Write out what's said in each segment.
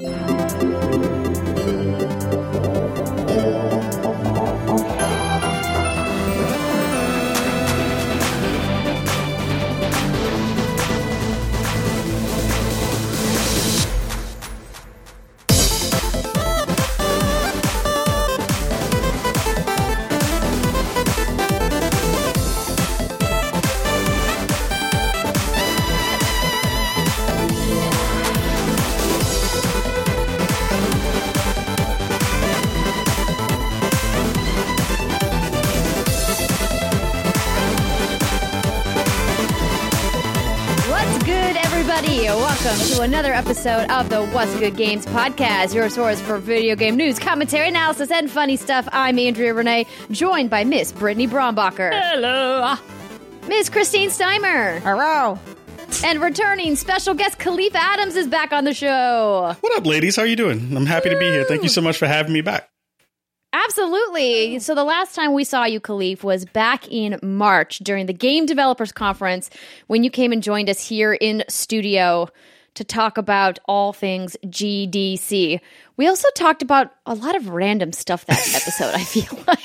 What's another episode of the What's Good Games podcast, your source for video game news, commentary, analysis, and funny stuff. I'm Andrea Renee, joined by Miss Brittany Brombacher. Hello. Miss Christine Steimer. Hello. And returning special guest Kahlief Adams is back on the show. What up, ladies? How are you doing? I'm happy to be here. Thank you so much for having me back. Absolutely. So the last time we saw you, Kahlief, was back in March during the Game Developers Conference when you came and joined us here in studio to talk about all things GDC. We also talked about a lot of random stuff that episode, I feel like.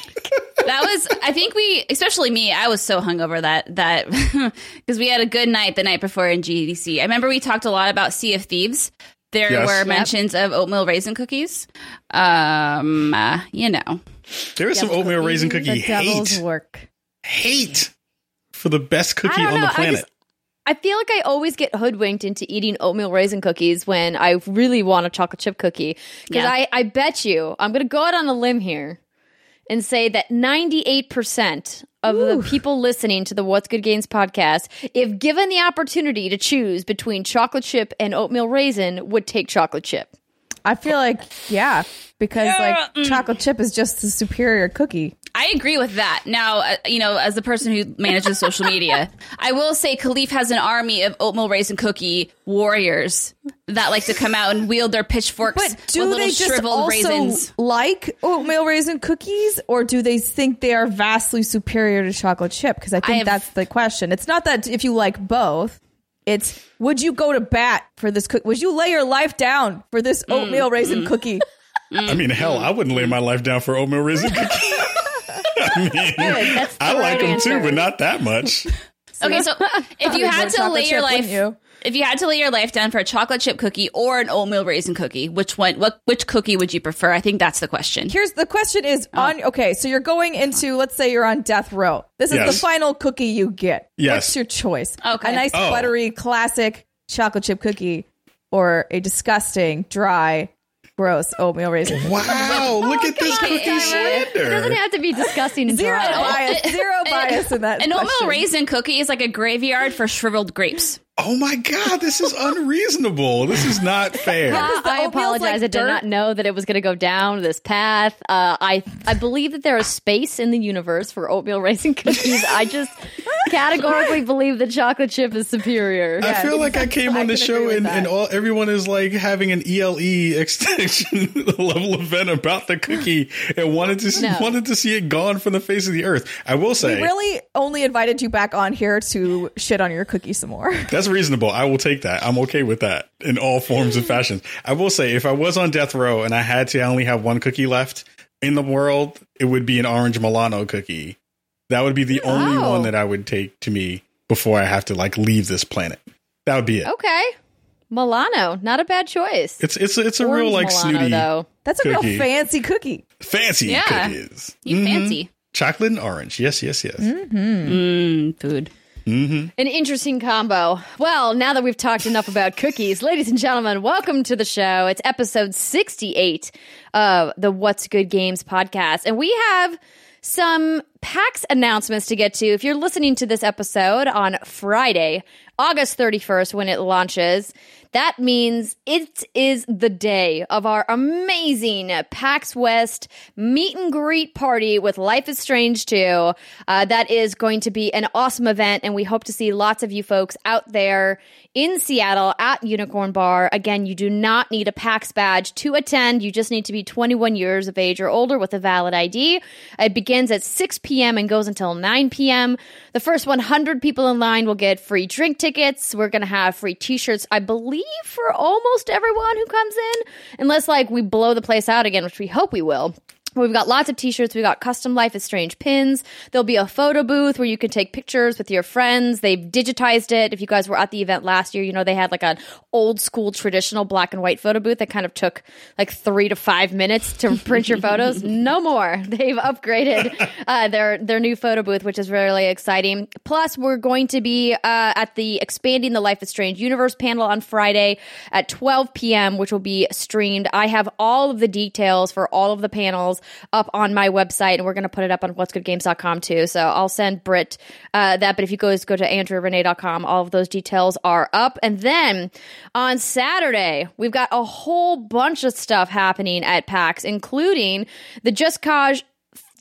that was i think we especially me i was so hungover that that because we had a good night the night before in gdc i remember we talked a lot about sea of thieves there Yes. were Yep. mentions of oatmeal raisin cookies um uh, you know There is some oatmeal raisin cookie The devil's hate, work. hate for the best cookie I don't on know. the I planet. I feel like I always get hoodwinked into eating oatmeal raisin cookies when I really want a chocolate chip cookie. Because Yeah. I, I bet you, I'm going to go out on a limb here and say that 98% of the people listening to the What's Good Games podcast, if given the opportunity to choose between chocolate chip and oatmeal raisin, would take chocolate chip. I feel like yeah, because like chocolate chip is just the superior cookie. i agree with that now uh, you know as the person who manages social media i will say khalif has an army of oatmeal raisin cookie warriors that like to come out and wield their pitchforks But do with little they just shriveled also raisins like oatmeal raisin cookies, or do they think they are vastly superior to chocolate chip? Because I think have- that's the question. It's not that if you like both. It's would you go to bat for this cookie? Would you lay your life down for this Mm, oatmeal raisin mm. cookie? Mm, I mean, hell, mm. I wouldn't lay my life down for oatmeal raisin cookie. I mean, That's the I like right them answer. too, but not that much. Okay, so if you had to lay your chip, life, wouldn't you? If you had to lay your life down for a chocolate chip cookie or an oatmeal raisin cookie, which one? What which cookie would you prefer? I think that's the question. Here's the question: Is oh. on okay? So you're going into let's say you're on death row. This is Yes. the final cookie you get. Yes. What's your choice? Okay. a nice Oh. buttery classic chocolate chip cookie, or a disgusting dry, gross oatmeal raisin. Wow, look at this cookie It doesn't have to be disgusting and Zero dry. bias. Zero bias in that. An oatmeal raisin cookie is like a graveyard for shriveled grapes. Oh my god, this is unreasonable. This is not fair. Uh, I apologize. like I did dirt. not know that it was going to go down this path. Uh, I I believe that there is space in the universe for oatmeal raisin cookies. I just categorically believe that chocolate chip is superior. I feel like I came on the show and, and all everyone is like having an ELE extension level event about the cookie and wanted to see, No. wanted to see it gone from the face of the earth. I will say We really only invited you back on here to shit on your cookie some more. that's reasonable. I will take that. I'm okay with that in all forms and fashions. I will say if I was on death row and I had to only have one cookie left in the world, it would be an orange Milano cookie. That would be the only Oh. one that I would take to me before I have to like leave this planet. That would be it. Okay, Milano, not a bad choice. It's it's it's a real like Milano, snooty though. That's a Cookie. real fancy cookie. fancy Yeah. cookies. You Mhm. fancy Chocolate and orange. Yes, yes, yes. mm, food. Mm-hmm. An interesting combo. Well, now that we've talked enough about cookies, ladies and gentlemen, welcome to the show. It's episode 68 of the What's Good Games podcast. And we have some PAX announcements to get to. If you're listening to this episode on Friday, August 31st, when it launches, that means it is the day of our amazing PAX West meet and greet party with Life is Strange 2. Uh, that is going to be an awesome event, and we hope to see lots of you folks out there in Seattle at Unicorn Bar. Again, you do not need a PAX badge to attend. You just need to be 21 years of age or older with a valid ID. It begins at 6 p.m. and goes until 9 p.m. The first 100 people in line will get free drink tickets. We're going to have free t shirts. I believe for almost everyone who comes in, unless like we blow the place out again, which we hope we will. We've got lots of t-shirts. We've got custom Life is Strange pins. There'll be a photo booth where you can take pictures with your friends. They've digitized it. If you guys were at the event last year, you know they had like an old school traditional black and white photo booth that kind of took like three to five minutes to print your photos. No more. They've upgraded uh, their their new photo booth, which is really exciting. Plus, we're going to be uh, at the expanding the Life is Strange universe panel on Friday at 12 p.m., which will be streamed. I have all of the details for all of the panels up on my website, and we're going to put it up on what'sgoodgames.com too. So I'll send Britt uh, that. But if you guys go to andrearenee.com, all of those details are up. And then on Saturday, we've got a whole bunch of stuff happening at PAX, including the Just Cause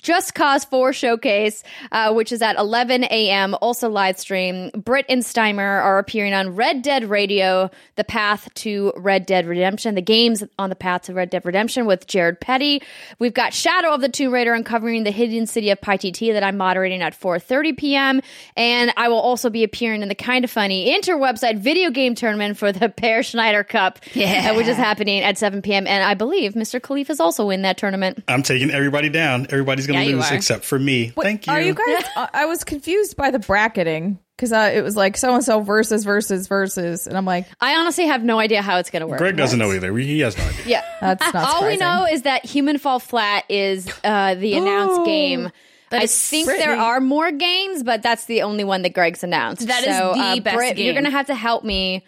just Cause 4 showcase, uh, which is at 11 a.m., also live stream. Britt and Steimer are appearing on Red Dead Radio, The Path to Red Dead Redemption, the games on the path to Red Dead Redemption with Jared Petty. We've got Shadow of the Tomb Raider uncovering the hidden city of Paititi that I'm moderating at 4.30 p.m. And I will also be appearing in the kind of funny interwebsite video game tournament for the Pear Schneider Cup, Yeah. uh, which is happening at 7 p.m. And I believe Mr. Kahlief is also in that tournament. I'm taking everybody down. Everybody's going Yeah, to you lose except for me. Wait, Thank you. Are you guys? I I was confused by the bracketing because uh, it was like so and so versus versus versus, and I'm like, I honestly have no idea how it's going to work. Greg doesn't know either. He has no idea. Yeah. That's not All we know is that Human Fall Flat is uh, the announced Ooh. game. I think Brittany. there are more games, but that's the only one that Greg's announced. That is so, the uh, best Britt, You're going to have to help me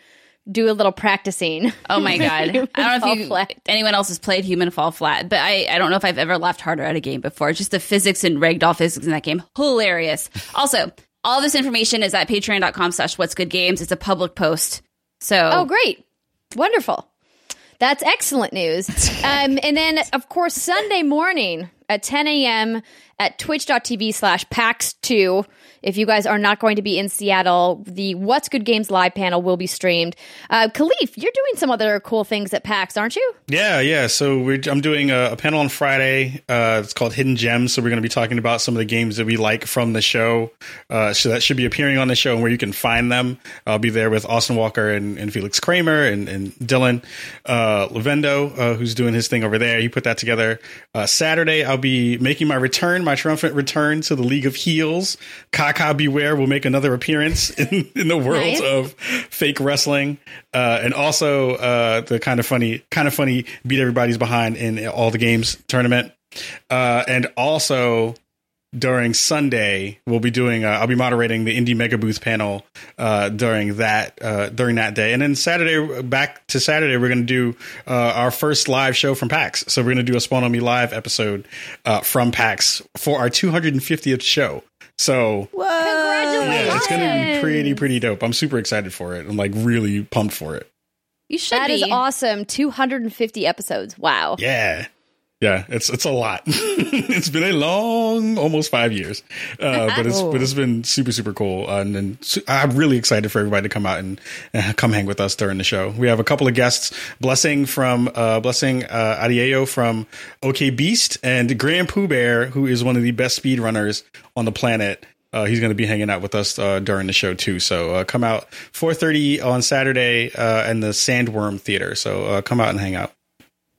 do a little practicing. Oh my god! I don't know if you, Flat. anyone else has played Human Fall Flat, but I, I don't know if I've ever laughed harder at a game before. Just the physics and ragdoll physics in that game, hilarious. Also, all this information is at patreon.com slash what's good games. It's a public post. So Oh, great. Wonderful. That's excellent news. Um, and then, of course, Sunday morning at 10 a.m. at twitch.tv slash PAX2. If you guys are not going to be in Seattle, the What's Good Games live panel will be streamed. Uh, Kahlief, you're doing some other cool things at PAX, aren't you? Yeah, yeah. So I'm doing a, a panel on Friday. Uh, it's called Hidden Gems. So we're going to be talking about some of the games that we like from the show. Uh, so that should be appearing on the show and where you can find them. I'll be there with Austin Walker and, and Felix Kramer and, and Dylan uh, Levendo, uh, who's doing his thing over there. He put that together. Uh, Saturday, I'll be making my return, my triumphant return to the League of Heels. Kaka Beware will make another appearance in, in the world Nice. of fake wrestling, uh, and also uh, the kind of funny, kind of funny beat everybody's behind in all the games tournament, uh, and also during Sunday we'll be doing. Uh, I'll be moderating the Indie Mega Booth panel uh, during that uh, during that day, and then Saturday back to Saturday we're going to do uh, our first live show from PAX. So we're going to do a Spawn on Me live episode uh, from PAX for our 250th show. So Whoa. Congratulations. yeah, it's going to be pretty, pretty dope. I'm super excited for it. I'm like really pumped for it. you should That be. is awesome. 250 episodes. Wow. Yeah. Yeah, it's it's a lot. it's been a long, almost five years, uh, but it's but it's been super super cool, uh, and, then su- I'm really excited for everybody to come out and uh, come hang with us during the show. We have a couple of guests, blessing from uh, blessing uh, Adeoye from OK Beast, and Graham Pooh Bear, who is one of the best speedrunners on the planet. Uh, he's going to be hanging out with us uh, during the show too. So uh, come out 4:30 on Saturday uh, in the Sandworm Theater. So uh, come out and hang out.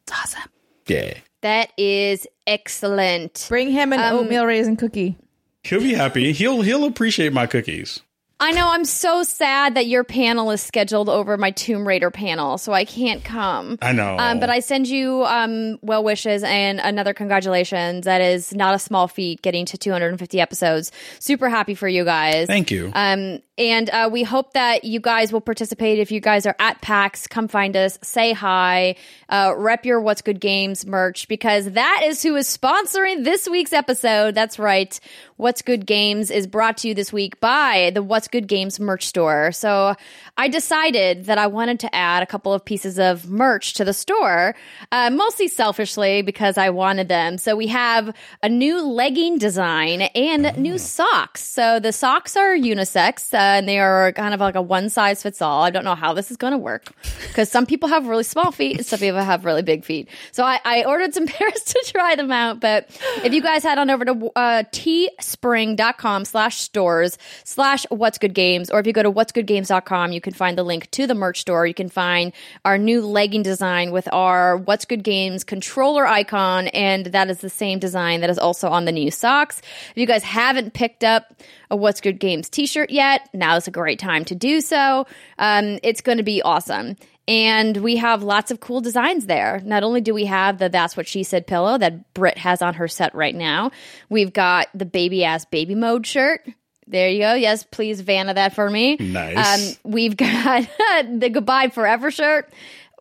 It's awesome. Yeah. That is excellent. Bring him an Um, oatmeal raisin cookie. He'll be happy. He'll he'll appreciate my cookies. I know I'm so sad that your panel is scheduled over my Tomb Raider panel, so I can't come. I know. Um, but I send you um, well wishes and another congratulations. That is not a small feat getting to 250 episodes. Super happy for you guys. Thank you. Um, and uh, we hope that you guys will participate. If you guys are at PAX, come find us, say hi, uh, rep your What's Good Games merch because that is who is sponsoring this week's episode. That's right. What's Good Games is brought to you this week by the What's Good Games merch store. So I decided that I wanted to add a couple of pieces of merch to the store, uh, mostly selfishly because I wanted them. So we have a new legging design and new socks. So the socks are unisex uh, and they are kind of like a one size fits all. I don't know how this is going to work because some people have really small feet and some people have really big feet. So I, I ordered some pairs to try them out. But if you guys head on over to uh, teespring.com slash stores slash what's What's Good Games, or if you go to what'sgoodgames.com, you can find the link to the merch store. You can find our new legging design with our What's Good Games controller icon, and that is the same design that is also on the new socks. If you guys haven't picked up a What's Good Games t shirt yet, now is a great time to do so. Um, it's going to be awesome. And we have lots of cool designs there. Not only do we have the That's What She Said pillow that Britt has on her set right now, we've got the baby ass baby mode shirt. There you go. Yes, please Vanna that for me. Nice. Um, we've got the Goodbye Forever shirt.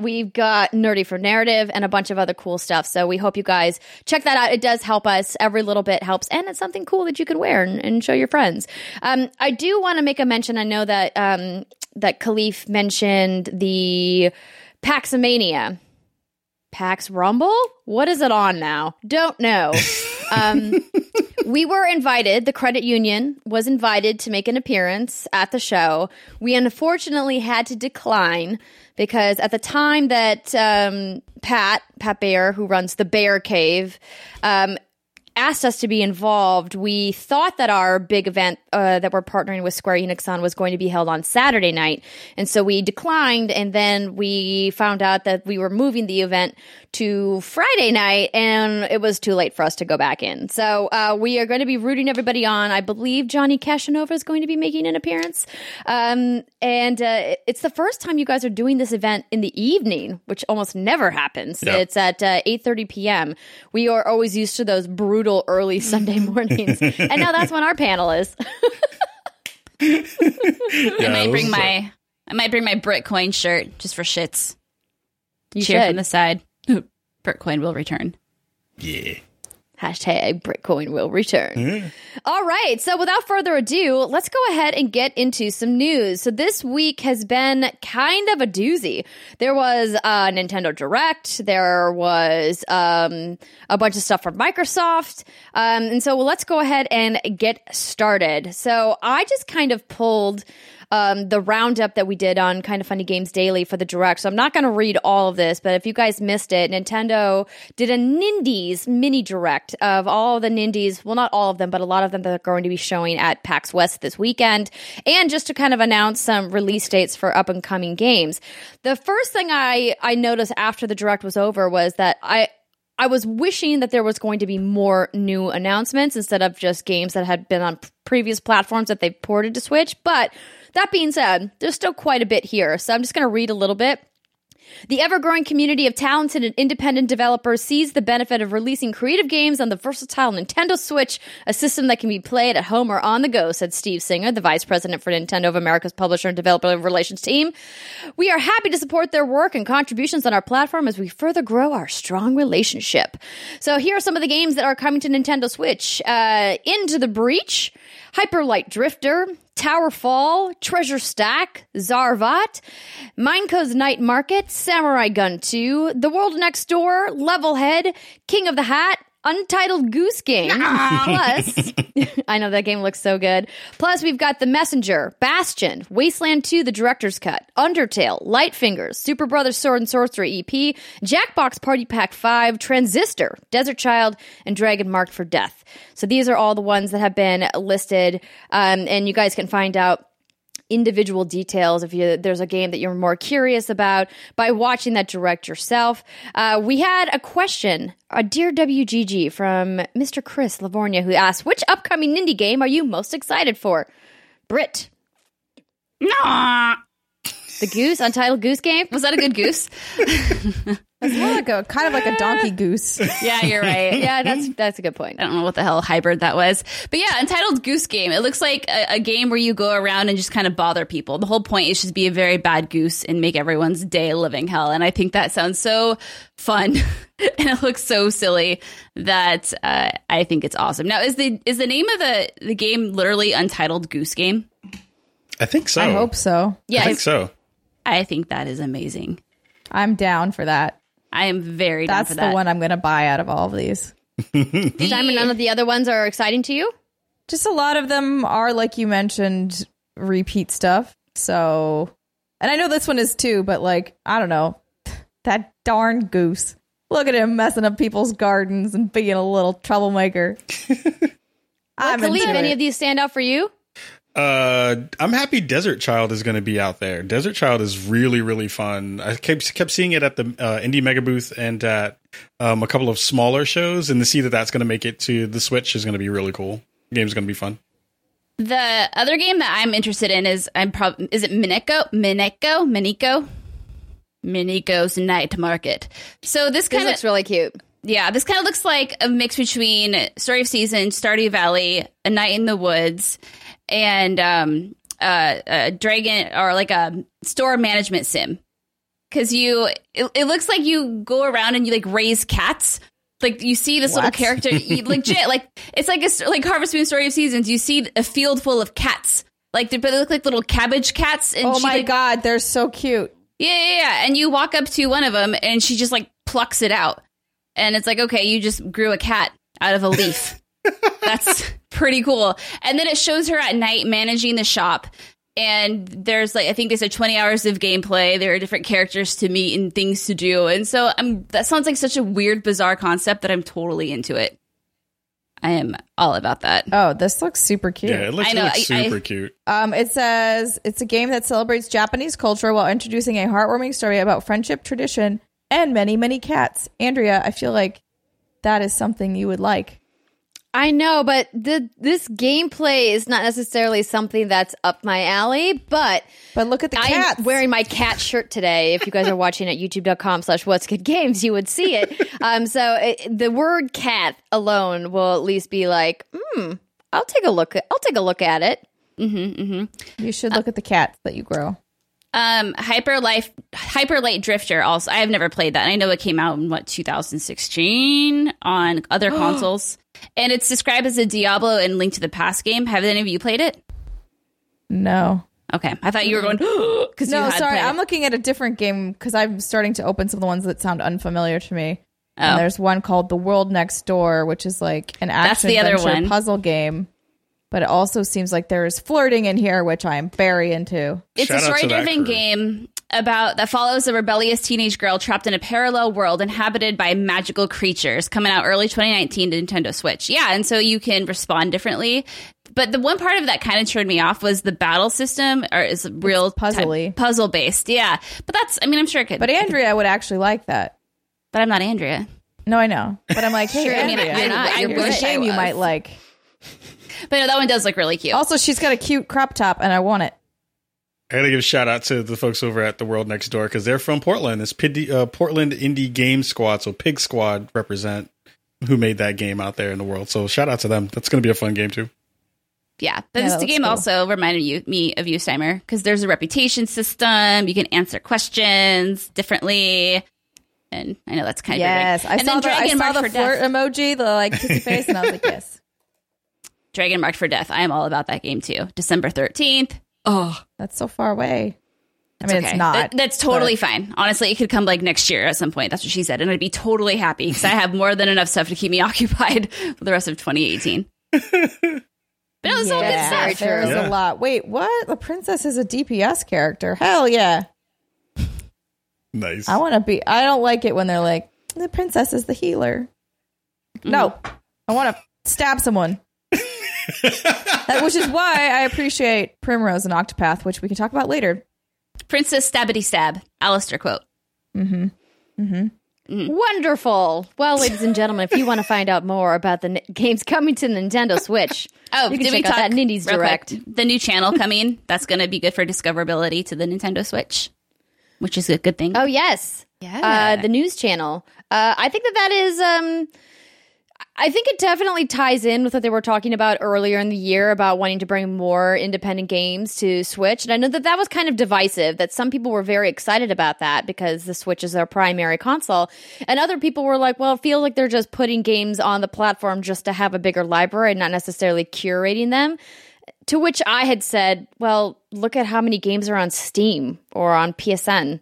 We've got Nerdy for Narrative and a bunch of other cool stuff. So we hope you guys check that out. It does help us. Every little bit helps. And it's something cool that you can wear and, and show your friends. Um, I do want to make a mention. I know that, um, that Kahlief mentioned the Paxomania. Pax Rumble? What is it on now? Don't know. Um, we were invited, the credit union was invited to make an appearance at the show. We unfortunately had to decline because at the time that um, Pat, Pat Bear, who runs the Bear Cave, um, asked us to be involved, we thought that our big event uh, that we're partnering with Square Enix on was going to be held on Saturday night. And so we declined. And then we found out that we were moving the event to Friday night and it was too late for us to go back in. So uh, we are going to be rooting everybody on. I believe Johnny Cashanova is going to be making an appearance. Um, and uh, it's the first time you guys are doing this event in the evening, which almost never happens. Yeah. It's at uh, 8.30 p.m. We are always used to those brutal early Sunday mornings. and now that's when our panel is. I might bring my I might bring my Britcoin shirt just for shits. You Cheer should. from the side. Britcoin will return. Yeah. Hashtag Britcoin will return. All right. So without further ado, let's go ahead and get into some news. So this week has been kind of a doozy. There was a Nintendo Direct. There was um, a bunch of stuff from Microsoft. Um, and so let's go ahead and get started. So I just kind of pulled um, the roundup that we did on Kind of Funny Games Daily for the Direct. So I'm not going to read all of this, but if you guys missed it, Nintendo did a Nindies mini Direct of all the Nindies. Well, not all of them, but a lot of them that are going to be showing at PAX West this weekend. And just to kind of announce some release dates for up and coming games. The first thing I, I noticed after the Direct was over was that I, I was wishing that there was going to be more new announcements instead of just games that had been on previous platforms that they've ported to Switch. But that being said, there's still quite a bit here. So I'm just going to read a little bit. The ever growing community of talented and independent developers sees the benefit of releasing creative games on the versatile Nintendo Switch, a system that can be played at home or on the go, said Steve Singer, the vice president for Nintendo of America's publisher and developer relations team. We are happy to support their work and contributions on our platform as we further grow our strong relationship. So here are some of the games that are coming to Nintendo Switch. Uh, Into the Breach, Hyper Light Drifter, Tower Fall, Treasure Stack, Zarvot, Mineko's Night Market, Samurai Gun 2, The World Next Door, Levelhead, King of the Hat, Untitled Goose Game. Plus, I know that game looks so good. Plus, we've got The Messenger, Bastion, Wasteland 2, The Director's Cut, Undertale, Light Fingers, Super Brothers Sword and Sworcery EP, Jackbox Party Pack 5, Transistor, Desert Child, and Dragon Marked for Death. So these are all the ones that have been listed, um, and you guys can find out individual details if you, there's a game that you're more curious about by watching that direct yourself. Uh, we had a question, a dear WGG from Mr. Chris Livornia, who asked, "Which upcoming indie game are you most excited for?" Brit, Nah. the Goose, Untitled Goose Game. Was that a good goose? It's more like a kind of like a donkey goose. yeah, you're right. Yeah, that's that's a good point. I don't know what the hell hybrid that was. But yeah, Untitled Goose Game. It looks like a, a game where you go around and just kind of bother people. The whole point is just be a very bad goose and make everyone's day a living hell. And I think that sounds so fun. and it looks so silly that uh, I think it's awesome. Now, is the is the name of the, the game literally Untitled Goose Game? I think so. I hope so. I Yeah, think so. I think that is amazing. I'm down for that. I am very down That's for the that. one I'm going to buy out of all of these. Simon, none of the other ones are exciting to you. Just a lot of them are, like you mentioned, repeat stuff. So, and I know this one is too, but like, I don't know. That darn goose. Look at him messing up people's gardens and being a little troublemaker. I'm Kahlief, into any of these stand out for you? Uh, I'm happy Desert Child is going to be out there. Desert Child is really really fun. I kept kept seeing it at the uh, Indie Mega booth and at um, a couple of smaller shows, and to see that that's going to make it to the Switch is going to be really cool. The game's going to be fun. The other game that I'm interested in is I'm probably is it Mineko Mineko Mineko Mineko's Night Market. So this This kind of looks really cute. yeah, this kind of looks like a mix between Story of Season, Stardew Valley, A Night in the Woods, and um, uh, a dragon or like a store management sim. Because you, it, it looks like you go around and you like raise cats. Like you see this little character, you, legit. Like it's like a like Harvest Moon Story of Seasons. You see a field full of cats. Like they, but they look like little cabbage cats. And Oh my like, god, they're so cute. yeah, yeah, yeah. And you walk up to one of them and she just like plucks it out. And it's like, okay, you just grew a cat out of a leaf. That's pretty cool. And then it shows her at night managing the shop. And there's like, I think they said 20 hours of gameplay. There are different characters to meet and things to do. And so I'm, that sounds like such a weird, bizarre concept that I'm totally into it. I am all about that. Oh, this looks super cute. Yeah, it looks, I know, it looks I- I- super cute. Um, it says it's a game that celebrates Japanese culture while introducing a heartwarming story about friendship, tradition, and many, many cats. Andrea, I feel like that is something you would like. I know, but the this gameplay is not necessarily something that's up my alley, but But look at the I'm wearing my cat shirt today. If you guys are watching at youtube.com slash what's good games, you would see it. Um, so it, the word cat alone will at least be like, hmm, I'll take a look. I'll take a look at it. Mm-hmm, mm-hmm. you should look at the cats that you grow. Um, Hyper Life, Hyper Light Drifter. Also, I have never played that. I know it came out in what 2016 on other consoles, and it's described as a Diablo and Link to the Past game. Have any of you played it? No. Okay, I thought you were going because No, sorry. I'm looking at a different game because I'm starting to open some of the ones that sound unfamiliar to me. Oh. And there's one called The World Next Door, which is like an That's action the other adventure one. puzzle game. But it also seems like there's flirting in here, which I'm very into. It's Shout a out to that story-driven game about that follows a rebellious teenage girl trapped in a parallel world inhabited by magical creatures. Coming out early 2019 to Nintendo Switch. Yeah, and so you can respond differently. But the one part of that kind of turned me off was the battle system, or is real puzzly. puzzle based. Yeah, but that's. I mean, I'm sure it could. But Andrea would actually like that. but I'm not Andrea. No, I know. But I'm like, hey, Sure, I mean, Andrea, you're not. I, You're a game you might like. But no, that one does look really cute. Also, she's got a cute crop top, and I want it. I gotta give a shout out to the folks over at the World Next Door because they're from Portland. It's Pid- uh, Portland Indie Game Squad, so Pig Squad represent who made that game out there in the world. So shout out to them. That's gonna be a fun game too. Yeah, but Yeah, this game cool. also reminded you me of you, Steimer, because there's a reputation system. You can answer questions differently, and I know that's kind of Yes, I and saw then the, I Dragon saw Marked the for flirt Death. emoji, the like kissy face, and I was like, yes, Dragon Marked for Death. I am all about that game too. December thirteenth. Oh, that's so far away. I mean, okay. it's not. That- that's totally fine. Honestly, it could come like next year at some point. That's what she said, and I'd be totally happy because I have more than enough stuff to keep me occupied for the rest of 2018. but it was all good stuff. Very there's Yeah. a lot. Wait, what? The princess is a DPS character. Hell yeah. Nice. I want to be. I don't like it when they're like, the princess is the healer. No, Mm-hmm. I want to stab someone. That- which is why I appreciate Primrose and Octopath, which we can talk about later. Princess Stabbity Stab. Alistair quote. Wonderful. Well, ladies and gentlemen, if you want to find out more about the n- games coming to the Nintendo Switch, Oh, you can did we check out that Nindies real quick? Direct. The new channel coming. That's going to be good for discoverability to the Nintendo Switch, which is a good thing. Oh yes, Yeah. uh, the news channel. Uh, I think that that is. Um, I think it definitely ties in with what they were talking about earlier in the year about wanting to bring more independent games to Switch. And I know that that was kind of divisive. That some people were very excited about that because the Switch is their primary console, and other people were like, "Well, it feels like they're just putting games on the platform just to have a bigger library, and not necessarily curating them." To which I had said, well, look at how many games are on Steam or on PSN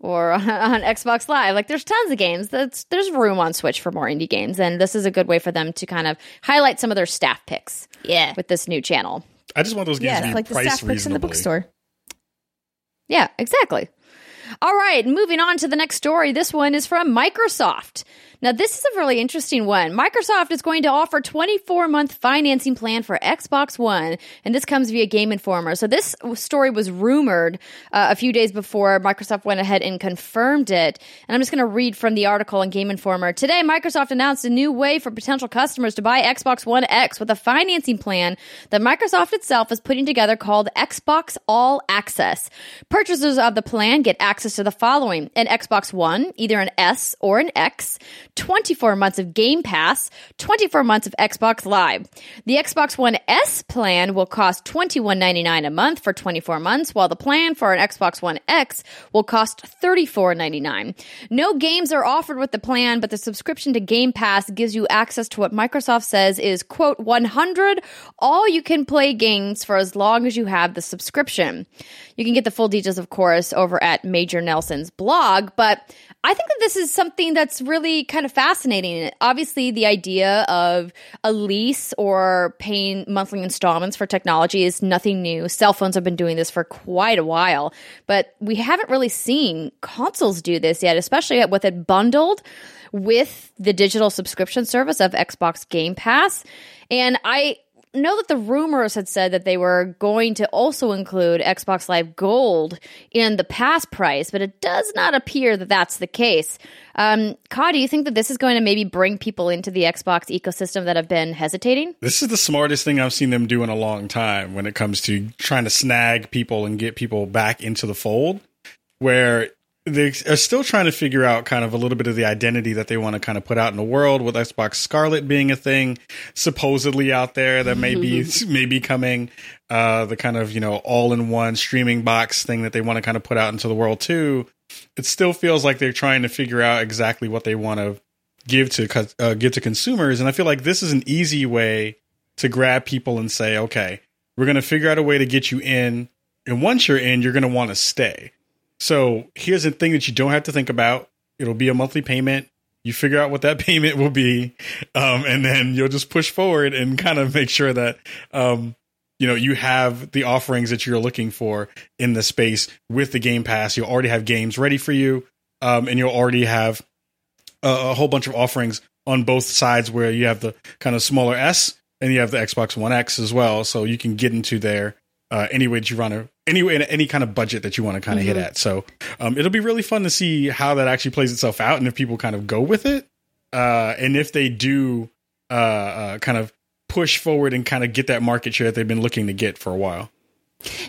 or on, on Xbox Live. Like, there's tons of games. That's, there's room on Switch for more indie games. And this is a good way for them to kind of highlight some of their staff picks yeah. with this new channel. I just want those games Yes, to be like the priced staff picks in the reasonably. bookstore. Yeah, exactly. All right, moving on to the next story. This one is from Microsoft. Now, this is a really interesting one. Microsoft is going to offer 24 month financing plan for Xbox One, and this comes via Game Informer. So, this story was rumored uh, a few days before Microsoft went ahead and confirmed it. And I'm just going to read from the article in Game Informer. Today, Microsoft announced a new way for potential customers to buy Xbox One X with a financing plan that Microsoft itself is putting together called Xbox All Access. Purchasers of the plan get access to the following an Xbox One, either an S or an X, 24 months of Game Pass, 24 months of Xbox Live. The Xbox One S plan will cost $21.99 a month for 24 months, while the plan for an Xbox One X will cost $34.99. No games are offered with the plan, but the subscription to Game Pass gives you access to what Microsoft says is, quote, 100 all you can play games for as long as you have the subscription. You can get the full details, of course, over at Major Nelson's blog, but I think that this is something that's really kind of fascinating. Obviously, the idea of a lease or paying monthly installments for technology is nothing new. Cell phones have been doing this for quite a while, but we haven't really seen consoles do this yet, especially with it bundled with the digital subscription service of Xbox Game Pass. And I know that the rumors had said that they were going to also include Xbox Live Gold in the pass price, but it does not appear that that's the case. Um, Ka, do you think that this is going to maybe bring people into the Xbox ecosystem that have been hesitating? This is the smartest thing I've seen them do in a long time when it comes to trying to snag people and get people back into the fold. Where they are still trying to figure out kind of a little bit of the identity that they want to kind of put out in the world with Xbox Scarlett being a thing supposedly out there that may be may be coming uh the kind of you know all-in-one streaming box thing that they want to kind of put out into the world too. It still feels like they're trying to figure out exactly what they want to give to uh, give to consumers. And I feel like this is an easy way to grab people and say okay we're going to figure out a way to get you in. And once you're in you're going to want to stay so here's the thing that you don't have to think about. It'll be a monthly payment. You figure out what that payment will be, um, and then you'll just push forward and kind of make sure that um, you know you have the offerings that you're looking for in the space with the Game Pass. You'll already have games ready for you, um, and you'll already have a, a whole bunch of offerings on both sides where you have the kind of smaller S and you have the Xbox One X as well, so you can get into there uh, any way that you want to any any kind of budget that you want to kind of mm-hmm. hit at. So um, it'll be really fun to see how that actually plays itself out, and if people kind of go with it, uh, and if they do uh, uh, kind of push forward and kind of get that market share that they've been looking to get for a while.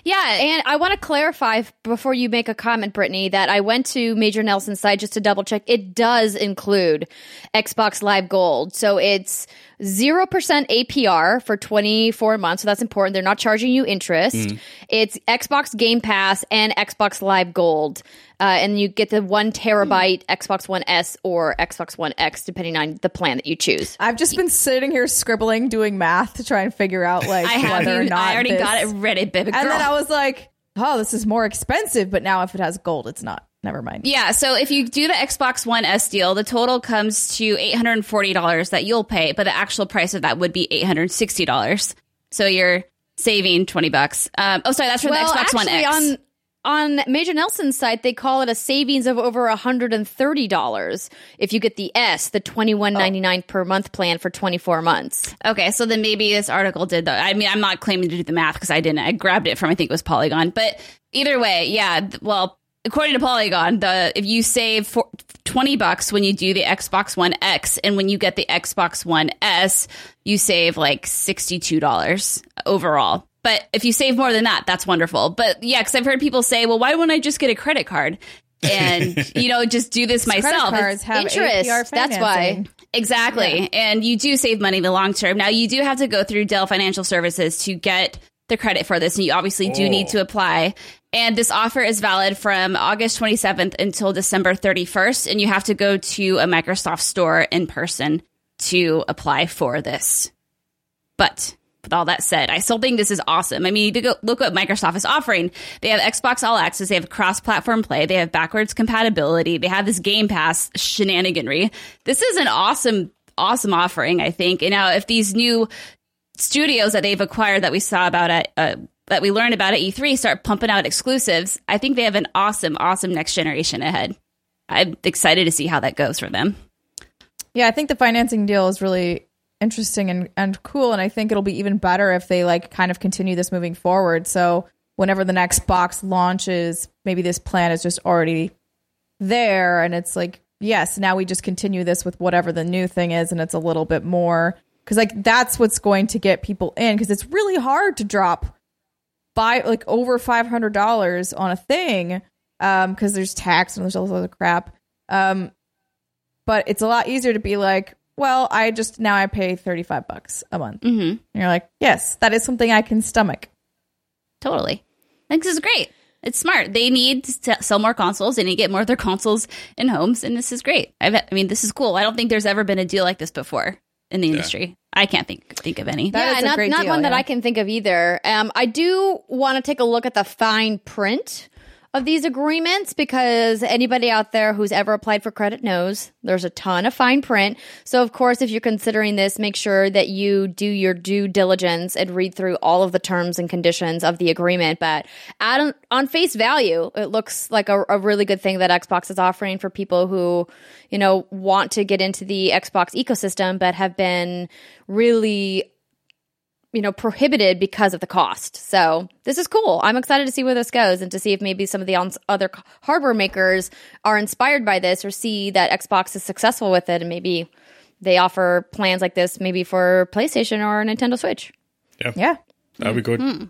Yeah, and I want to clarify before you make a comment, Brittany, that I went to Major Nelson's site just to double check. It does include Xbox Live Gold. So it's 0% APR for 24 months. So that's important. They're not charging you interest. Mm. It's Xbox Game Pass and Xbox Live Gold. Uh, and you get the one terabyte mm. Xbox One S or Xbox One X, depending on the plan that you choose. I've just been sitting here scribbling, doing math to try and figure out like I whether or not. I already this... got it ready, baby girl. And then I was like, oh, this is more expensive. But now if it has gold, it's not. Never mind. Yeah. So if you do the Xbox One S deal, the total comes to $840 that you'll pay, but the actual price of that would be $860. So you're saving 20 bucks. Um, oh, sorry. That's for well, the Xbox actually, One X. On- on Major Nelson's site, they call it a savings of over $130 if you get the S, the twenty one ninety nine oh. per month plan for 24 months. Okay, so then maybe this article did though. I mean, I'm not claiming to do the math because I didn't. I grabbed it from, I think it was Polygon. But either way, yeah, well, according to Polygon, the if you save for 20 bucks when you do the Xbox One X and when you get the Xbox One S, you save like $62 overall. But if you save more than that, that's wonderful. But yeah, because I've heard people say, well, why wouldn't I just get a credit card? and you know just do this myself. Credit cards have interest. That's why exactly. Yeah. And you do save money in the long term. Now you do have to go through Dell Financial Services to get the credit for this, and you obviously do oh. need to apply. And this offer is valid from August 27th until December 31st, and you have to go to a Microsoft store in person to apply for this. But with all that said, I still think this is awesome. I mean, you go look what Microsoft is offering. They have Xbox All Access, they have cross-platform play, they have backwards compatibility, they have this Game Pass shenaniganry. This is an awesome, awesome offering, I think. And now, if these new studios that they've acquired that we saw about at uh, that we learned about at E3 start pumping out exclusives, I think they have an awesome, awesome next generation ahead. I'm excited to see how that goes for them. Yeah, I think the financing deal is really interesting and, and cool. And I think it'll be even better if they like kind of continue this moving forward. So whenever the next box launches, maybe this plan is just already there. And it's like, yes, now we just continue this with whatever the new thing is. And it's a little bit more because like that's what's going to get people in because it's really hard to drop by like over $500 on a thing um because there's tax and there's all this other crap um but it's a lot easier to be like well i just now i pay 35 bucks a month Mm-hmm. and you're like yes that is something i can stomach Totally. This is great. It's smart. They need to sell more consoles. They need to get more of their consoles in homes, and this is great. I've, I mean, this is cool. I don't think there's ever been a deal like this before in the industry. I can't think think of any. That is a not, great not deal, one that. I can think of either. Um, I do want to take a look at the fine print of these agreements because anybody out there who's ever applied for credit knows there's a ton of fine print. So, of course, if you're considering this, make sure that you do your due diligence and read through all of the terms and conditions of the agreement. But at, on face value, it looks like a, a really good thing that Xbox is offering for people who, you know, want to get into the Xbox ecosystem but have been really you know prohibited because of the cost so this is cool i'm excited to see where this goes and to see if maybe some of the other hardware makers are inspired by this or see that xbox is successful with it and maybe they offer plans like this maybe for playstation or nintendo switch yeah yeah, That'd be good. Hmm.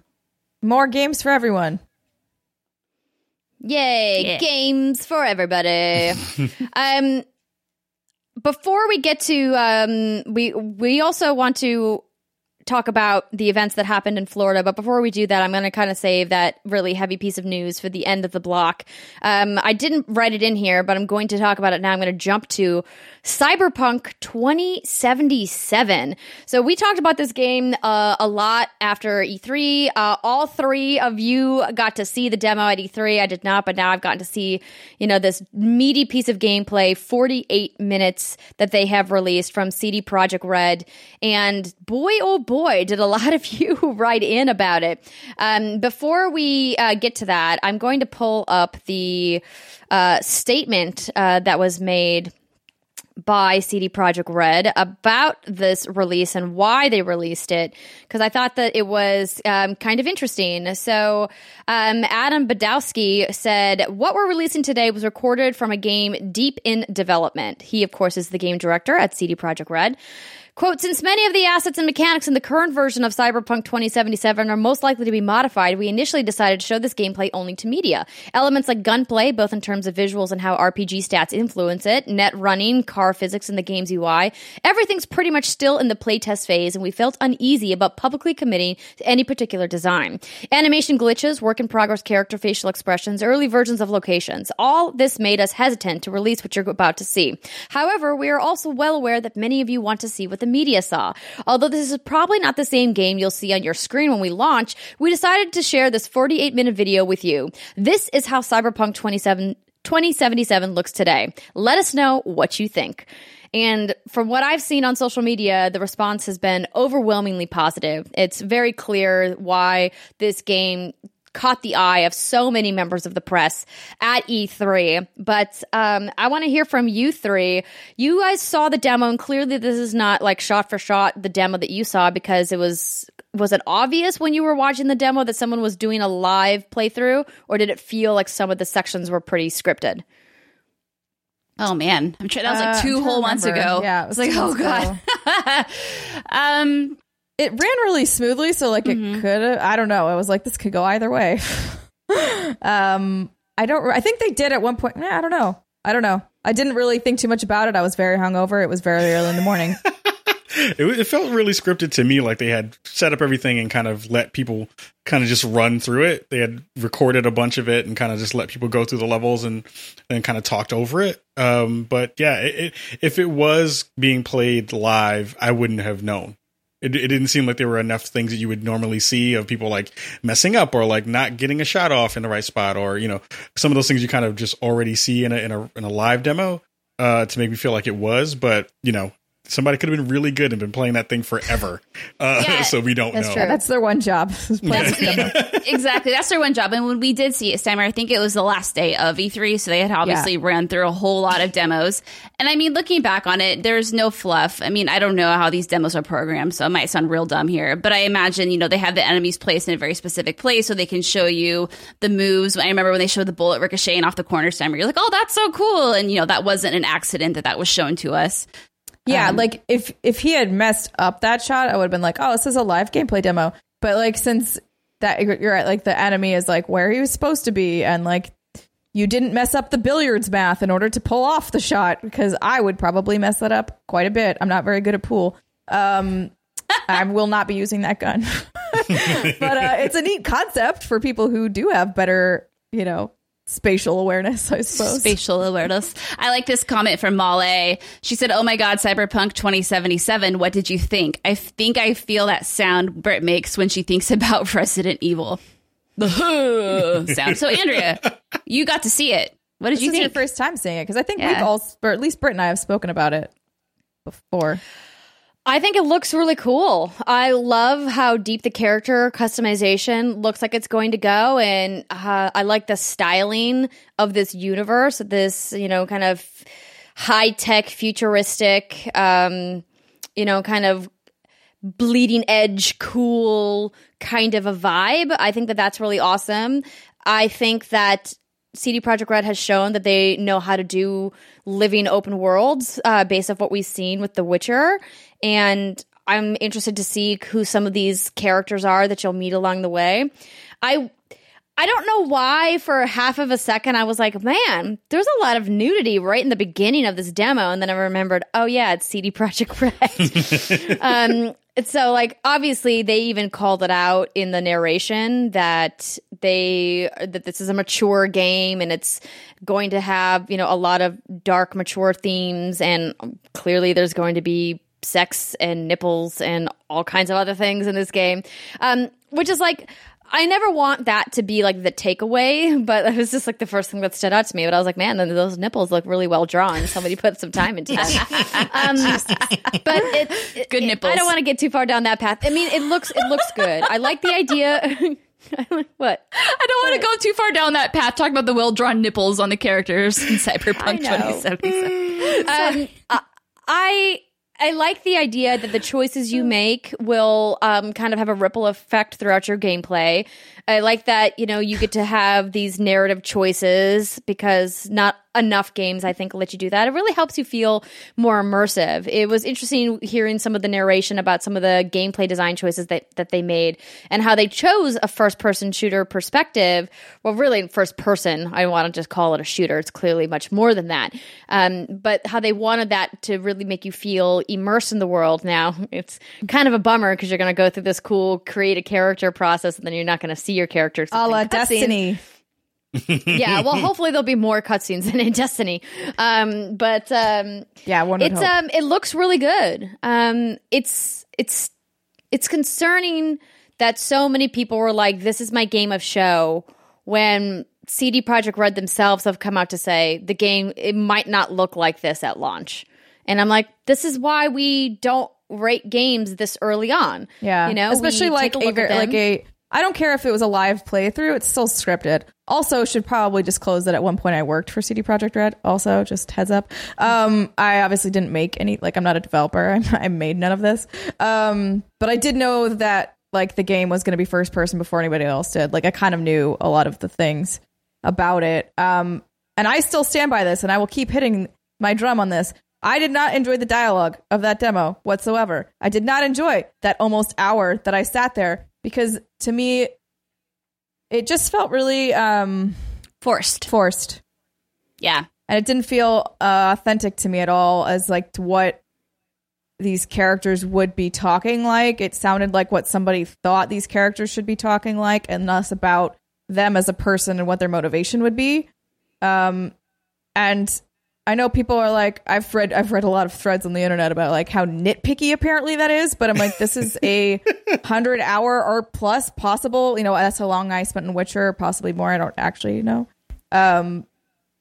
more games for everyone Yay, Yeah. games for everybody. um before we get to um we we also want to talk about the events that happened in Florida, but before we do that, I'm going to kind of save that really heavy piece of news for the end of the block. Um I didn't write it in here, but I'm going to talk about it now. I'm going to jump to Cyberpunk 2077. So we talked about this game uh, a lot after E3. Uh, all three of you got to see the demo at E3. I did not, but now I've gotten to see, you know, this meaty piece of gameplay, 48 minutes that they have released from CD Projekt Red. And boy, oh boy, did a lot of you write in about it. Um, before we uh, get to that, I'm going to pull up the uh, statement uh, that was made by CD Projekt Red about this release and why they released it because I thought that it was um, kind of interesting. So, um, Adam Badowski said, What we're releasing today was recorded from a game deep in development. He, of course, is the game director at CD Projekt Red. Quote, since many of the assets and mechanics in the current version of Cyberpunk 2077 are most likely to be modified, we initially decided to show this gameplay only to media. Elements like gunplay, both in terms of visuals and how RPG stats influence it, net running, car physics and the game's UI, everything's pretty much still in the playtest phase, and we felt uneasy about publicly committing to any particular design. Animation glitches, work in progress character facial expressions, early versions of locations, all this made us hesitant to release what you're about to see. However, we are also well aware that many of you want to see what the media saw. Although this is probably not the same game you'll see on your screen when we launch, we decided to share this 48 minute video with you. This is how Cyberpunk 27 2077 looks today. Let us know what you think. And from what I've seen on social media, the response has been overwhelmingly positive. It's very clear why this game caught the eye of so many members of the press at E3. But um, I want to hear from you three. You guys saw the demo, and clearly this is not like shot for shot the demo that you saw because it was. Was it obvious when you were watching the demo that someone was doing a live playthrough, or did it feel like some of the sections were pretty scripted? Oh man, I'm trying. That was Uh, like two trying to whole months ago. Yeah, it I was was like, oh god. um, it ran really smoothly so like Mm-hmm. it could i don't know i was like this could go either way um i don't i think they did at one point i don't know i don't know i didn't really think too much about it i was very hungover it was very early in the morning It, it felt really scripted to me, like they had set up everything and kind of let people kind of just run through it. They had recorded a bunch of it and kind of just let people go through the levels and and kind of talked over it. Um, but yeah, it, it, if it was being played live, I wouldn't have known. It, it didn't seem like there were enough things that you would normally see of people like messing up or like not getting a shot off in the right spot or you know some of those things you kind of just already see in a in a in a live demo uh, to make me feel like it was. But you know, somebody could have been really good and been playing that thing forever. Uh, Yeah, so we don't that's know. true. That's their one job. is play this demo. exactly. That's their one job. And when we did see it, Steimer, I think it was the last day of E3. So they had obviously Yeah. run through a whole lot of demos. And I mean, looking back on it, there's no fluff. I mean, I don't know how these demos are programmed, so it might sound real dumb here. But I imagine, you know, they have the enemies placed in a very specific place so they can show you the moves. I remember when they showed the bullet ricocheting off the corner, Steimer, you're like, oh, that's so cool. And, you know, that wasn't an accident that that was shown to us. Yeah, Um, like if if he had messed up that shot, I would have been like, "Oh, this is a live gameplay demo." But like since that you're at like the enemy is like where he was supposed to be, and like you didn't mess up the billiards math in order to pull off the shot because I would probably mess that up quite a bit. I'm not very good at pool. Um, I will not be using that gun, but uh, it's a neat concept for people who do have better, you know, spatial awareness. I suppose. Spatial awareness. I like this comment from Male. She said, "Oh my God, Cyberpunk 2077. What did you think? I think I feel that sound Britt makes when she thinks about Resident Evil. The huh sound. So Andrea, you got to see it. What did This you is your think? first time seeing it because I think Yeah. we've all, or at least Britt and I have spoken about it before. I think it looks really cool. I love how deep the character customization looks like it's going to go, and uh, I like the styling of this universe. This, you know, kind of high tech, futuristic, um, you know, kind of bleeding edge, cool kind of a vibe. I think that that's really awesome. I think that CD Projekt Red has shown that they know how to do living open worlds uh, based off what we've seen with The Witcher, and I'm interested to see who some of these characters are that you'll meet along the way. I I don't know why for half of a second I was like, man, there's a lot of nudity right in the beginning of this demo, and then I remembered, oh yeah, it's CD Projekt Red. um, so like obviously they even called it out in the narration that they that this is a mature game and it's going to have you know a lot of dark mature themes and clearly there's going to be sex and nipples and all kinds of other things in this game um, which is like I never want that to be like the takeaway, but it was just like the first thing that stood out to me. But I was like, man, those nipples look really well drawn. Somebody put some time into that. um, but it, it- Good it- nipples. I don't want to get too far down that path. I mean, it looks it looks good. I like the idea. what? I don't want to go too far down that path. Talk about the well drawn nipples on the characters in Cyberpunk I know. 2077. um, I- I I like the idea that the choices you make will um, kind of have a ripple effect throughout your gameplay. I like that you know you get to have these narrative choices because not enough games I think let you do that. It really helps you feel more immersive. It was interesting hearing some of the narration about some of the gameplay design choices that that they made and how they chose a first person shooter perspective. Well, really first person. I want to just call it a shooter. It's clearly much more than that. Um, but how they wanted that to really make you feel immersed in the world. Now it's kind of a bummer because you're going to go through this cool create a character process and then you're not going to see your characters. A la. Destiny. yeah, well, hopefully there'll be more cutscenes than in Destiny. Um, but um, Yeah, one it's hope. um, it looks really good. Um, it's it's it's concerning that so many people were like, "This is my game of show," when CD Projekt Red themselves have come out to say the game it might not look like this at launch, and I'm like, this is why we don't rate games this early on. Yeah, you know, especially like a, a like a. I don't care if it was a live playthrough; it's still scripted. Also, should probably disclose that at one point I worked for CD Projekt Red. Also, just heads up. Um, I obviously didn't make any. Like, I'm not a developer. I, I made none of this. Um, but I did know that like the game was going to be first person before anybody else did. Like, I kind of knew a lot of the things about it. Um, and I still stand by this, and I will keep hitting my drum on this. I did not enjoy the dialogue of that demo whatsoever. I did not enjoy that almost hour that I sat there because to me, it just felt really um, Forced. forced, Yeah. and it didn't feel uh, authentic to me at all as like to what these characters would be talking like. It sounded like what somebody thought these characters should be talking like, and less about them as a person and what their motivation would be. Um, and I know people are like, I've read, I've read a lot of threads on the internet about like how nitpicky apparently that is, but I'm like, this is a hundred hour or plus possible. You know, that's how long I spent in Witcher, possibly more. I don't actually know. Um,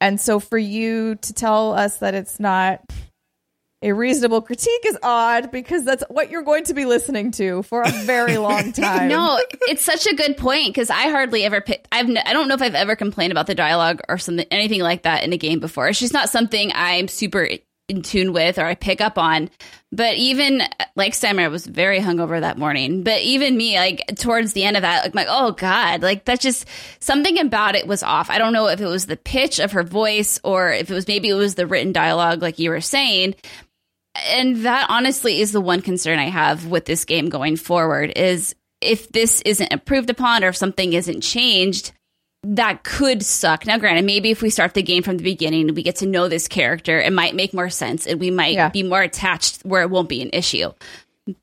and so for you to tell us that it's not a reasonable critique is odd because that's what you're going to be listening to for a very long time. No, it's such a good point because I hardly ever pick. I've n- I don't know if I've ever complained about the dialogue or something anything like that in a game before. It's just not something I'm super in tune with or I pick up on. But even like Sam, I was very hungover that morning. But even me, like towards the end of that, like my oh god, like that's just something about it was off. I don't know if it was the pitch of her voice or if it was maybe it was the written dialogue, like you were saying. And that honestly is the one concern I have with this game going forward is if this isn't improved upon or if something isn't changed, that could suck. Now, granted, maybe if we start the game from the beginning, we get to know this character, it might make more sense and we might Yeah. be more attached where it won't be an issue.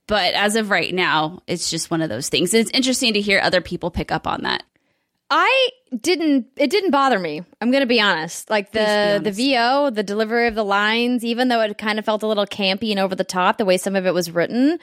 But as of right now, it's just one of those things. It's interesting to hear other people pick up on that. I didn't. It didn't bother me. I'm going to be honest. Like the be the VO, the delivery of the lines, even though it kind of felt a little campy and over the top, the way some of it was written.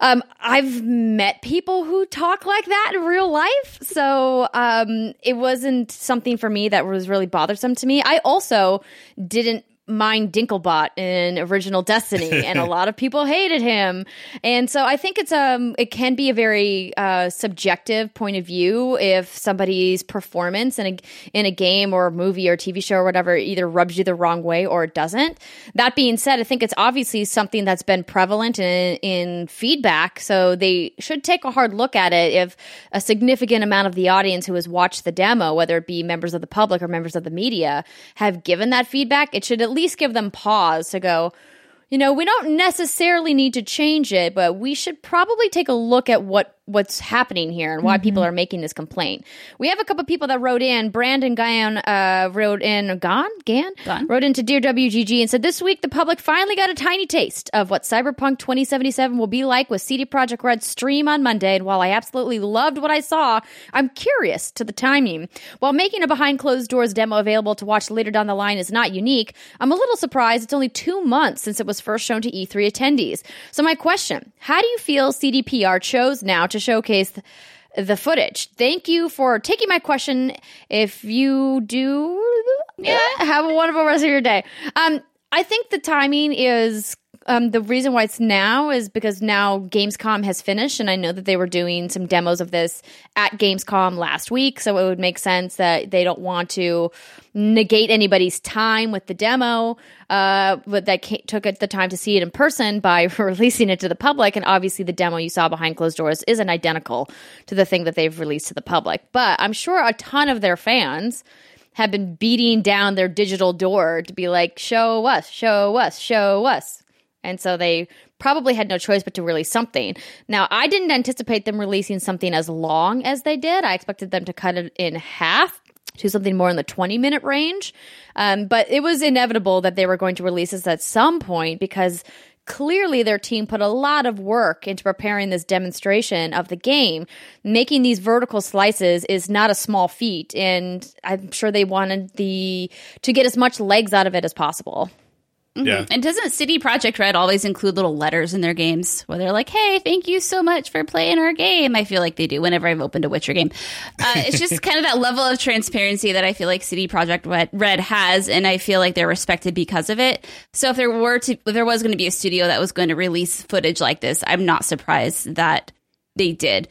Um, I've met people who talk like that in real life, so um, it wasn't something for me that was really bothersome to me. I also didn't mind Dinklebot in original Destiny, and a lot of people hated him. And so I think it's um it can be a very uh, subjective point of view if somebody's performance in a in a game or a movie or TV show or whatever either rubs you the wrong way or it doesn't. That being said, I think it's obviously something that's been prevalent in in feedback, so they should take a hard look at it if a significant amount of the audience who has watched the demo, whether it be members of the public or members of the media, have given that feedback. It should at least give them pause to go, you know, we don't necessarily need to change it, but we should probably take a look at what what's happening here and why people are making this complaint. We have a couple of people that wrote in. Brandon Gan uh, wrote in. Gan Gan Gan. wrote into Dear WGG and said this week the public finally got a tiny taste of what Cyberpunk 2077 will be like with CD Projekt Red's stream on Monday. And while I absolutely loved what I saw, I'm curious to the timing. While making a behind closed doors demo available to watch later down the line is not unique, I'm a little surprised it's only two months since it was first shown to E3 attendees. So my question: How do you feel CDPR chose now to showcase? the footage. Thank you for taking my question. If you do, yeah, have a wonderful rest of your day. Um, I think the timing is um, the reason why it's now is because now Gamescom has finished, and I know that they were doing some demos of this at Gamescom last week, so it would make sense that they don't want to negate anybody's time with the demo, uh, that took the time to see it in person by releasing it to the public, and obviously the demo you saw behind closed doors isn't identical to the thing that they've released to the public, but I'm sure a ton of their fans have been beating down their digital door to be like, show us, show us, show us. And so they probably had no choice but to release something. Now, I didn't anticipate them releasing something as long as they did. I expected them to cut it in half to something more in the 20 minute range. Um, but it was inevitable that they were going to release this at some point because clearly their team put a lot of work into preparing this demonstration of the game. Making these vertical slices is not a small feat, and I'm sure they wanted the to get as much legs out of it as possible. Yeah. And doesn't CD Projekt Red always include little letters in their games where they're like, "Hey, thank you so much for playing our game"? I feel like they do whenever I've opened a Witcher game. Uh, it's just kind of that level of transparency that I feel like CD Projekt Red, Red has, and I feel like they're respected because of it. So if there were to, if there was going to be a studio that was going to release footage like this, I'm not surprised that they did.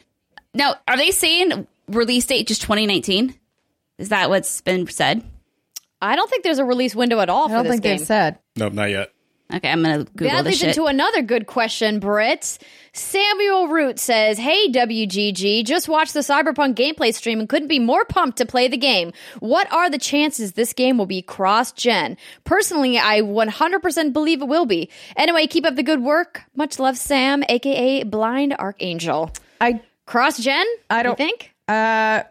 Now, are they saying release date just 2019? Is that what's been said? I don't think there's a release window at all I for don't this think game. they've said. Nope, not yet. Okay, I'm gonna Google That this leads shit. into another good question, Britt. Samuel Root says, Hey, WGG, just watched the Cyberpunk gameplay stream and couldn't be more pumped to play the game. What are the chances this game will be cross gen? Personally, I 100% believe it will be. Anyway, keep up the good work. Much love, Sam, aka Blind Archangel. I Cross gen? I don't- You think? uh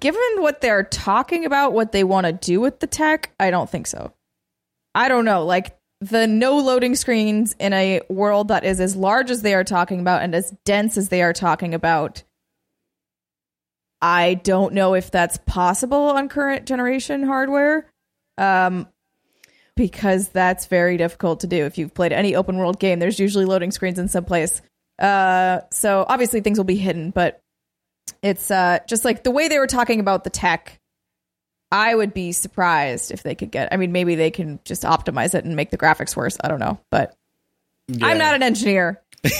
given what they're talking about, what they want to do with the tech, I don't think so. I don't know, like the no loading screens in a world that is as large as they are talking about and as dense as they are talking about. I don't know if that's possible on current generation hardware. Um because that's very difficult to do. If you've played any open world game, there's usually loading screens in some place. Uh so obviously things will be hidden, but it's uh just like the way they were talking about the tech I would be surprised if they could get. I mean, maybe they can just optimize it and make the graphics worse. I don't know, but Yeah. I'm not an engineer.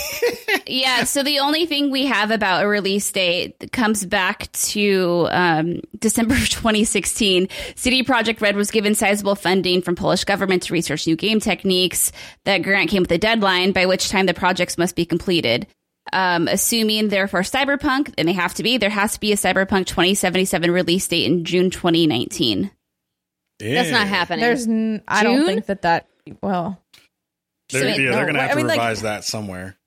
yeah, so the only thing we have about a release date comes back to um, December of 2016. CD Projekt Red was given sizable funding from Polish government to research new game techniques. That grant came with a deadline by which time the projects must be completed. Um, assuming they're for Cyberpunk, and they have to be, there has to be a Cyberpunk 2077 release date in June 2019. That's not happening. There's, n- I don't think that that. Well, They're, So- yeah, they're no, gonna have I to mean, like- revise that somewhere.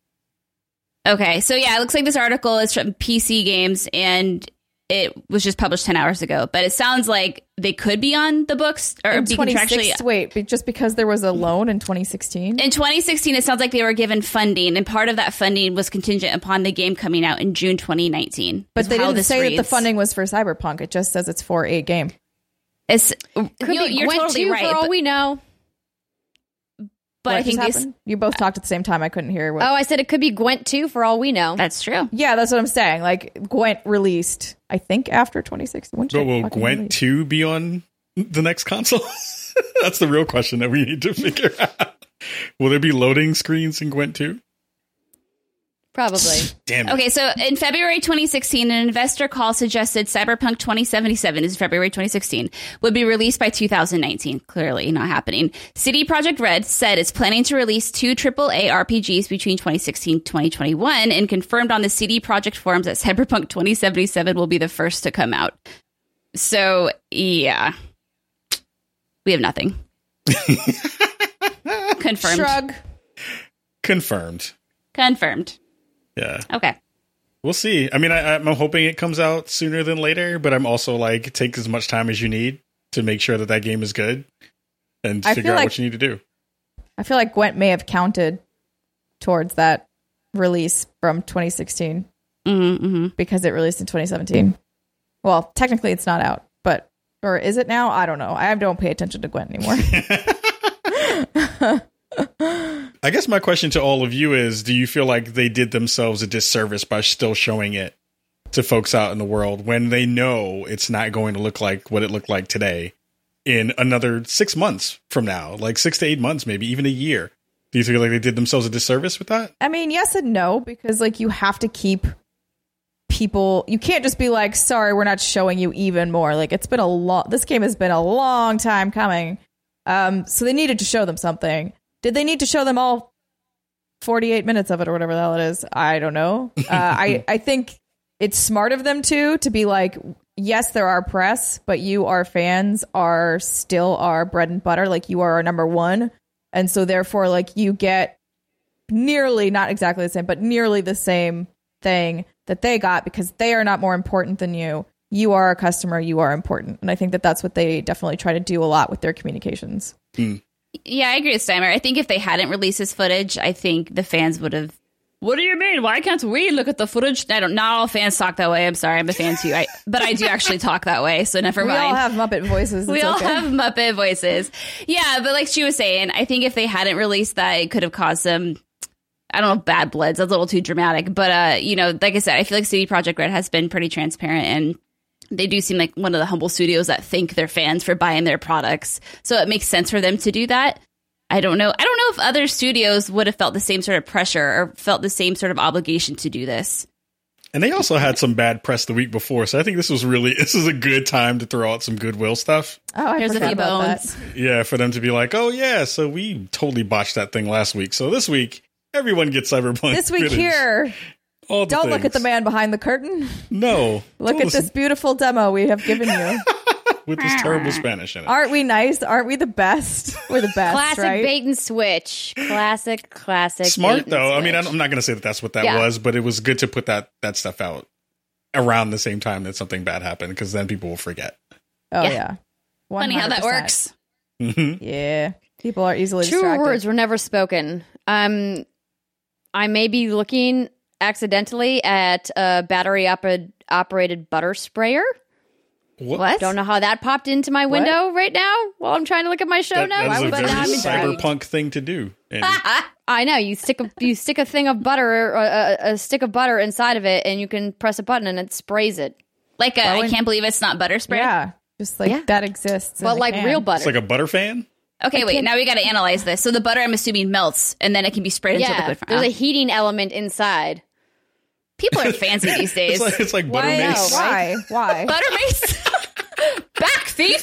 Okay, so yeah, it looks like this article is from PC Games and it was just published 10 hours ago, but it sounds like they could be on the books or in be contractually. Wait, just because there was a loan in 2016. In 2016, it sounds like they were given funding, and part of that funding was contingent upon the game coming out in June 2019. But they how didn't this say that the funding was for Cyberpunk. It just says it's for a game. It's, Could you, be you're Gwent totally 2 right, for all but, we know. But What I think just this. happened? You both talked at the same time. I couldn't hear what. Oh, I said it could be Gwent too, for all we know. That's true. Yeah, that's what I'm saying. Like Gwent released, I think after 2016. But will Gwent release? 2 be on the next console? That's the real question that we need to figure out. Will there be loading screens in Gwent 2? Probably. Damn it. Okay, so in February 2016, an investor call suggested Cyberpunk 2077 is February 2016 would be released by 2019. Clearly not happening. CD Projekt Red said it's planning to release two AAA RPGs between 2016 2021 and confirmed on the CD Projekt forums that Cyberpunk 2077 will be the first to come out. So, yeah. We have nothing. Confirmed. Shrug. Confirmed. Confirmed. Yeah. Okay. We'll see. I mean, I, I'm hoping it comes out sooner than later, but I'm also like, take as much time as you need to make sure that that game is good and I figure out like- what you need to do. I feel like Gwent may have counted towards that release from 2016 Mm-hmm, mm-hmm. because it released in 2017. Well, technically it's not out, but or is it now? I don't know. I don't pay attention to Gwent anymore. I guess my question to all of you is do you feel like they did themselves a disservice by still showing it to folks out in the world when they know it's not going to look like what it looked like today in another six months from now, like six to eight months, maybe even a year? Do you feel like they did themselves a disservice with that? I mean, yes and no because like you have to keep people you can't just be like sorry we're not showing you even more like it's been a long this game has been a long time coming um so they needed to show them something did they need to show them all 48 minutes of it or whatever the hell it is? I don't know. Uh, i i think it's smart of them to to be like yes there are press but you our fans are still our bread and butter. Like you are our number one. And so therefore like you get nearly not exactly the same but nearly the same thing that they got because they are not more important than you. You are a customer. You are important. And i think that that's what they definitely try to do a lot with their communications Yeah, I agree with Steimer. I think if they hadn't released this footage, I think the fans would have. What do you mean? Why can't we look at the footage? I don't. Not all fans talk that way. I'm sorry, I'm a fan too. I, but I do actually talk that way, so never we mind. We all have muppet voices we all okay. have Muppet voices. Yeah, but like she was saying, I think if they hadn't released that, it could have caused some. I don't know, bad bloods. That's a little too dramatic, but uh, you know, like I said, I feel like CD Projekt Red has been pretty transparent and they do seem like one of the humble studios that thank their fans for buying their products. So it makes sense for them to do that. I don't know. I don't know if other studios would have felt the same sort of pressure or felt the same sort of obligation to do this. And they also had some bad press the week before, so I think this was really this is a good time to throw out some goodwill stuff. oh I Here's a forgot few about bones. that. Yeah, for them to be like, "Oh yeah, so we totally botched that thing last week. So this week, everyone gets Cyberpunk." this week footage." here All the don't look at the man behind the curtain No, look at listen this beautiful demo we have given you with this terrible Spanish in it. aren't we nice aren't we the best we're the best Classic right bait and switch. Classic, classic. Smart bait and though. I mean. I'm not going to say that that's what that Yeah. was, but it was good to put that that stuff out around the same time that something bad happened because then people will forget. oh Yeah. yeah Funny how that 100%. works. yeah people are easily True distracted. words were never spoken. Um, I may be looking accidentally at a battery op- operated butter sprayer. What? What? Don't know how that popped into my window right now while I'm trying to look at my show That, notes. that is a but very now I'm intrigued. cyberpunk thing to do. I know you stick a you stick a thing of butter, a, a, a stick of butter inside of it, and you can press a button and it sprays it. Like, a, I Well, can't believe it's not butter spray. yeah Just like Yeah. that exists. in but like can. real butter, It's butter. like a butter fan. Okay, wait. Now we got to analyze this. So the butter, I'm assuming, melts, and then it can be sprayed into yeah, liquid. there's a heating element inside. People are fancy these days. It's like it's like butter Why? mace. Why? Why? butter mace. Back thief.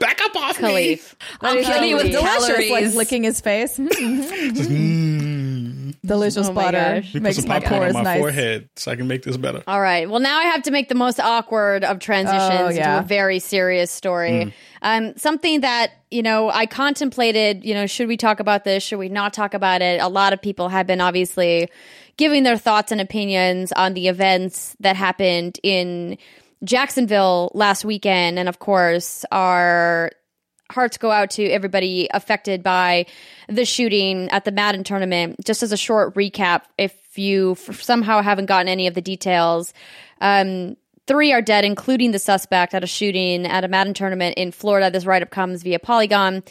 Back up off me. Kahlief. I'll kill you with Kahlief. Delicious, like licking his face. Mm. Delicious Oh butter gosh. Let put makes some my popcorn pores on my nice. forehead so I can make this better. All right. Well, now I have to make the most awkward of transitions Oh, yeah. to a very serious story. Um, something that you know I contemplated. You know, should we talk about this? Should we not talk about it? A lot of people have been obviously giving their thoughts and opinions on the events that happened in Jacksonville last weekend, and of course, our hearts go out to everybody affected by the shooting at the Madden tournament. Just as a short recap, if you somehow haven't gotten any of the details, um, three are dead, including the suspect at a shooting at a Madden tournament in Florida. This write up comes via Polygon.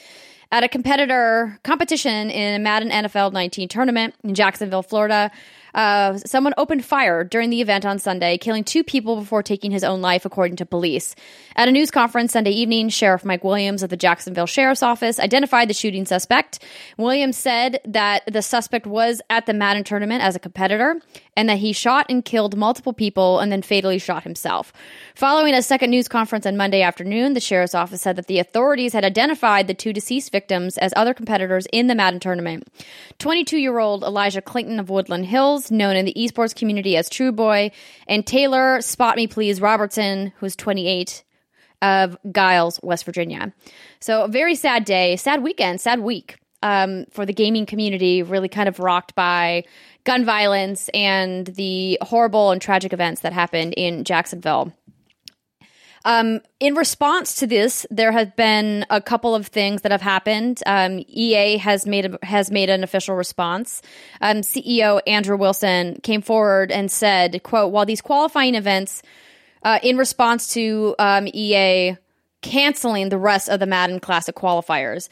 At a competitor competition in a Madden NFL 19 tournament in Jacksonville, Florida, uh, someone opened fire during the event on Sunday, killing two people before taking his own life, according to police. At a news conference Sunday evening, Sheriff Mike Williams of the Jacksonville Sheriff's Office identified the shooting suspect. Williams said that the suspect was at the Madden tournament as a competitor and that he shot and killed multiple people and then fatally shot himself. Following a second news conference on Monday afternoon, the sheriff's office said that the authorities had identified the two deceased victims as other competitors in the Madden tournament. 22 year old Elijah Clayton of Woodland Hills, known in the esports community as Trueboy, and Taylor Spot Me Please Robertson, who's 28 of Giles, West Virginia. So, a very sad day, sad weekend, sad week um, for the gaming community, really kind of rocked by gun violence and the horrible and tragic events that happened in Jacksonville. Um, in response to this, there have been a couple of things that have happened. Um, EA has made a, has made an official response. Um, CEO Andrew Wilson came forward and said, "quote While these qualifying events, uh, in response to um, EA canceling the rest of the Madden Classic qualifiers."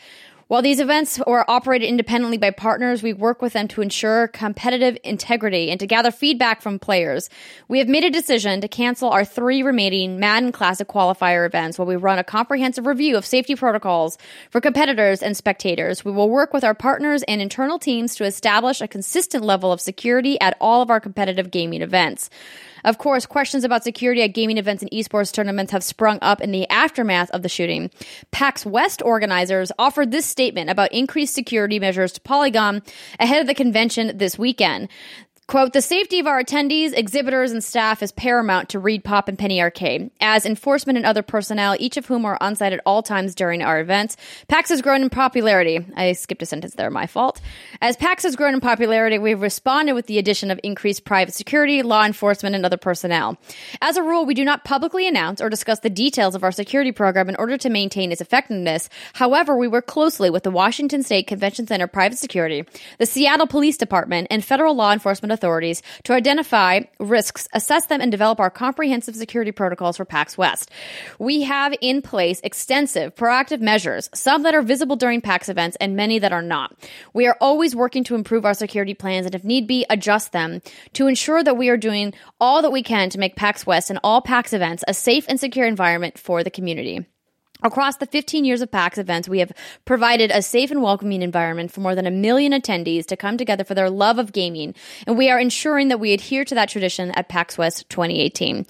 While these events are operated independently by partners, we work with them to ensure competitive integrity and to gather feedback from players. We have made a decision to cancel our three remaining Madden Classic qualifier events while we run a comprehensive review of safety protocols for competitors and spectators. We will work with our partners and internal teams to establish a consistent level of security at all of our competitive gaming events. Of course, questions about security at gaming events and esports tournaments have sprung up in the aftermath of the shooting. PAX West organizers offered this statement about increased security measures to Polygon ahead of the convention this weekend. Quote, the safety of our attendees, exhibitors, and staff is paramount to ReedPop and Penny Arcade. As enforcement and other personnel, each of whom are on site at all times during our events, PAX has grown in popularity. I skipped a sentence there, my fault. As PAX has grown in popularity, we've responded with the addition of increased private security, law enforcement, and other personnel. As a rule, we do not publicly announce or discuss the details of our security program in order to maintain its effectiveness. However, we work closely with the Washington State Convention Center Private Security, the Seattle Police Department, and federal law enforcement authorities to identify risks, assess them, and develop our comprehensive security protocols for PAX West. We have in place extensive proactive measures, some that are visible during PAX events and many that are not. We are always working to improve our security plans and, if need be, adjust them to ensure that we are doing all that we can to make PAX West and all PAX events a safe and secure environment for the community. Across the 15 years of PAX events, we have provided a safe and welcoming environment for more than a million attendees to come together for their love of gaming, and we are ensuring that we adhere to that tradition at PAX West 2018.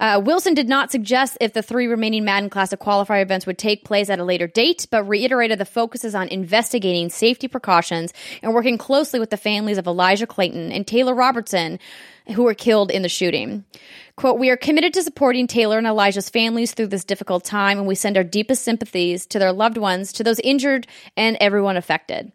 Uh, Wilson did not suggest if the three remaining Madden Classic qualifier events would take place at a later date, but reiterated the focus is on investigating safety precautions and working closely with the families of Elijah Clayton and Taylor Robertson, who were killed in the shooting. Quote, we are committed to supporting Taylor and Elijah's families through this difficult time, and we send our deepest sympathies to their loved ones, to those injured, and everyone affected.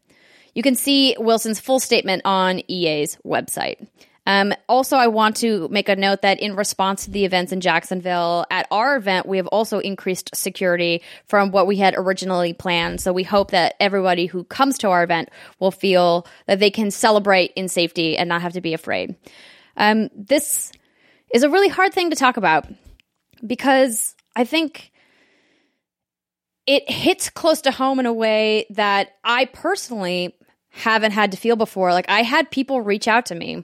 You can see Wilson's full statement on EA's website. Um, also, I want to make a note that in response to the events in Jacksonville, at our event, we have also increased security from what we had originally planned. So we hope that everybody who comes to our event will feel that they can celebrate in safety and not have to be afraid. Um, this is a really hard thing to talk about because I think it hits close to home in a way that I personally haven't had to feel before. Like I had people reach out to me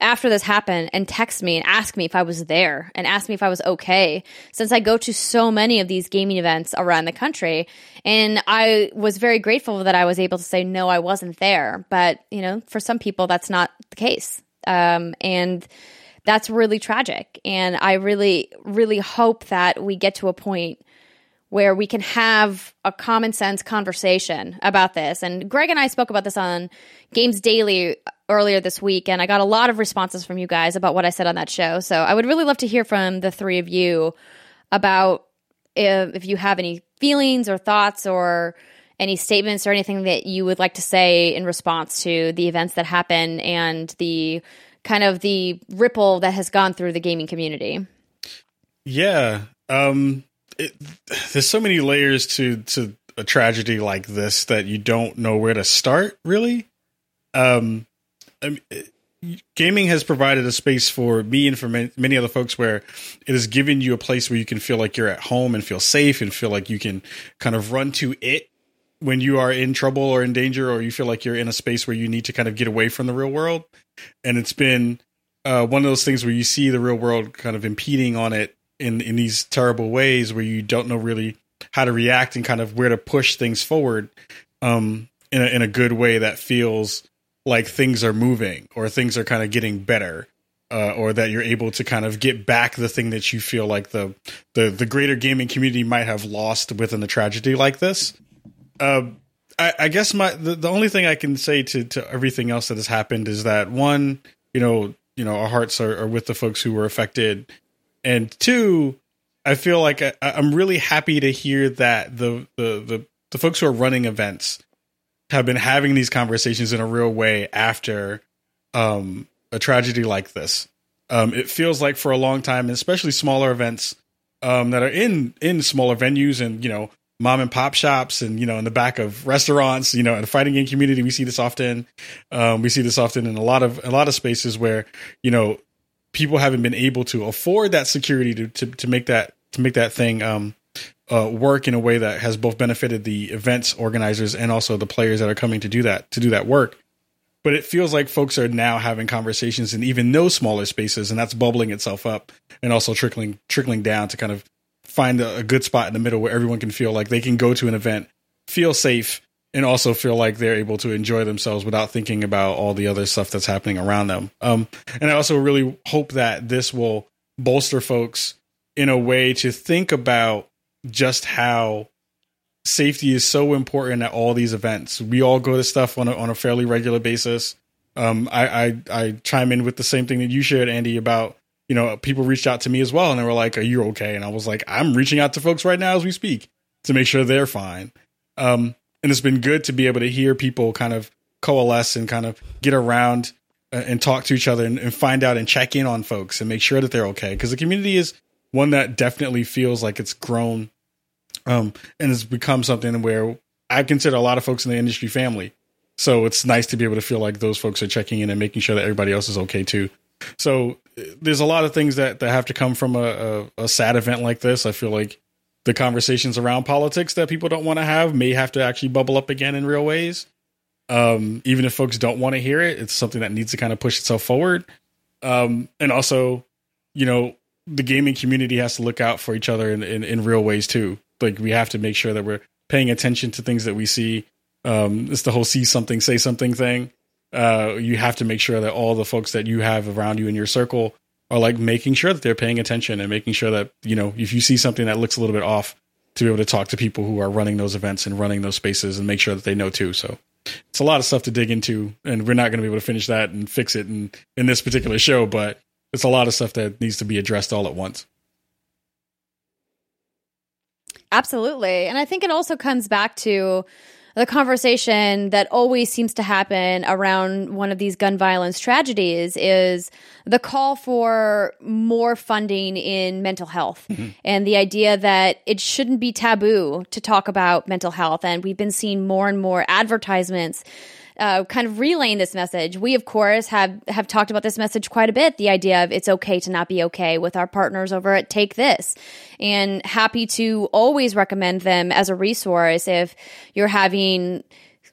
after this happened and text me and ask me if I was there and ask me if I was okay since I go to so many of these gaming events around the country. And I was very grateful that I was able to say no I wasn't there. But you know for some people that's not the case um, and that's really tragic and I really really hope that we get to a point where we can have a common sense conversation about this. And Greg and I spoke about this on Games Daily earlier this week, and I got a lot of responses from you guys about what I said on that show. So I would really love to hear from the three of you about if, if you have any feelings or thoughts or any statements or anything that you would like to say in response to the events that happen and the kind of the ripple that has gone through the gaming community. Yeah. Um it, there's so many layers to to a tragedy like this that you don't know where to start. Really, um, I mean, gaming has provided a space for me and for many other folks where it has given you a place where you can feel like you're at home and feel safe and feel like you can kind of run to it when you are in trouble or in danger or you feel like you're in a space where you need to kind of get away from the real world and it's been uh, one of those things where you see the real world kind of impeding on it in in these terrible ways where you don't know really how to react and kind of where to push things forward um, in a, in a good way that feels like things are moving or things are kind of getting better uh, or that you're able to kind of get back the thing that you feel like the the the greater gaming community might have lost within a tragedy like this. Uh, I, I, guess my the, the only thing I can say to to everything else that has happened is that one, you know, you know, our hearts are, are with the folks who were affected and two, I feel like I, am really happy to hear that the, the the the folks who are running events have been having these conversations in a real way after um, a tragedy like this. Um, it feels like for a long time, especially smaller events um, that are in in smaller venues and you know mom and pop shops and you know in the back of restaurants you know in the fighting game community we see this often um, we see this often in a lot of a lot of spaces where you know people haven't been able to afford that security to to, to make that to make that thing um, uh, work in a way that has both benefited the events organizers and also the players that are coming to do that to do that work. But it feels like folks are now having conversations in even those smaller spaces, and that's bubbling itself up and also trickling trickling down to kind of find a, a good spot in the middle where everyone can feel like they can go to an event, feel safe, and also feel like they're able to enjoy themselves without thinking about all the other stuff that's happening around them. Um, and I also really hope that this will bolster folks in a way to think about just how safety is so important at all these events. We all go to stuff on a, on a fairly regular basis. Um, I, I, I chime in with the same thing that you shared, Andy, about you know people reached out to me as well, and they were like, "Are you okay?" And I was like, "I'm reaching out to folks right now as we speak to make sure they're fine." Um, and it's been good to be able to hear people kind of coalesce and kind of get around uh, and talk to each other and, and, find out and check in on folks and make sure that they're okay because the community is one that definitely feels like it's grown um, and has become something where I consider a lot of folks in the industry family. So it's nice to be able to feel like those folks are checking in and making sure that everybody else is okay too. So uh, there's a lot of things that, that have to come from a, a, a sad event like this. I feel like the conversations around politics that people don't want to have may have to actually bubble up again in real ways. Um, even if folks don't want to hear it, it's something that needs to kind of push itself forward. Um, and also, you know, the gaming community has to look out for each other in, in, in, real ways too. Like we have to make sure that we're paying attention to things that we see. Um, it's the whole see something, say something thing. Uh, you have to make sure that all the folks that you have around you in your circle are like making sure that they're paying attention and making sure that you know if you see something that looks a little bit off to be able to talk to people who are running those events and running those spaces and make sure that they know too. So it's a lot of stuff to dig into and we're not going to be able to finish that and fix it in in this particular show but it's a lot of stuff that needs to be addressed all at once. Absolutely. And i think it also comes back to the conversation that always seems to happen around one of these gun violence tragedies is the call for more funding in mental health mm-hmm. and the idea that it shouldn't be taboo to talk about mental health. And we've been seeing more and more advertisements uh, kind of relaying this message. We, of course, have have talked about this message quite a bit. The idea of it's okay to not be okay with our partners over at Take This, and happy to always recommend them as a resource if you're having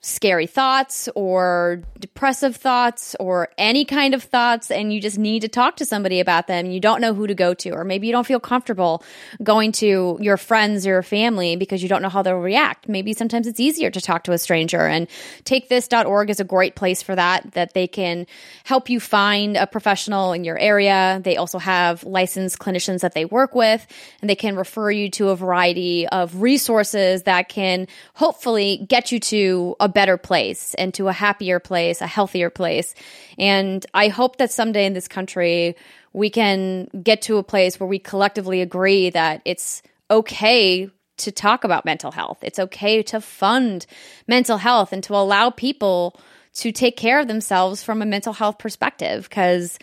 scary thoughts or depressive thoughts or any kind of thoughts and you just need to talk to somebody about them. You don't know who to go to or maybe you don't feel comfortable going to your friends or your family because you don't know how they'll react. Maybe sometimes it's easier to talk to a stranger and takethis.org is a great place for that that they can help you find a professional in your area. They also have licensed clinicians that they work with and they can refer you to a variety of resources that can hopefully get you to a better place and to a happier place, a healthier place. And I hope that someday in this country, we can get to a place where we collectively agree that it's okay to talk about mental health. It's okay to fund mental health and to allow people to take care of themselves from a mental health perspective because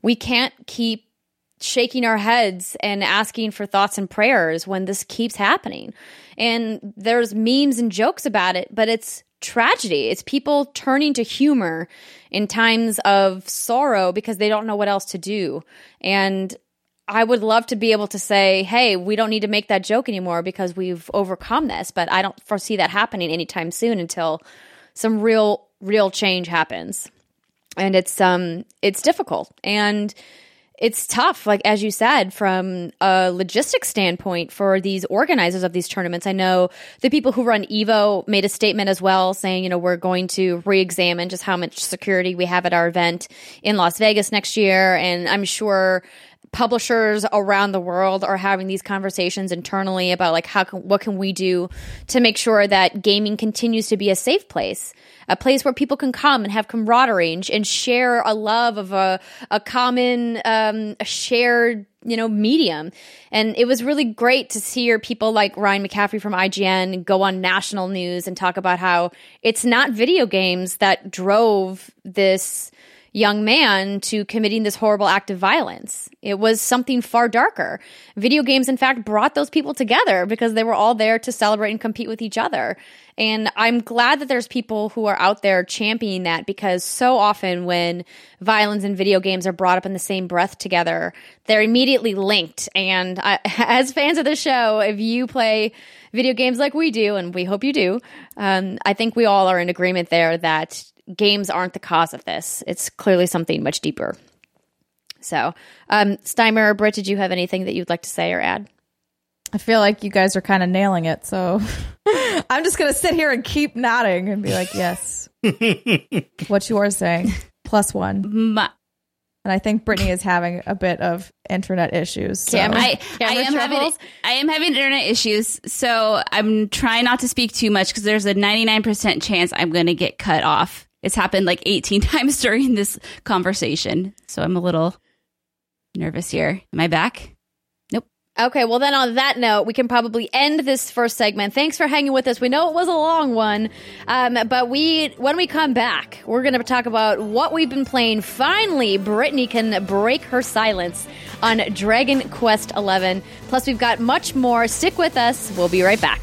we can't keep shaking our heads and asking for thoughts and prayers when this keeps happening. And there's memes and jokes about it, but it's tragedy. It's people turning to humor in times of sorrow because they don't know what else to do. And I would love to be able to say, hey, we don't need to make that joke anymore because we've overcome this, but I don't foresee that happening anytime soon until some real real change happens. And it's um it's difficult. And it's tough, like as you said, from a logistics standpoint for these organizers of these tournaments. I know the people who run Evo made a statement as well saying, you know, we're going to re examine just how much security we have at our event in Las Vegas next year. And I'm sure publishers around the world are having these conversations internally about like how can, what can we do to make sure that gaming continues to be a safe place a place where people can come and have camaraderie and, share a love of a, a common um, a shared you know medium. And it was really great to hear people like ryan mccaffrey from ign go on national news and talk about how it's not video games that drove this young man to committing this horrible act of violence. It was something far darker. Video games, in fact, brought those people together because they were all there to celebrate and compete with each other. And I'm glad that there's people who are out there championing that because so often when violence and video games are brought up in the same breath together, they're immediately linked. And I, as fans of the show, if you play video games like we do, and we hope you do, um, I think we all are in agreement there that games aren't the cause of this. It's clearly something much deeper. So, um, Steimer or Britt, did you have anything that you'd like to say or add? I feel like you guys are kind of nailing it. So I'm just going to sit here and keep nodding and be like, yes. what you are saying, plus one. My, and I think Brittany is having a bit of internet issues. So. Camera- I, I camera am having? I am having internet issues, so I'm trying not to speak too much because there's a 99% chance I'm going to get cut off. It's happened like 18 times during this conversation, so I'm a little nervous here. Am I back? Nope. Okay, well, then on that note, we can probably end this first segment. Thanks for hanging with us. We know it was a long one, um, but we when we come back, we're going to talk about what we've been playing. Finally, Brittany can break her silence on Dragon Quest XI. Plus, we've got much more. Stick with us. We'll be right back.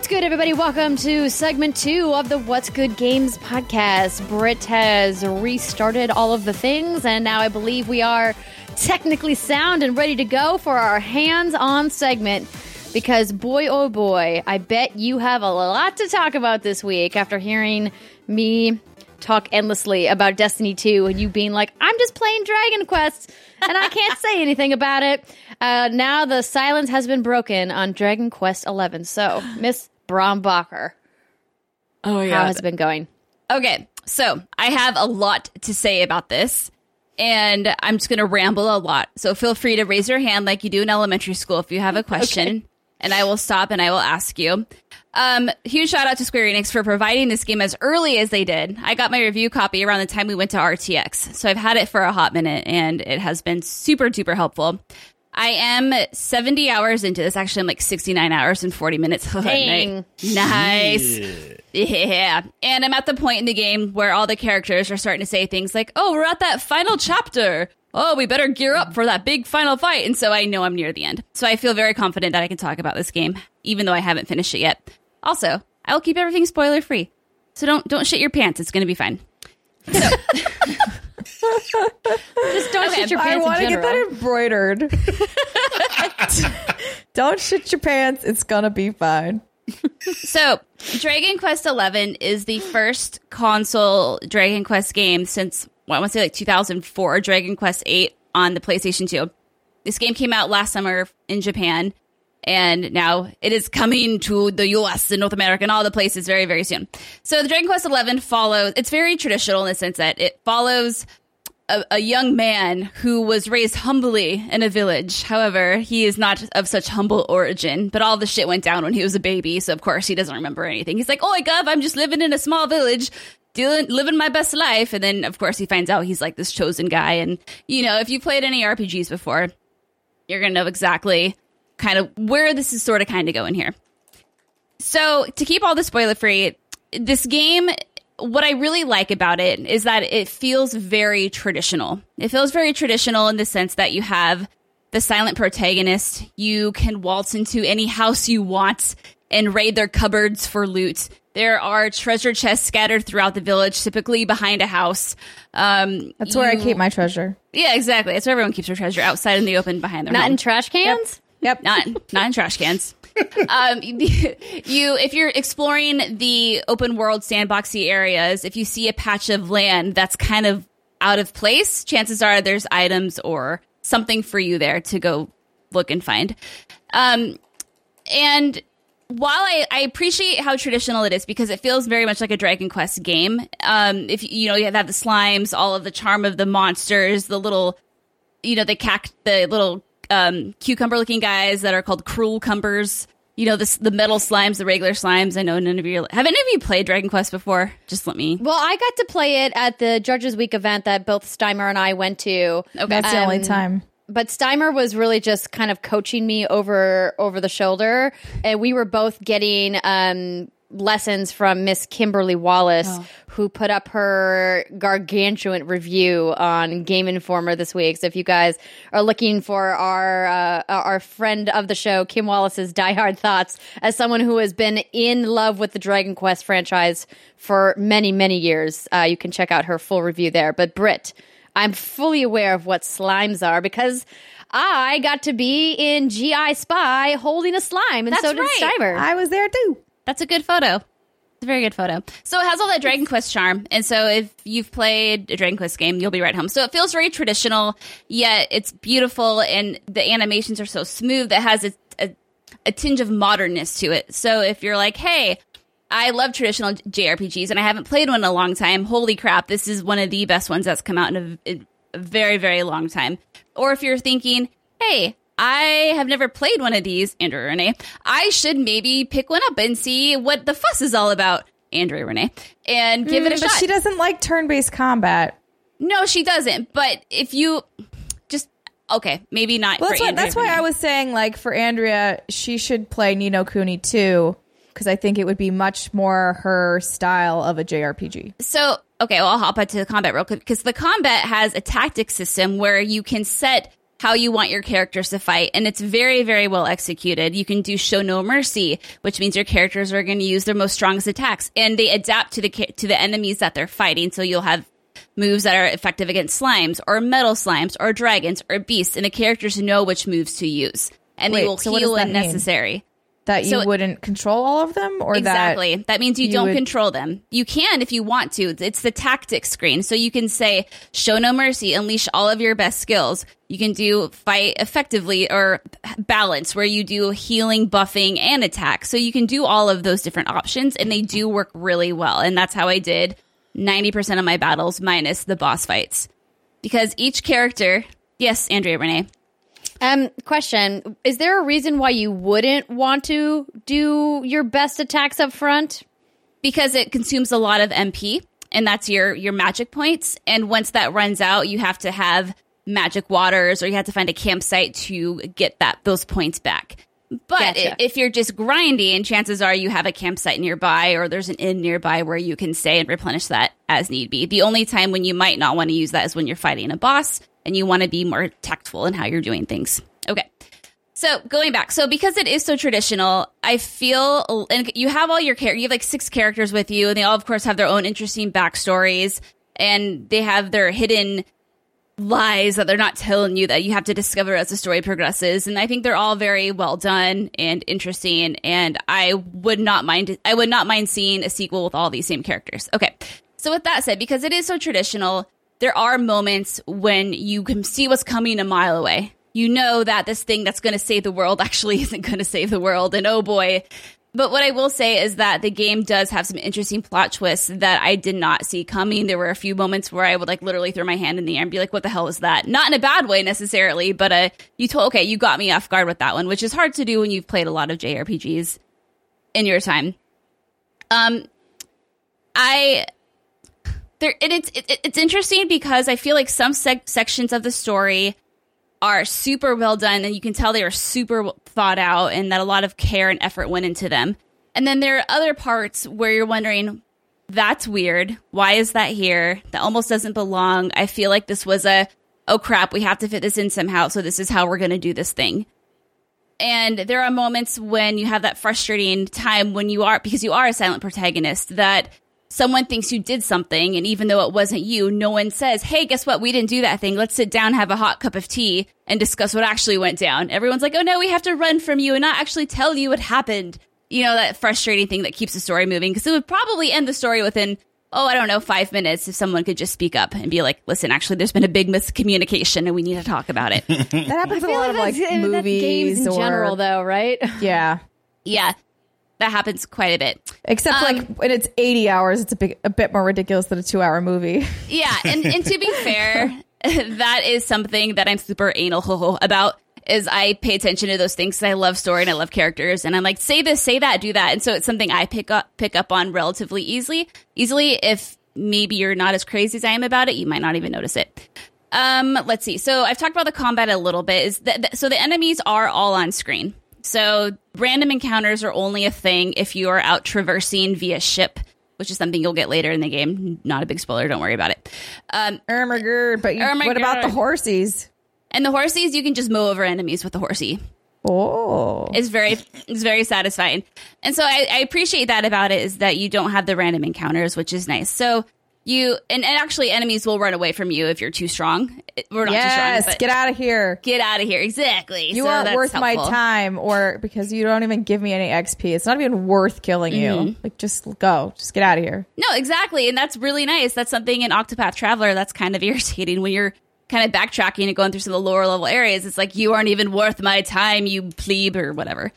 What's good, everybody? Welcome to segment two of the What's Good Games podcast. Britt has restarted all of the things, and now I believe we are technically sound and ready to go for our hands on segment. Because, boy, oh boy, I bet you have a lot to talk about this week after hearing me talk endlessly about Destiny 2 and you being like, I'm just playing Dragon Quest and I can't say anything about it. Uh, now the silence has been broken on Dragon Quest 11. So, Miss Brombacher, Oh yeah. how has it been going? Okay, so I have a lot to say about this, and I'm just going to ramble a lot. So feel free to raise your hand like you do in elementary school if you have a question, and I will stop and I will ask you. Um, huge shout out to Square Enix for providing this game as early as they did. I got my review copy around the time we went to RTX, so I've had it for a hot minute, and it has been super duper helpful. I am 70 hours into this. Actually, I'm like 69 hours and 40 minutes. Dang. nice. Yeah. And I'm at the point in the game where all the characters are starting to say things like, oh, we're at that final chapter. Oh, we better gear up for that big final fight. And so I know I'm near the end. So I feel very confident that I can talk about this game, even though I haven't finished it yet. Also, I will keep everything spoiler free. So don't don't shit your pants. It's going to be fine. Just don't Okay, shit your pants. I want to get that embroidered. Don't shit your pants. It's gonna be fine. So, Dragon Quest XI is the first console Dragon Quest game since well, I want to say like 2004. Dragon Quest VIII on the PlayStation 2. This game came out last summer in Japan, and now it is coming to the US and North America and all the places very, very soon. So, the Dragon Quest XI follows. It's very traditional in the sense that it follows a, a young man who was raised humbly in a village. However, he is not of such humble origin. But all the shit went down when he was a baby, so of course he doesn't remember anything. He's like, "Oh my god, I'm just living in a small village." Dealing, living my best life, and then of course he finds out he's like this chosen guy. And you know, if you played any RPGs before, you're gonna know exactly kind of where this is sort of kind of going here. So to keep all the spoiler free, this game, what I really like about it is that it feels very traditional. It feels very traditional in the sense that you have the silent protagonist. You can waltz into any house you want and raid their cupboards for loot. There are treasure chests scattered throughout the village, typically behind a house. Um, That's where I keep my treasure. Yeah, exactly. That's where everyone keeps their treasure outside in the open behind their Not home in trash cans? Yep. Not not in trash cans. um, you if you're exploring the open world sandboxy areas, if you see a patch of land that's kind of out of place, chances are there's items or something for you there to go look and find. Um, and while I, I appreciate how traditional it is because it feels very much like a Dragon Quest game, um, if you know you have the slimes, all of the charm of the monsters, the little, you know, the cac, the little um, cucumber looking guys that are called cruelcumbers. You know, this, the metal slimes, the regular slimes. I know none of you have any of you played Dragon Quest before. Just let me. Well, I got to play it at the Judges Week event that both Steimer and I went to. Okay. That's the only Um, time. But Steimer was really just kind of coaching me over over the shoulder, and we were both getting um, lessons from Miss Kimberly Wallace, who put up her gargantuan review on Game Informer this week. So if you guys are looking for our uh, our friend of the show, Kim Wallace's diehard thoughts, as someone who has been in love with the Dragon Quest franchise for many many years, uh, you can check out her full review there. But Britt. I'm fully aware of what slimes are because I got to be in GI Spy holding a slime, and That's so did right. Steimer. I was there too. That's a good photo. It's a very good photo. So it has all that Dragon Quest charm. And so if you've played a Dragon Quest game, you'll be right home. So it feels very traditional, yet it's beautiful and the animations are so smooth that has a, a, a tinge of modernness to it. So if you're like, hey, I love traditional JRPGs and I haven't played one in a long time. Holy crap, this is one of the best ones that's come out in a, in a very, very long time. Or if you're thinking, hey, I have never played one of these, Andrea Renee. I should maybe pick one up and see what the fuss is all about, Andrea Renee, and give it a Mm, but shot. she doesn't like turn-based combat. no, she doesn't. But if you just okay, maybe not. Well, that's why, that's why I was saying, like, for Andrea, she should play Ni no Kuni too, because I think it would be much more her style of a JRPG. So, okay, well, I'll hop into the combat real quick because the combat has a tactic system where you can set how you want your characters to fight, and it's very, very well executed. You can do show no mercy, which means your characters are going to use their most strongest attacks, and they adapt to the to the enemies that they're fighting. So you'll have moves that are effective against slimes, or metal slimes, or dragons, or beasts, and the characters know which moves to use, and they will so heal when necessary. That you So- wouldn't control all of them, or that Exactly. That, means you, you don't would- control them. You can if you want to. It's the tactics screen. So you can say, show no mercy, unleash all of your best skills. You can do fight effectively or balance where you do healing, buffing, and attack. So you can do all of those different options and they do work really well. And that's how I did 90% of my battles minus the boss fights. Because each character, yes, Andrea Renee, Um, question: Is there a reason why you wouldn't want to do your best attacks up front? because it consumes a lot of MP and that's your your magic points and once that runs out you have to have magic waters or you have to find a campsite to get that those points back. But Gotcha. if you're just grinding, chances are you have a campsite nearby or there's an inn nearby where you can stay and replenish that as need be. The only time when you might not want to use that is when you're fighting a boss and you want to be more tactful in how you're doing things. Okay. So going back, so because it is so traditional, I feel, and you have all your characters, you have like six characters with you, and they all, of course, have their own interesting backstories, and they have their hidden lies that they're not telling you that you have to discover as the story progresses. And I think they're all very well done and interesting. And I would not mind, I would not mind seeing a sequel with all these same characters. Okay. So with that said, because it is so traditional, there are moments when you can see what's coming a mile away. You know that this thing that's going to save the world actually isn't going to save the world. And oh boy, but what I will say is that the game does have some interesting plot twists that I did not see coming. There were a few moments where I would like literally throw my hand in the air and be like, "What the hell is that?" Not in a bad way necessarily, but uh, you told okay, you got me off guard with that one, which is hard to do when you've played a lot of JRPGs in your time. Um, I there and it's it, it's interesting because I feel like some sec- sections of the story are super well done and you can tell they are super thought out and that a lot of care and effort went into them. And then there are other parts where you're wondering, that's weird. Why is that here? That almost doesn't belong. I feel like this was a, oh crap, we have to fit this in somehow. So this is how we're going to do this thing. And there are moments when you have that frustrating time when you are, because you are a silent protagonist, that someone thinks you did something and even though it wasn't you no one says hey guess what? We didn't do that thing. Let's sit down have a hot cup of tea and discuss what actually went down. Everyone's like oh no we have to run from you and not actually tell you what happened. You know that frustrating thing that keeps the story moving because it would probably end the story within oh i don't know five minutes if someone could just speak up and be like listen actually there's been a big miscommunication and we need to talk about it. That happens in a lot of like that's- that's movies games in or general, though, right? yeah. yeah that happens quite a bit Except Um, like when it's 80 hours, it's a big, a bit more ridiculous than a two hour movie. Yeah, and, and to be fair, that is something that I'm super anal about. Is I pay attention to those things I love story and I love characters, and I'm like, say this, say that, do that, and so it's something I pick up pick up on relatively easily. Easily, if maybe you're not as crazy as I am about it, you might not even notice it. Um, let's see. So I've talked about the combat a little bit. Is that so? The enemies are all on screen. So random encounters are only a thing if you are out traversing via ship, which is something you'll get later in the game. Not a big spoiler. Don't worry about it. Um, Ermagerd, but you, Oh what about the God. horsies? and the horsies, you can just mow over enemies with the horsey. Oh. It's very, it's very satisfying. And so I, I appreciate that about it is that you don't have the random encounters, which is nice. So you, and, and actually enemies will run away from you if you're too strong. We're not yes, too strong, get out of here. get out of here. Exactly. You So aren't worth my time, or because you don't even give me any XP. It's not even worth killing you. Mm-hmm. Like, just go. Just get out of here. No, exactly. And that's really nice. That's something in Octopath Traveler that's kind of irritating when you're kind of backtracking and going through some of the lower level areas. It's like, you aren't even worth my time, you plebe or whatever.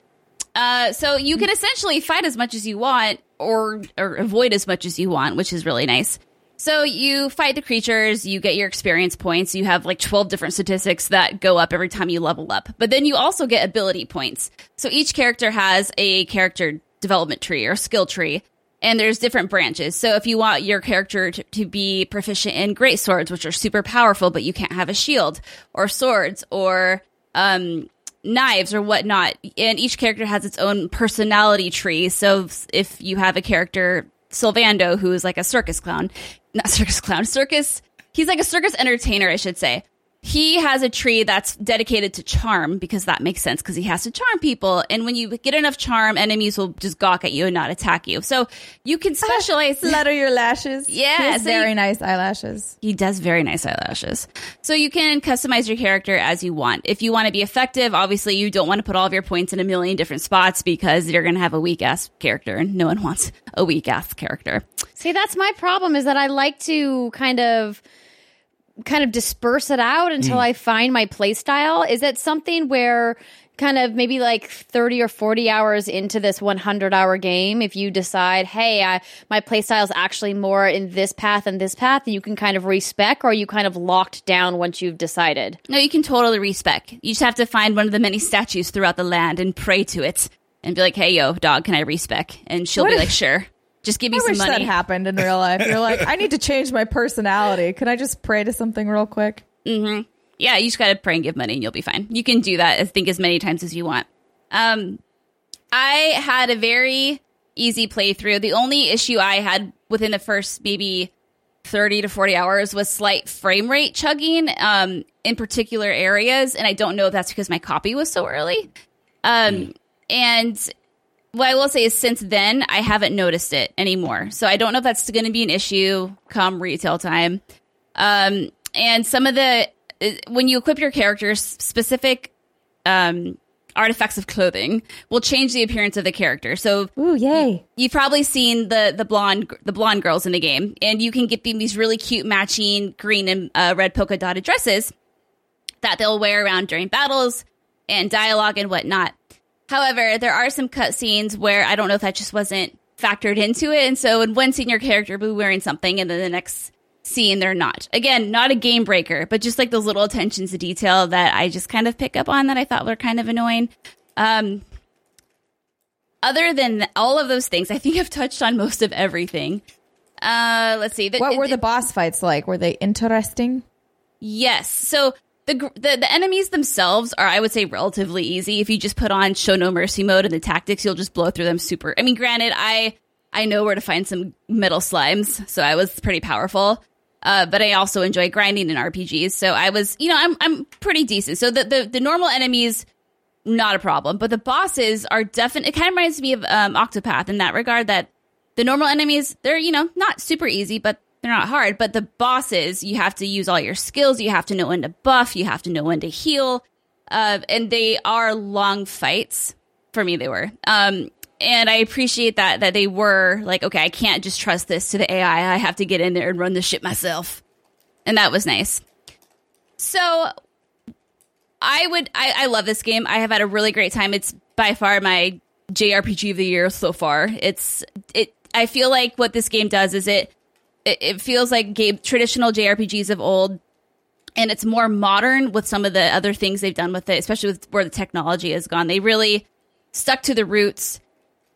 Uh, so you can essentially fight as much as you want or, or avoid as much as you want, which is really nice. So you fight the creatures, you get your experience points, you have like 12 different statistics that go up every time you level up. But then you also get ability points. So each character has a character development tree or skill tree and there's different branches. So if you want your character to, to be proficient in great swords, which are super powerful, but you can't have a shield, or swords, or um, knives, or whatnot, and each character has its own personality tree. So if you have a character Sylvando, who is like a circus clown, not circus clown, circus. He's like a circus entertainer, I should say. He has a tree that's dedicated to charm because that makes sense because he has to charm people. And when you get enough charm, enemies will just gawk at you and not attack you. So you can specialize. Flutter your lashes. Yeah, He has so you- very nice eyelashes. He does very nice eyelashes. So you can customize your character as you want. If you want to be effective, obviously you don't want to put all of your points in a million different spots because you're going to have a weak ass character and no one wants a weak ass character. See, that's my problem is that I like to kind of kind of disperse it out until mm. I find my play style. Is it something where kind of maybe like 30 or 40 hours into this 100 hour game if you decide hey I, my play style is actually more in this path and this path you can kind of respec or are you kind of locked down once you've decided No, you can totally respec. You just have to find one of the many statues throughout the land and pray to it and be like, hey, yo, dog, can I respec? And she'll What be if- like, sure. Just give me I some wish that happened in real life. You're like, I need to change my personality. Can I just pray to something real quick? yeah, you just got to pray and give money and you'll be fine. You can do that, I think, as many times as you want. Um, I had a very easy playthrough. The only issue I had within the first maybe 30 to 40 hours was slight frame rate chugging um, in particular areas. And I don't know if that's because my copy was so early. Um, And what I will say is since then, I haven't noticed it anymore. So I don't know if that's going to be an issue come retail time. Um, and some of the, uh, when you equip your characters, specific um, artifacts of clothing will change the appearance of the character. So Ooh, yay. you've probably seen the the blonde the blonde girls in the game, and you can get them these really cute matching green and uh, red polka dotted dresses that they'll wear around during battles and dialogue and whatnot. However, there are some cutscenes where I don't know if that just wasn't factored into it, and so in one scene your character will be wearing something, and then the next scene they're not. Again, not a game breaker, but just like those little attentions to detail that I just kind of pick up on that I thought were kind of annoying. Um, other than all of those things, I think I've touched on most of everything. Uh, let's see. The- What were the boss fights like? Were they interesting? Yes. So the, the the enemies themselves are, I would say, relatively easy. If you just put on show no mercy mode and the tactics, you'll just blow through them super. I mean, granted, I I know where to find some metal slimes, so I was pretty powerful. Uh, but I also enjoy grinding in RPGs, so I was, you know, I'm I'm pretty decent. So the the, the normal enemies, not a problem, but the bosses are definitely. It kind of reminds me of um, Octopath in that regard. That the normal enemies, they're you know not super easy, but they're not hard. But the bosses, you have to use all your skills. You have to know when to buff. You have to know when to heal. Uh, and they are long fights. For me, they were. Um, and I appreciate that that they were like, okay, I can't just trust this to the AI. I have to get in there and run the shit myself. And that was nice. So I would I, I love this game. I have had a really great time. It's by far my JRPG of the year so far. It's it I feel like what this game does is it it, it feels like game traditional JRPGs of old and it's more modern with some of the other things they've done with it, especially with where the technology has gone. They really stuck to the roots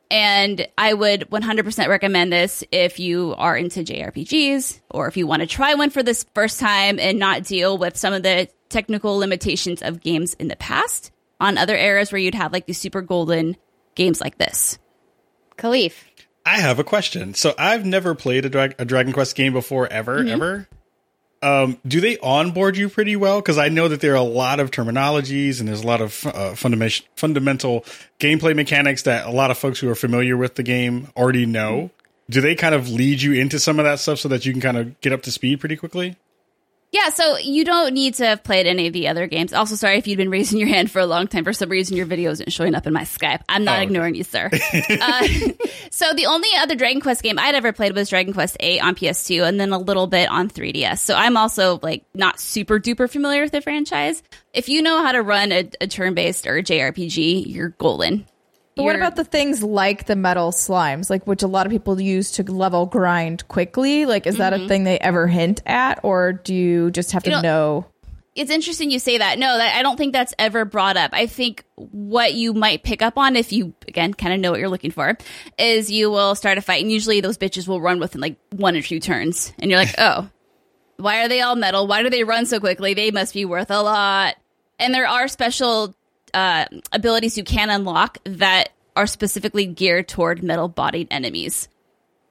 and I would 100% recommend this if you are into JRPGs or if you want to try one for this first time and not deal with some of the technical limitations of games in the past on other eras where you'd have like these super golden games like this. Kahlief. I have a question. So I've never played a, Dra- a Dragon Quest game before, ever, ever. Um, do they onboard you pretty well? Because I know that there are a lot of terminologies and there's a lot of uh, fundamental fundamental gameplay mechanics that a lot of folks who are familiar with the game already know. Do they kind of lead you into some of that stuff so that you can kind of get up to speed pretty quickly? Yeah, so you don't need to have played any of the other games. Also, sorry if you'd been raising your hand for a long time. For some reason, your video isn't showing up in my Skype. I'm not Oh, okay. ignoring you, sir. uh, so the only other Dragon Quest game I'd ever played was Dragon Quest 8 on PS2 and then a little bit on 3DS. So I'm also like not super duper familiar with the franchise. If you know how to run a, a turn-based or a JRPG, you're golden. But what about the things like the metal slimes, like which a lot of people use to level grind quickly? Like, is that a mm-hmm. thing they ever hint at, or do you just have to You know- know? it's interesting you say that. No, that I don't think that's ever brought up. I think what you might pick up on if you again kind of know what you're looking for is you will start a fight and usually those bitches will run within like one or two turns and you're like, "Oh, why are they all metal? Why do they run so quickly? They must be worth a lot." And there are special uh, abilities you can unlock that are specifically geared toward metal-bodied enemies.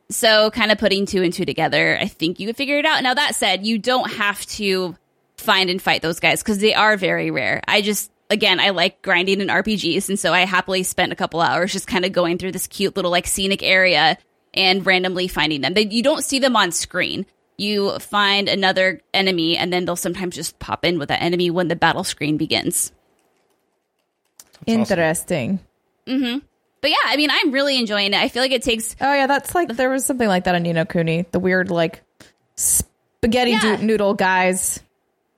So, kind of putting two and two together, I think you could figure it out. Now, that said, you don't have to find and fight those guys because they are very rare. I just, again, I like grinding in RPGs. And so I happily spent a couple hours just kind of going through this cute little like scenic area and randomly finding them. They, you don't see them on screen. You find another enemy and then they'll sometimes just pop in with that enemy when the battle screen begins. Interesting. mm-hmm But yeah, I mean, I'm really enjoying it. I feel like it takes Oh yeah, that's like there was something like that on Ni no Kuni, the weird like spaghetti Yeah. do- noodle guys.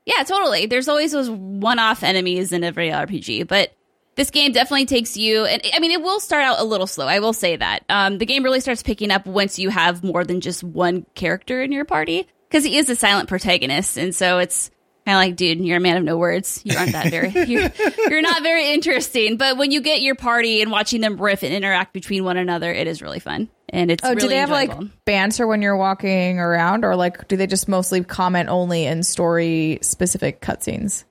Yeah, totally. There's always those one-off enemies in every RPG, but this game definitely takes you. And I mean, it will start out a little slow. I will say that. Um, the game really starts picking up once you have more than just one character in your party, because he is a silent protagonist, and so it's kind of like, dude, you're a man of no words. You aren't that very. You're, you're not very interesting. But when you get your party and watching them riff and interact between one another, it is really fun, and it's Oh, really do they have enjoyable. like banter when you're walking around, or like do they just mostly comment only in story specific cutscenes?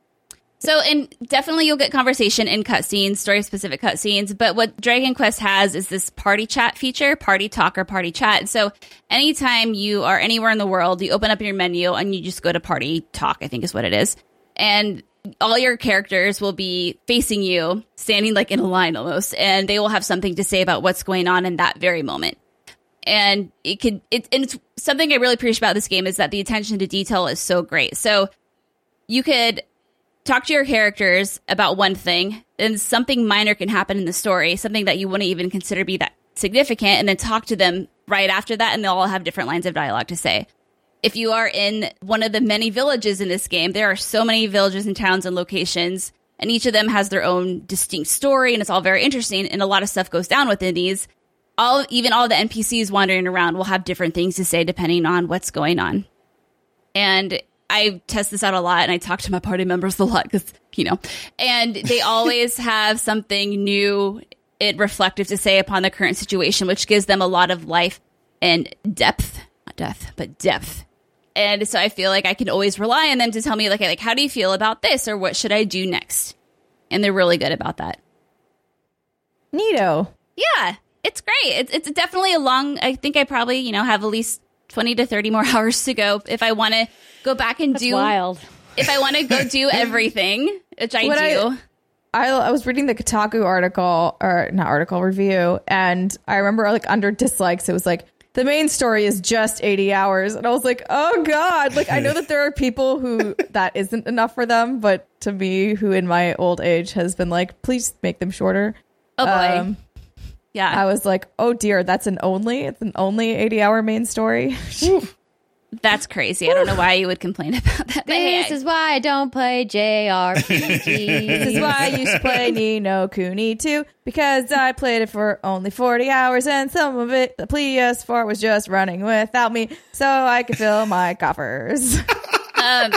So, and definitely you'll get conversation in cutscenes, story specific cutscenes. But what Dragon Quest has is this party chat feature, party talk or party chat. So, anytime you are anywhere in the world, you open up your menu and you just go to party talk, I think is what it is. And all your characters will be facing you, standing like in a line almost, and they will have something to say about what's going on in that very moment. And it could, it, and it's something I really appreciate about this game is that the attention to detail is so great. So, you could talk to your characters about one thing, and something minor can happen in the story, something that you wouldn't even consider be that significant, and then talk to them right after that, and they'll all have different lines of dialogue to say. If you are in one of the many villages in this game, there are so many villages and towns and locations, and each of them has their own distinct story, and it's all very interesting, and a lot of stuff goes down within these. All, even all the NPCs wandering around will have different things to say depending on what's going on. And I test this out a lot and I talk to my party members a lot because, you know, and they always have something new and reflective to say upon the current situation, which gives them a lot of life and depth, not depth, but depth. And so I feel like I can always rely on them to tell me, like, like, how do you feel about this or what should I do next? And they're really good about that. Neato. Yeah, it's great. It's, it's definitely a long, I think I probably, you know, have at least 20 to 30 more hours to go if I want to go back and That's do wild. if I want to go do everything, which I What I- do. I, I was reading the Kotaku article or not article review, and I remember like under dislikes, it was like the main story is just 80 hours, and I was like, oh god! Like I know that there are people who that isn't enough for them, but to me, who in my old age has been like, please make them shorter. oh boy, Um, yeah, I was like, oh dear, that's an only, it's an only 80 hour main story. that's crazy. I don't know why you would complain about that. But hey, This is why I don't play JRPGs. This is why I used to play Ni no Kuni 2 because I played it for only 40 hours and some of it, the PS4 was just running without me so I could fill my coffers. um,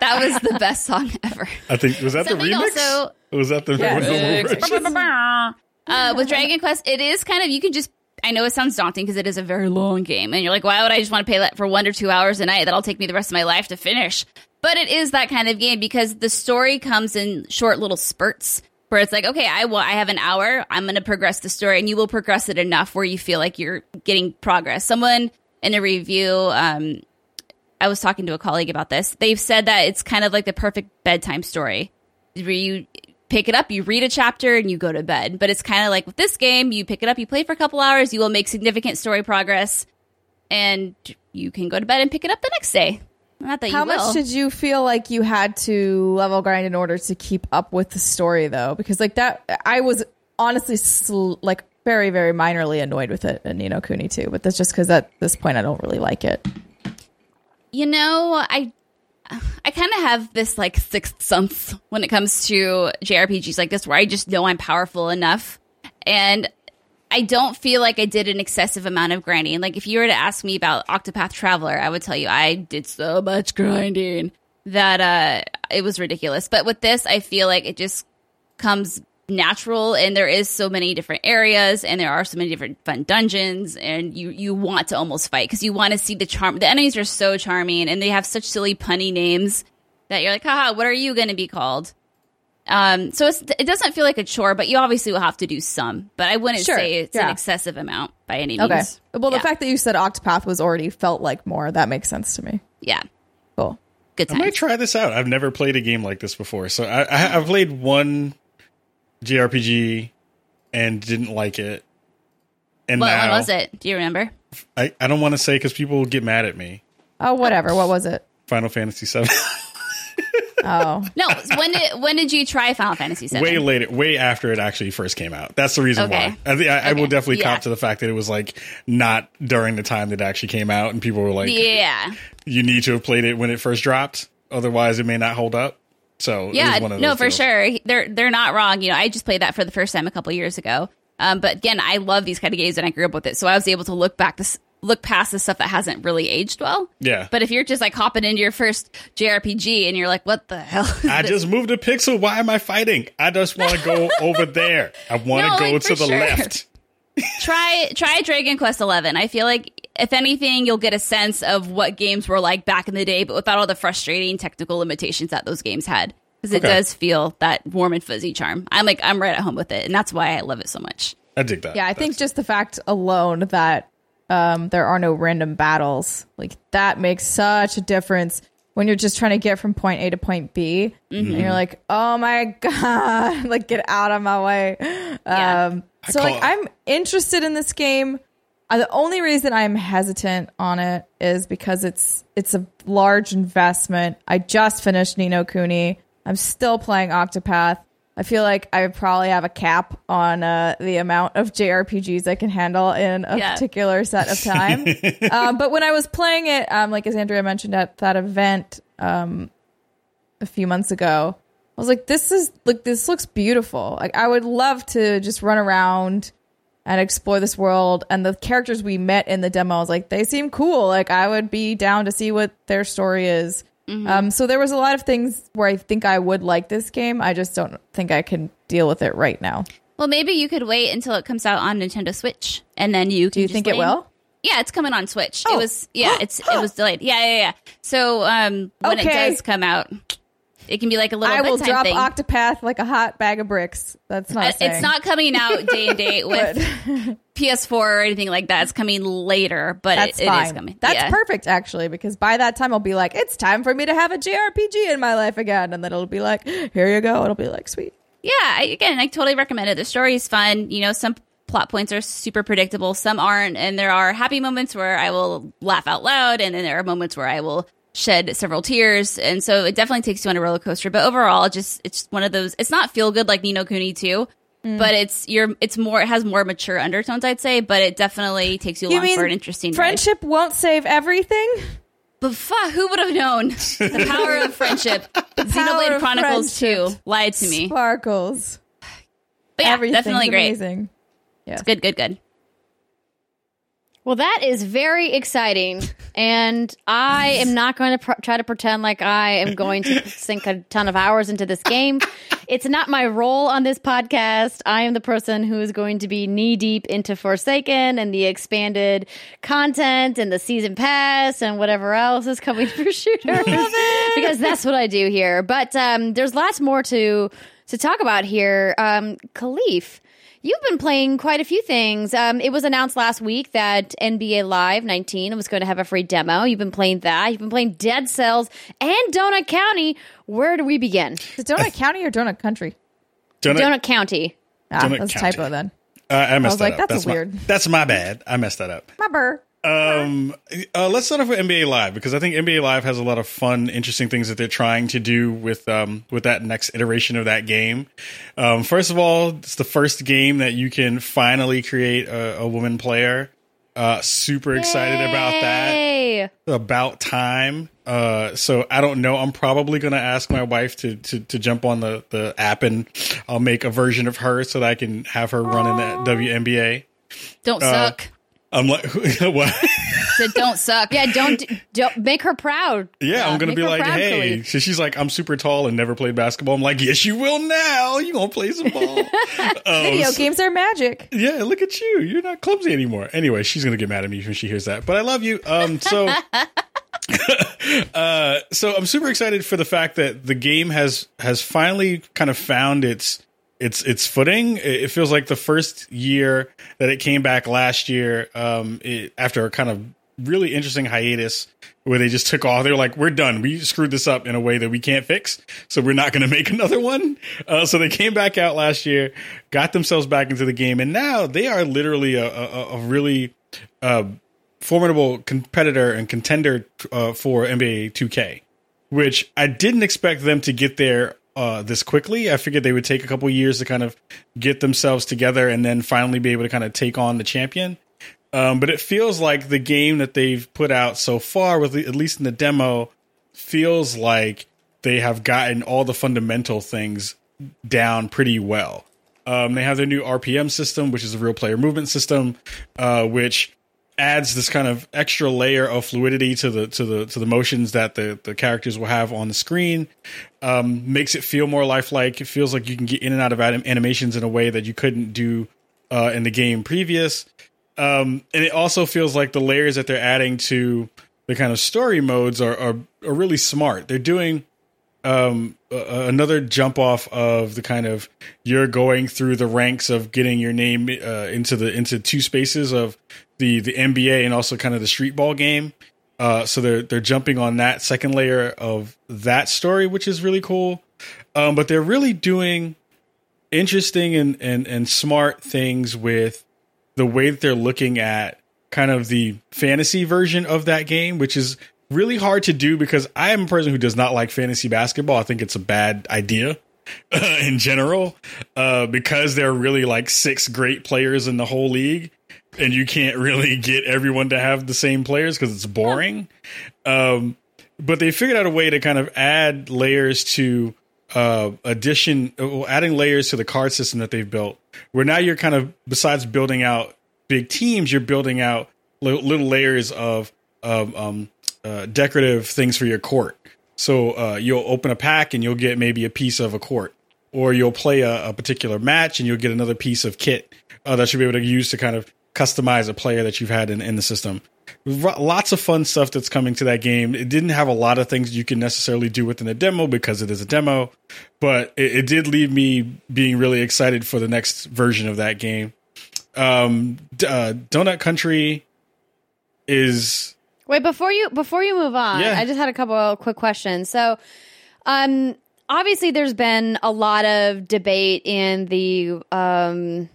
that was the best song ever. I think was that Something the remix? also- was that the Yeah. original? Uh, with Dragon Quest, it is kind of you can just. I know it sounds daunting because it is a very long game, and you're like, why would I just want to pay that for one or two hours a night? That'll take me the rest of my life to finish. But it is that kind of game because the story comes in short little spurts where it's like, okay, I will, I have an hour, I'm going to progress the story, and you will progress it enough where you feel like you're getting progress. Someone in a review, um, I was talking to a colleague about this. They've said that it's kind of like the perfect bedtime story where you pick it up, you read a chapter, and you go to bed. But it's kind of like with this game, you pick it up, you play for a couple hours, you will make significant story progress, and you can go to bed and pick it up the next day. Not that How much did you feel like you had to level grind in order to keep up with the story though? Because like that, I was honestly sl- like very, very minorly annoyed with it in Ni no Kuni too. but that's just because at this point I don't really like it. you know, I I kind of have this like sixth sense when it comes to JRPGs like this, where I just know I'm powerful enough, and I don't feel like I did an excessive amount of grinding. Like if you were to ask me about Octopath Traveler, I would tell you I did so much grinding that uh it was ridiculous. But with this, I feel like it just comes natural and there is so many different areas and there are so many different fun dungeons and you you want to almost fight because you want to see the charm the enemies are so charming and they have such silly punny names that you're like haha what are you going to be called um so it's, it doesn't feel like a chore but you obviously will have to do some but i wouldn't Sure, say it's yeah. an excessive amount by any means Okay. means Well, the Yeah. fact that you said Octopath was already felt like more, that makes sense to me. yeah Cool. good I might try this out. I've never played a game like this before. So I, I, I've played one JRPG and didn't like it. And what now one was it do you remember I, I don't want to say because people will get mad at me. Oh, whatever. What was it? Final Fantasy VII. Oh, no when did when did you try final fantasy 7 way later, way after it actually first came out. That's the reason Okay. why. I, think I, I will definitely Yeah. cop to the fact that it was like not during the time that it actually came out, and people were like, yeah "You need to have played it when it first dropped, otherwise it may not hold up." So Yeah, one of no, for deals. sure. They're they're not wrong. You know, I just played that for the first time a couple years ago. Um, but again, I love these kind of games, and I grew up with it, so I was able to look back this look past the stuff that hasn't really aged well. Yeah. But if you're just like hopping into your first JRPG and you're like, "What the hell?" I this?" just moved a pixel. Why am I fighting? I just want to go over there. I want to No, go like, to the sure. left. try try Dragon Quest Eleven. I feel like if anything, you'll get a sense of what games were like back in the day, but without all the frustrating technical limitations that those games had. Because it Okay. does feel that warm and fuzzy charm. I'm like, I'm right at home with it, and that's why I love it so much. I dig that. Yeah, I think just the fact alone that um, there are no random battles, like that makes such a difference when you're just trying to get from point A to point B, and you're like, oh my god, like get out of my way. Yeah. Um, so like call- I'm interested in this game. Uh, the only reason I'm hesitant on it is because it's it's a large investment. I just finished Ni no Kuni. I'm still playing Octopath. I feel like I probably have a cap on uh, the amount of JRPGs I can handle in a Yeah. particular set of time. um, but when I was playing it, um, like as Andrea mentioned at that event um, a few months ago, I was like, "This is like this looks beautiful. Like I would love to just run around and explore this world." And the characters we met in the demo, I was like, "They seem cool. Like I would be down to see what their story is." Um, so there was a lot of things where I think I would like this game. I just don't think I can deal with it right now. Well, maybe you could wait until it comes out on Nintendo Switch, and then you can. Do you think it will? Yeah, it's coming on Switch. Oh. It was yeah, it's it was delayed. Yeah, yeah, yeah. So um, when Okay. it does come out, it can be like a little I will drop thing. Octopath like a hot bag of bricks. That's not. Uh, it's not coming out day and date with PS4 or anything like that. It's coming later, but That's it, it is coming. That's Yeah. perfect, actually, because by that time I'll be like, it's time for me to have a JRPG in my life again, and then it'll be like, here you go. It'll be like, sweet. Yeah, I, again, I totally recommend it. The story is fun. You know, some plot points are super predictable, some aren't, and there are happy moments where I will laugh out loud, and then there are moments where I will shed several tears, and so it definitely takes you on a roller coaster. But overall, just it's one of those. It's not feel good like Ni no Kuni 2, Mm. but it's you're it's more it has more mature undertones, I'd say. But it definitely takes you You along for an interesting ride. friendship won't save everything? But fuck, who would have known the power of friendship? Xenoblade Chronicles. 2 lied to me. Sparkles. But yeah, Everything's definitely great. Amazing. Yes. Good, good, good. Well, that is very exciting. And I am not going to pr- try to pretend like I am going to sink a ton of hours into this game. It's not my role on this podcast. I am the person who is going to be knee deep into Forsaken and the expanded content and the season pass and whatever else is coming for shooters. because that's what I do here. But um, there's lots more to to talk about here. Um, Kahlief. You've been playing quite a few things. Um, it was announced last week that NBA Live 19 was going to have a free demo. You've been playing that. You've been playing Dead Cells and Donut County. Where do we begin? Is it Donut County or Donut Country? Donut, Donut County. Ah, Donut that's a County. typo then. uh, I messed was that like, up. that's my, weird. That's my bad. I messed that up. My burr. Um, uh, let's start off with NBA Live because I think NBA Live has a lot of fun, interesting things that they're trying to do with um with that next iteration of that game. Um, first of all, it's the first game that you can finally create a, a woman player. Uh, super excited about that. About time. Uh, so I don't know. I'm probably gonna ask my wife to to, to jump on the the app and I'll make a version of her so that I can have her run in that WNBA. Don't Uh, suck. I'm like, what? Said don't suck. Yeah, don't don't make her proud. Yeah, I'm gonna be like, proud, hey. So she's like, I'm super tall and never played basketball. I'm like, yes, you will now. You gonna play some ball? um, Video so- games are magic. yeah, look at you. You're not clumsy anymore. Anyway, she's gonna get mad at me when she hears that. But I love you. Um, so, uh, so I'm super excited for the fact that the game has has finally kind of found its its its footing. It, feels like the first year that it came back last year, um, it, after a kind of really interesting hiatus where they just took off. They were like, "We're done. We screwed this up in a way that we can't fix, so we're not going to make another one." Uh, so they came back out last year, got themselves back into the game, and now they are literally a, a, a really uh, formidable competitor and contender uh, for NBA 2K, which I didn't expect them to get there uh, this quickly. I figured they would take a couple years to kind of get themselves together and then finally be able to kind of take on the champion. Um, but it feels like the game that they've put out so far, with at least in the demo, feels like they have gotten all the fundamental things down pretty well. Um, they have their new RPM system, which is a real player movement system, uh, which adds this kind of extra layer of fluidity to the to the to the motions that the the characters will have on the screen. Um, makes it feel more lifelike. It feels like you can get in and out of anim- animations in a way that you couldn't do uh, in the game previous. Um, and it also feels like the layers that they're adding to the kind of story modes are are, are really smart. They're doing um, uh, another jump off of the kind of you're going through the ranks of getting your name uh, into the into two spaces of the the NBA and also kind of the street ball game. Uh, so they're they're jumping on that second layer of that story, which is really cool. Um, but they're really doing interesting and, and and smart things with the way that they're looking at kind of the fantasy version of that game, which is really hard to do because I am a person who does not like fantasy basketball. I think it's a bad idea in general uh, because there are really like six great players in the whole league and you can't really get everyone to have the same players because it's boring. Um, but they figured out a way to kind of add layers to uh, addition, adding layers to the card system that they've built. Where now you're kind of besides building out big teams, you're building out little layers of of um, uh, decorative things for your court. So uh, you'll open a pack and you'll get maybe a piece of a court, or you'll play a, a particular match and you'll get another piece of kit uh, that you'll be able to use to kind of customize a player that you've had in, in the system. Lots of fun stuff that's coming to that game. It didn't have a lot of things you can necessarily do within a demo because it is a demo, but it, it did leave me being really excited for the next version of that game. Um, uh, Donut Country is wait before you before you move on. Yeah. I just had a couple of quick questions. So, um, obviously, there's been a lot of debate in the um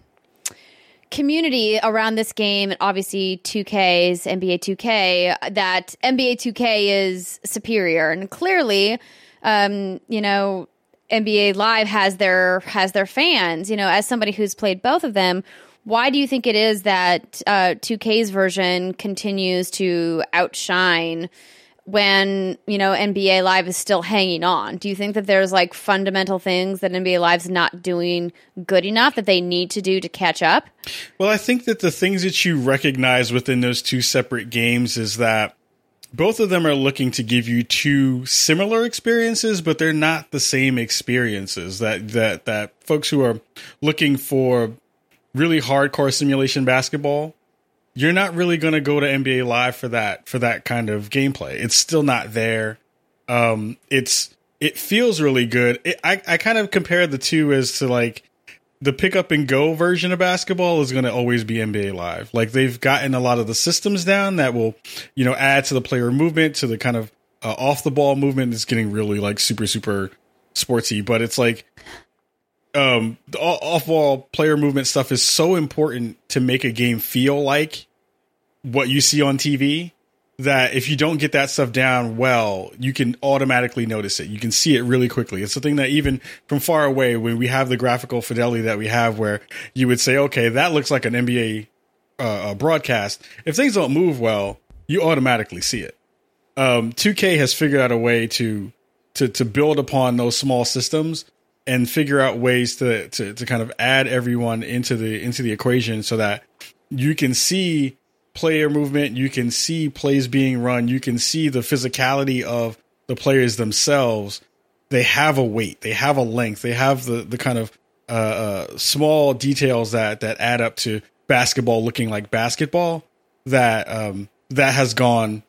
community around this game, and obviously 2K's NBA 2K, that NBA 2K is superior, and clearly, um, you know, NBA Live has their has their fans. You know, as somebody who's played both of them, why do you think it is that uh, 2K's version continues to outshine? When you know NBA Live is still hanging on? Do you think that there's like fundamental things that NBA Live's not doing good enough that they need to do to catch up? Well, I think that the things that you recognize within those two separate games is that both of them are looking to give you two similar experiences, but they're not the same experiences. That that that folks who are looking for really hardcore simulation basketball you're not really going to go to NBA Live for that for that kind of gameplay. It's still not there. Um, it's it feels really good. It, I I kind of compare the two as to like the pick up and go version of basketball is going to always be NBA Live. Like they've gotten a lot of the systems down that will you know add to the player movement to the kind of uh, off the ball movement is getting really like super super sportsy, But it's like um the off ball player movement stuff is so important to make a game feel like what you see on TV that if you don't get that stuff down well, you can automatically notice it. You can see it really quickly. It's something that even from far away, when we have the graphical fidelity that we have, where you would say, okay, that looks like an NBA uh, broadcast. If things don't move well, you automatically see it. Um, 2K has figured out a way to to to build upon those small systems and figure out ways to, to to kind of add everyone into the into the equation so that you can see player movement you can see plays being run you can see the physicality of the players themselves. They have a weight they have a length they have the the kind of uh, uh, small details that that add up to basketball looking like basketball that um, that has gone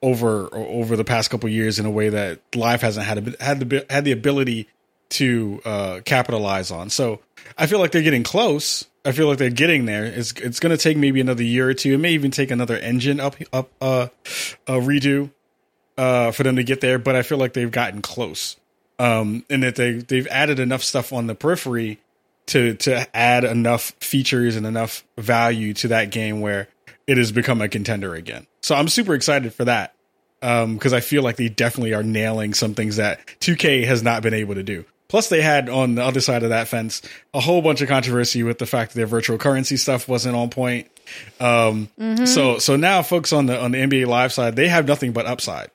over over the past couple years in a way that live hasn't had a, had the had the ability to uh, capitalize on. So I feel like they're getting close. I feel like they're getting there. It's it's going to take maybe another year or two. It may even take another engine up up uh, a redo uh, for them to get there. But I feel like they've gotten close, um, and that they they've added enough stuff on the periphery to to add enough features and enough value to that game where it has become a contender again. So I'm super excited for that because um, I feel like they definitely are nailing some things that 2K has not been able to do. Plus, they had on the other side of that fence a whole bunch of controversy with the fact that their virtual currency stuff wasn't on point. Um, mm-hmm. So, so now folks on the on the NBA Live side, they have nothing but upside.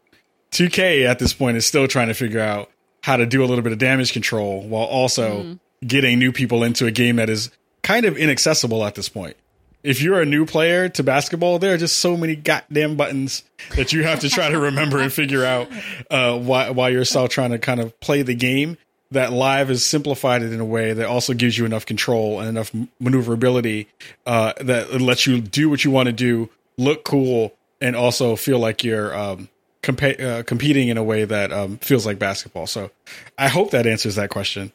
2K at this point is still trying to figure out how to do a little bit of damage control while also mm. getting new people into a game that is kind of inaccessible at this point. If you're a new player to basketball, there are just so many goddamn buttons that you have to try to remember and figure out uh, why while you're still trying to kind of play the game that live has simplified it in a way that also gives you enough control and enough maneuverability uh, that lets you do what you want to do, look cool, and also feel like you're um, compa- uh, competing in a way that um, feels like basketball. So I hope that answers that question.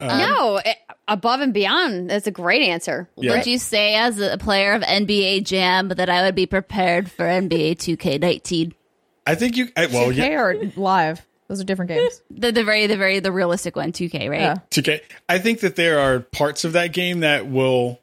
no, it, above and beyond. That's a great answer. Yeah. Would you say, as a player of NBA Jam, that I would be prepared for NBA 2K19? I think you. I, well, yeah, Hey, or live. Those are different games. The, the very, the very, the realistic one, 2K, right? Yeah. 2K. I think that there are parts of that game that will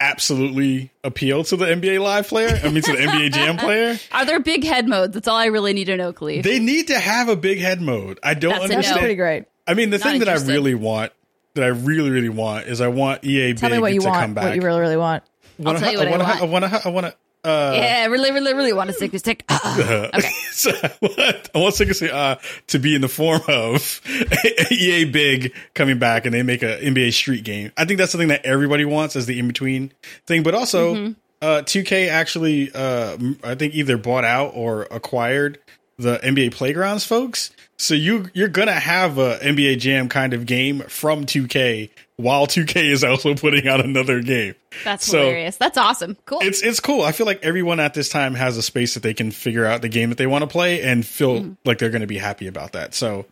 absolutely appeal to the NBA Live player. I mean, to the NBA Jam player. Are there big head modes? That's all I really need to know, Kahlief. They need to have a big head mode. I don't That's a no. That's understand. pretty great. I mean, the Not thing that I really want, that I really, really want, is I want EA Tell Big me what you to come back. What you really, really want. I'll tell you what I wanna want. I want to. I want to. Uh, yeah, I really, really, really want to stick this stick. okay. so I want, want Sega uh, to be in the form of EA Big coming back and they make a NBA Street game. I think that's something that everybody wants as the in between thing. But also, Mm-hmm. uh, 2K actually, uh, I think either bought out or acquired the NBA Playgrounds folks. So you you're gonna have a NBA Jam kind of game from 2K while 2K is also putting out another game. That's So- hilarious. That's awesome. Cool. It's it's cool. I feel like everyone at this time has a space that they can figure out the game that they want to play and feel like they're going to be happy about that. So,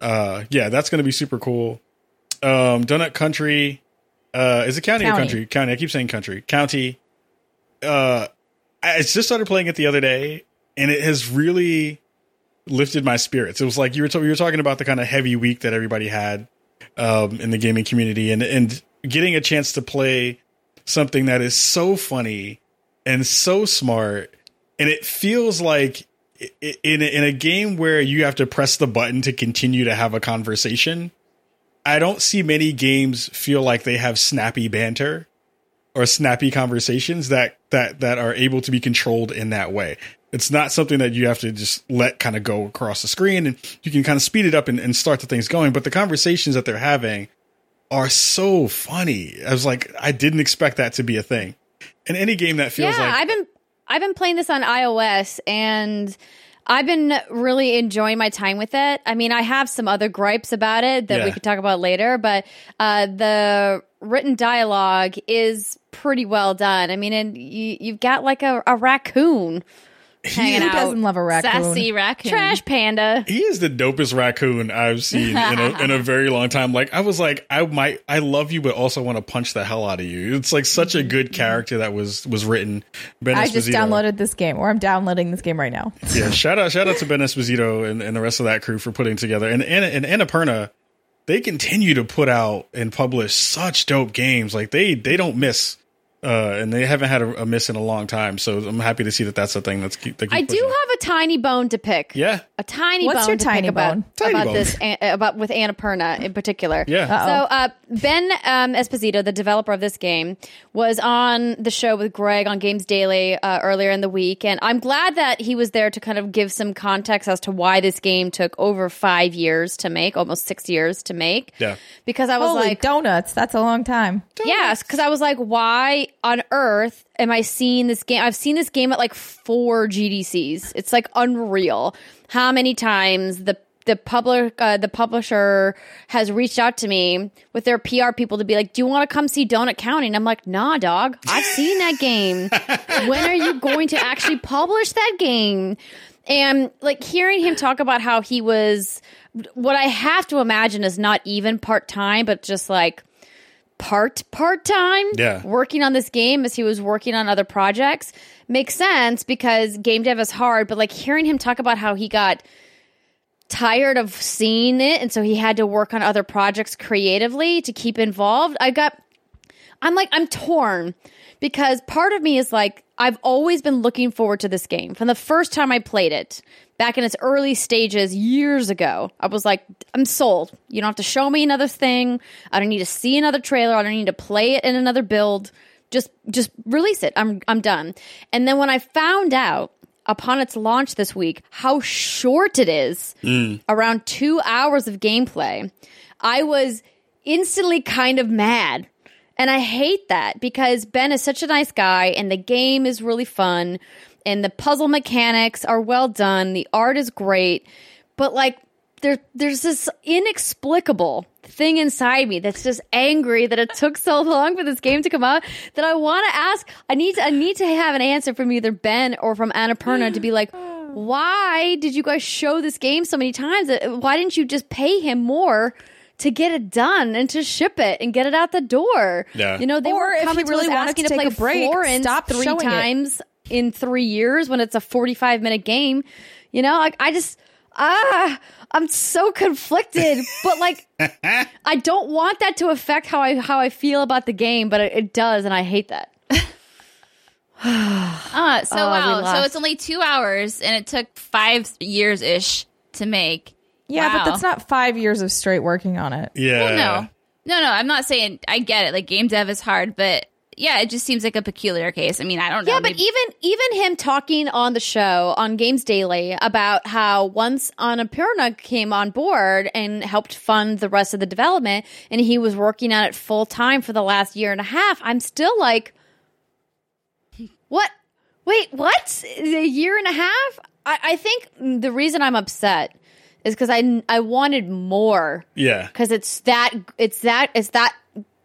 uh, yeah, that's going to be super cool. Um, Donut Country, uh, is it county, or country? County. I keep saying country. County. Uh, I just started playing it the other day, and it has really lifted my spirits. It was like you were ta- you were talking about the kind of heavy week that everybody had um, in the gaming community, and and getting a chance to play something that is so funny and so smart, and it feels like in in a game where you have to press the button to continue to have a conversation. I don't see many games feel like they have snappy banter or snappy conversations that that that are able to be controlled in that way. It's not something that you have to just let kind of go across the screen, and you can kind of speed it up and, and start the things going. But the conversations that they're having are so funny. I was like, I didn't expect that to be a thing. And any game that feels yeah, like I've been I've been playing this on iOS and I've been really enjoying my time with it. I mean, I have some other gripes about it that we could talk about later, but uh, the written dialogue is pretty well done. I mean, and you, you've got like a, a raccoon hanging Who out, doesn't love a raccoon? Sassy raccoon. trash panda. he is the dopest raccoon I've seen in a, in a very long time. Like I was like, I might, I love you, but also want to punch the hell out of you. It's like such a good mm-hmm. character that was was written. Ben I just Esposito. downloaded this game, or I'm downloading this game right now. yeah, shout out, shout out to Ben Esposito and, and the rest of that crew for putting together. And and, and Annapurna, they continue to put out and publish such dope games. Like they they don't miss, uh, and they haven't had a, a miss in a long time. So I'm happy to see that that's a thing that's keep. That keep I do pushing. have a tiny bone to pick. Yeah, A tiny What's bone your to tiny pick about, bone? Tiny about bone. this about with Annapurna in particular. Yeah. Uh-oh. So uh, Ben um, Esposito, the developer of this game, was on the show with Greg on Games Daily uh, earlier in the week, and I'm glad that he was there to kind of give some context as to why this game took over five years to make, almost six years to make. Yeah. Because I was Holy like, donuts! That's a long time. Yes, because I was like, why on earth am I seeing this game? I've seen this game at like four GDCs. It's like unreal how many times the the public uh, the publisher has reached out to me with their PR people to be like, "Do you want to come see Donut County?" And I'm like, "Nah, dog. I've seen that game. when are you going to actually publish that game?" And like hearing him talk about how he was what I have to imagine is not even part time, but just like part part time Yeah. working on this game as he was working on other projects makes sense because game dev is hard but like hearing him talk about how he got tired of seeing it and so he had to work on other projects creatively to keep involved i got i'm like i'm torn because part of me is like i've always been looking forward to this game from the first time i played it back in its early stages years ago. I was like i'm sold. You don't have to show me another thing. I don't need to see another trailer. I don't need to play it in another build. Just just release it. I'm i'm done. And then when i found out upon its launch this week how short it is mm. around 2 hours of gameplay i was instantly kind of mad and I hate that because Ben is such a nice guy and the game is really fun and the puzzle mechanics are well done. The art is great. But like there there's this inexplicable thing inside me that's just angry that it took so long for this game to come out that I want to ask. I need to, I need to have an answer from either Ben or from Annapurna to be like, why did you guys show this game so many times? Why didn't you just pay him more? To get it done and to ship it and get it out the door, Yeah. You know they Or were if he coming really wanted asking to to take play a break, Florence stop three showing it. times in three years when it's a forty-five minute game. You know, like I just ah, I'm so conflicted. but like, I don't want that to affect how I how I feel about the game, but it, it does, and I hate that. Uh, so Oh, wow. So it's only two hours, and it took five years ish to make. Yeah, Wow. but that's not five years of straight working on it. Yeah. Well, no, no, no. I'm not saying I get it. Like game dev is hard, but yeah, it just seems like a peculiar case. I mean, I don't know. Yeah, but maybe- even even him talking on the show on Games Daily about how once Annapurna came on board and helped fund the rest of the development, and he was working on it full time for the last year and a half, I'm still like, what? Wait, what? A year and a half? I, I think the reason I'm upset is because I I wanted more Yeah. because it's that it's that it's that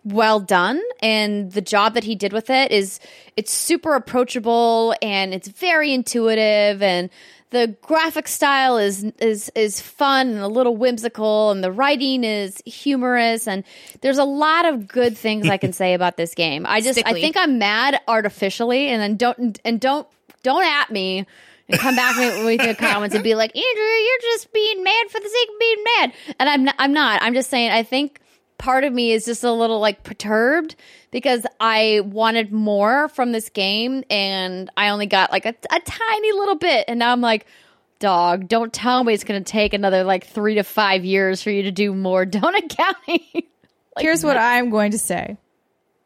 well done and the job that he did with it is it's super approachable and it's very intuitive and the graphic style is is is fun and a little whimsical and the writing is humorous and there's a lot of good things I can say about this game. I just I think I'm mad artificially and then don't and don't don't at me and come back with, with your comments and be like, Andrew, you're just being mad for the sake of being mad. And I'm not, I'm not. I'm just saying. I think part of me is just a little like perturbed because I wanted more from this game and I only got like a, a tiny little bit, and now I'm like. Dog, don't tell me it's going to take another like three to five years for you to do more donut counting. Here's what I'm going to say.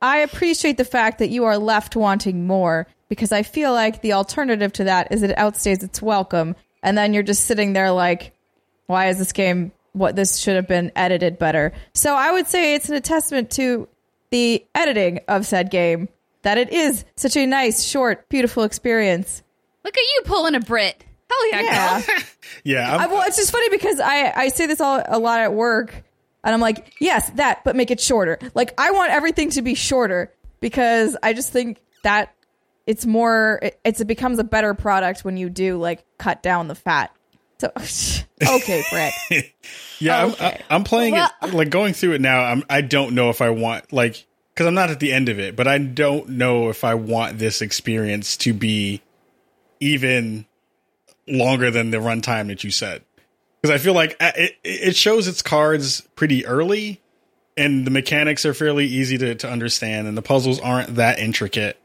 I appreciate the fact that you are left wanting more because I feel like the alternative to that is it outstays its welcome. And then you're just sitting there like, why is this game what this should have been edited better? So I would say it's an testament to the editing of said game that it is such a nice, short, beautiful experience. look at you pulling a Brit. Hell yeah, Yeah. Yeah. I, well, it's just funny because I, I say this all a lot at work, and I'm like, yes, that, but make it shorter. Like, I want everything to be shorter because I just think that it's more, it, it's, it becomes a better product when you do like cut down the fat. So, okay, Brett. yeah. okay. I'm, I'm playing Well- it, like going through it now. I'm, I don't know if I want, like, because I'm not at the end of it, but I don't know if I want this experience to be even longer than the runtime that you said. Because I feel like uh, it, it shows its cards pretty early, and the mechanics are fairly easy to, to understand, and the puzzles aren't that intricate.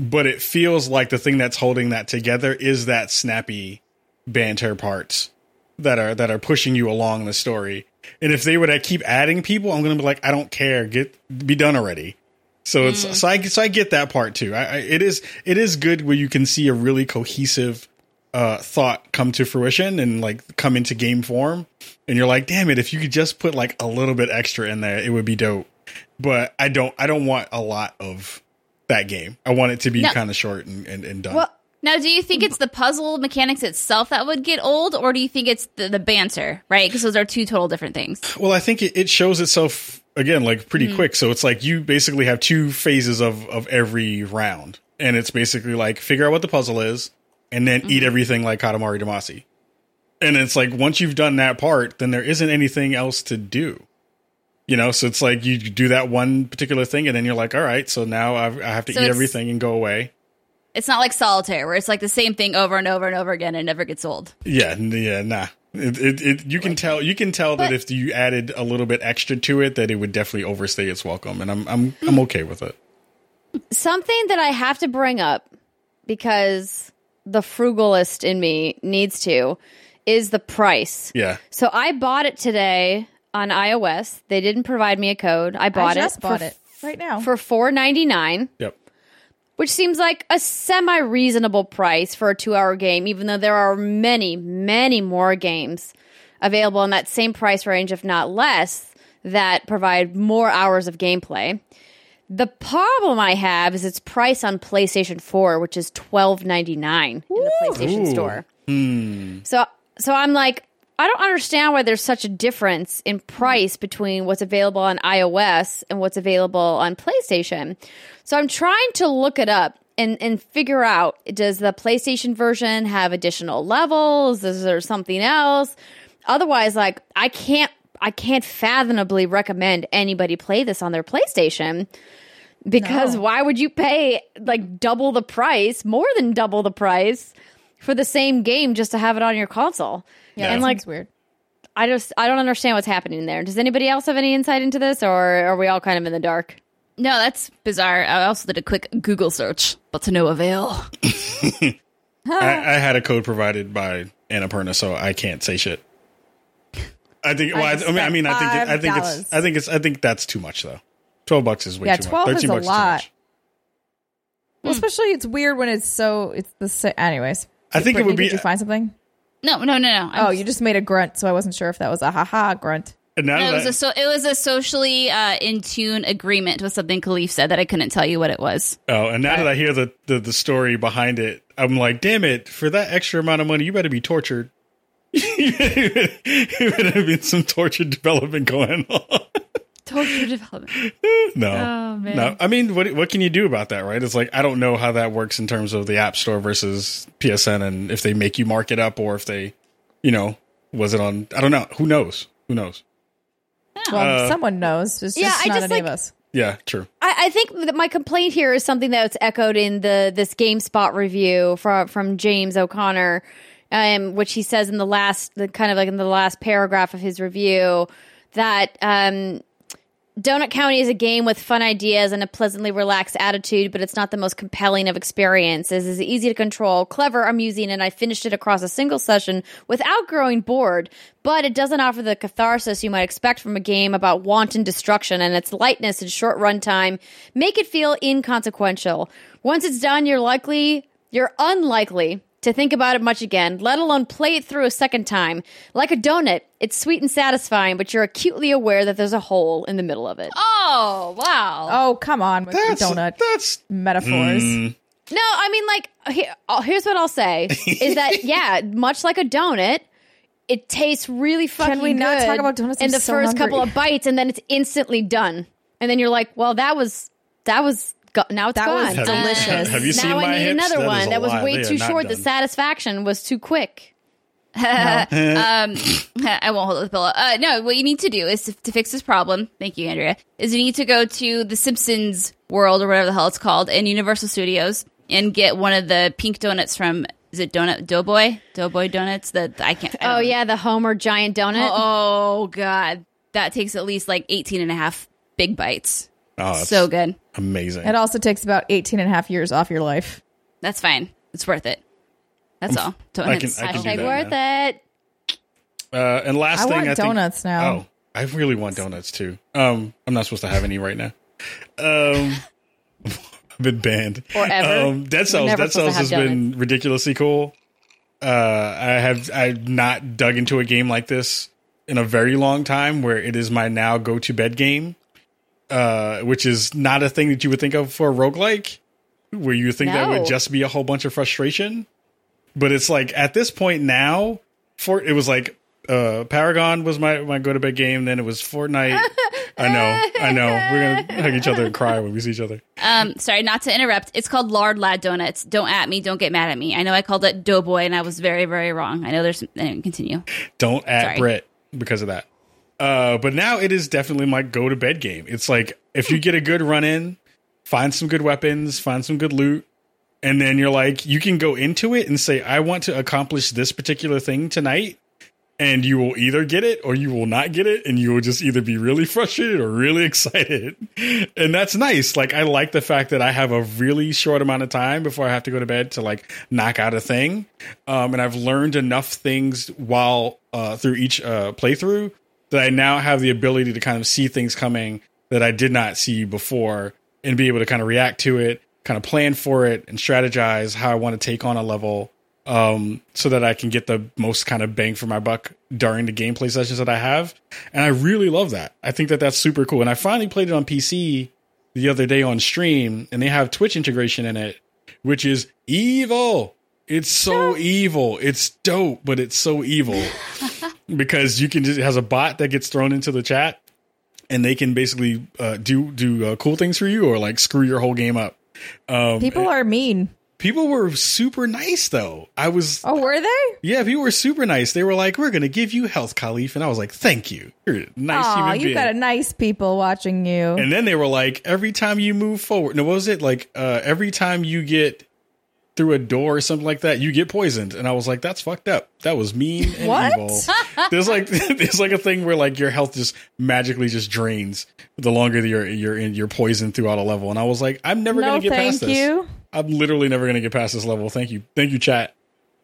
But it feels like the thing that's holding that together is that snappy banter parts that are that are pushing you along the story. And if they were to keep adding people, I'm going to be like, I don't care, get be done already. So it's so I so I get that part too. I, I, it is it is good where you can see a really cohesive uh, thought come to fruition and like come into game form, and you're like, damn it, if you could just put like a little bit extra in there, it would be dope. But I don't I don't want a lot of that game. I want it to be No. kind of short and, and, and done. Well, Now, do you think it's the puzzle mechanics itself that would get old, or do you think it's the, the banter, right? Because those are two total different things. Well, I think it, it shows itself again like pretty hmm. quick. So it's like you basically have two phases of of every round, and it's basically like figure out what the puzzle is, and then eat mm-hmm. everything like Katamari Damacy. And it's like once you've done that part, then there isn't anything else to do. You know, so it's like you do that one particular thing, and then you're like, all right, so now I've, I have to So eat everything and go away. It's not like solitaire, where it's like the same thing over and over and over again and never gets old. Yeah, yeah, nah. It, it, it, you can tell you can tell that if you added a little bit extra to it, that it would definitely overstay its welcome, and I'm I'm I'm hmm. okay with it. something that I have to bring up because the frugalist in me needs to is the price. Yeah, So I bought it today on iOS. They didn't provide me a code. I bought I just it bought for, it right now. for four ninety nine, yep. which seems like a semi reasonable price for a two hour game, even though there are many, many more games available in that same price range, if not less, that provide more hours of gameplay. The problem I have is its price on PlayStation 4, which is twelve ninety nine in the PlayStation Ooh. Store. So so I'm like, I don't understand why there's such a difference in price between what's available on iOS and what's available on PlayStation. So I'm trying to look it up and, and figure out does the PlayStation version have additional levels? Is there something else? Otherwise, like I can't I can't fathomably recommend anybody play this on their PlayStation because No. why would you pay like double the price, more than double the price for the same game just to have it on your console? Yeah, and like weird. I just I don't understand what's happening there. Does anybody else have any insight into this, or are we all kind of in the dark? No, that's bizarre. I also did a quick Google search, but to no avail. I, I had a code provided by Annapurna, so I can't say shit. I think. Well, I, just I mean, I mean, I think. It, I think it's. I think it's. I think that's too much, though. Twelve bucks is way Yeah, too 12 much. is a lot. is too. Well, hmm. especially it's weird when it's so it's the same. Anyways, I think it would be- Did you find something? No, no, no, no. I'm Oh, you just made a grunt, so I wasn't sure if that was a haha grunt. And now No, it that was a so, it was a socially uh, in tune agreement with something Kahlief said that I couldn't tell you what it was. oh, and now that I hear the, the the story behind it, I'm like, damn it! For that extra amount of money, you better be tortured. it better have been some torture development going on. Torture development. No, Oh, man. no. I mean, what what can you do about that, right? It's like I don't know how that works in terms of the App Store versus PSN, and if they make you mark it up, or if they, you know, was it on? I don't know. Who knows? Who knows? Well, Uh, someone knows. It's Yeah, just I not just, any like- of us. Yeah, true. I, I think that my complaint here is something that's echoed in the this GameSpot review from from James O'Connor, um, which he says in the last, the kind of like in the last paragraph of his review that um, Donut County is a game with fun ideas and a pleasantly relaxed attitude, but it's not the most compelling of experiences. It's easy to control, clever, amusing, and I finished it across a single session without growing bored. But it doesn't offer the catharsis you might expect from a game about wanton destruction, and its lightness and short runtime make it feel inconsequential. Once it's done, you're likely, you're unlikely to think about it much again, let alone play it through a second time. Like a donut, it's sweet and satisfying, but you're acutely aware that there's a hole in the middle of it. Oh wow! Oh, come on with your That's donut that's metaphors. Mm. No, I mean, like, here, uh, here's what I'll say is that, yeah, much like a donut, it tastes really fucking we not good talk about donuts? in I'm the so first hungry. couple of bites, and then it's instantly done. And then you're like, well, that was, that was, go- now it's That was gone. Have, Delicious. Have, have you seen now my I need hips? another That is one that was way They too not short. The satisfaction was too quick. um, I won't hold up the pillow. Uh, no, what you need to do is to, to fix this problem. Thank you, Andrea. Is you need to go to the Simpsons World or whatever the hell it's called in Universal Studios and get one of the pink donuts from. Is it donut Doughboy? Doughboy donuts that I can't. I Oh, know. yeah, the Homer giant donut. Oh god, that takes at least like 18 and a half big bites. Oh, that's So good. amazing. It also takes about 18 and a half years off your life. That's fine. It's worth it. That's all. Donuts. I can do Hashtag that worth now. it. Uh, and last I thing, want I think, donuts now. Oh, I really want donuts too. Um, I'm not supposed to have any right now. Um, I've been banned. Or ever. Um, Dead Cells. Dead Cells has have been ridiculously cool. Uh, I have I've not dug into a game like this in a very long time, where it is my now go to bed game. Uh, which is not a thing that you would think of for a roguelike, where you think that would just be a whole bunch of frustration. But it's like at this point now, for it was like uh Paragon was my my go to bed game. Then it was Fortnite. I know, I know. We're gonna hug each other and cry when we see each other. Um, sorry, not to interrupt. It's called Lard Lad Donuts. Don't at me. Don't get mad at me. I know I called it Doughboy, and I was very, very wrong. I know there's. Anyway, continue. Don't at Sorry. Brett because of that. Uh, but now it is definitely my go to bed game. It's like if you get a good run in, find some good weapons, find some good loot, and then you're like, you can go into it and say, I want to accomplish this particular thing tonight. And you will either get it or you will not get it, and you will just either be really frustrated or really excited. And that's nice. Like, I like the fact that I have a really short amount of time before I have to go to bed to like knock out a thing. Um, and I've learned enough things while uh, through each uh, playthrough that I now have the ability to kind of see things coming that I did not see before and be able to kind of react to it, kind of plan for it and strategize how I want to take on a level um, so that I can get the most kind of bang for my buck during the gameplay sessions that I have. And I really love that. I think that that's super cool. And I finally played it on PC the other day on stream and they have Twitch integration in it, which is evil. It's so evil. It's dope, but it's so evil. because you can just it has a bot that gets thrown into the chat, and they can basically uh, do do uh, cool things for you or like screw your whole game up. Um, People are mean. people were super nice though. I was Oh, were they? yeah, people were super nice. They were like, "We're gonna give you health, Kahlief," and I was like, "Thank you. You're a nice Aw, human you being." got a nice people watching you. And then they were like, every time you move forward, no, what was it? Like, uh, every time you get through a door or something like that, you get poisoned. And I was like, that's fucked up. That was mean and What? evil. There's like, there's like a thing where like your health just magically just drains the longer that you're, you're in, you're poisoned throughout a level. And I was like, I'm never no, to get thank past this. I'm literally never to get past this level. Thank you. Thank you, chat.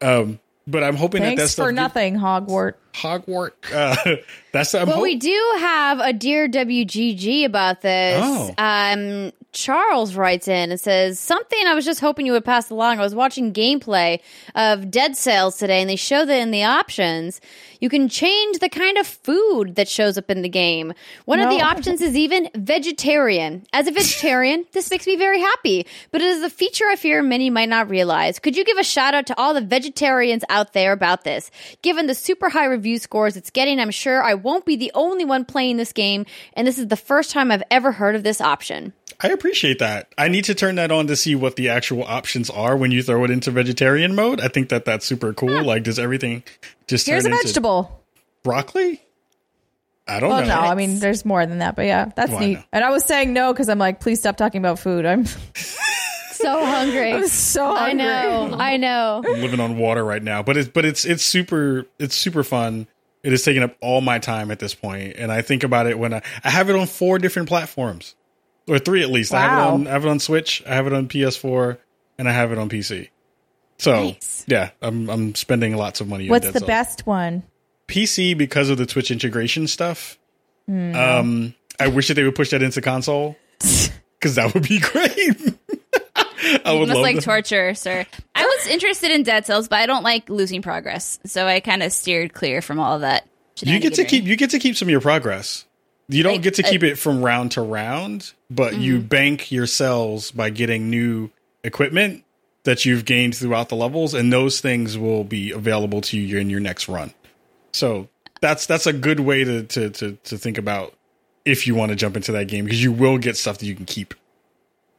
Um, but I'm hoping that that Thanks stuff for get- nothing, Hogwart. Hogwarts. Uh, that's I'm But hop- we do have a dear WGG about this. Oh. Um, Charles writes in and says something I was just hoping you would pass along. I was watching gameplay of Dead Cells today, and they show that in the options you can change the kind of food that shows up in the game. One of the options is even vegetarian. As a vegetarian, this makes me very happy, but it is a feature I fear many might not realize. Could you give a shout out to all the vegetarians out there about this? Given the super high review scores it's getting, I'm sure I won't be the only one playing this game, and this is the first time I've ever heard of this option. I appreciate that. I need to turn that on to see what the actual options are when you throw it into vegetarian mode. I think that that's super cool. Like, does everything just Here's a turn into vegetable. broccoli? I don't Well, know. no, I mean, there's more than that, but yeah, that's Well, neat. know. And I was saying no because I'm like, please stop talking about food. I'm So hungry. so hungry. I know. I know. I'm living on water right now, but it's but it's it's super it's super fun. It is taking up all my time at this point, and I think about it when I I have it on four different platforms, or three at least. I have it on I have it on Switch, I have it on PS4, and I have it on PC. So Nice. yeah, I'm I'm spending lots of money. on What's Dead the Cells. best one? PC because of the Twitch integration stuff. Hmm. Um, I wish that they would push that into console because that would be great. I You would must love like to- torture, sir. I was interested in Dead Cells, but I don't like losing progress, so I kind of steered clear from all of that. You get to keep you get to keep some of your progress. You don't get to keep it from round to round, but you bank your cells by getting new equipment that you've gained throughout the levels, and those things will be available to you in your next run. So that's that's a good way to to to, to think about if you want to jump into that game because you will get stuff that you can keep.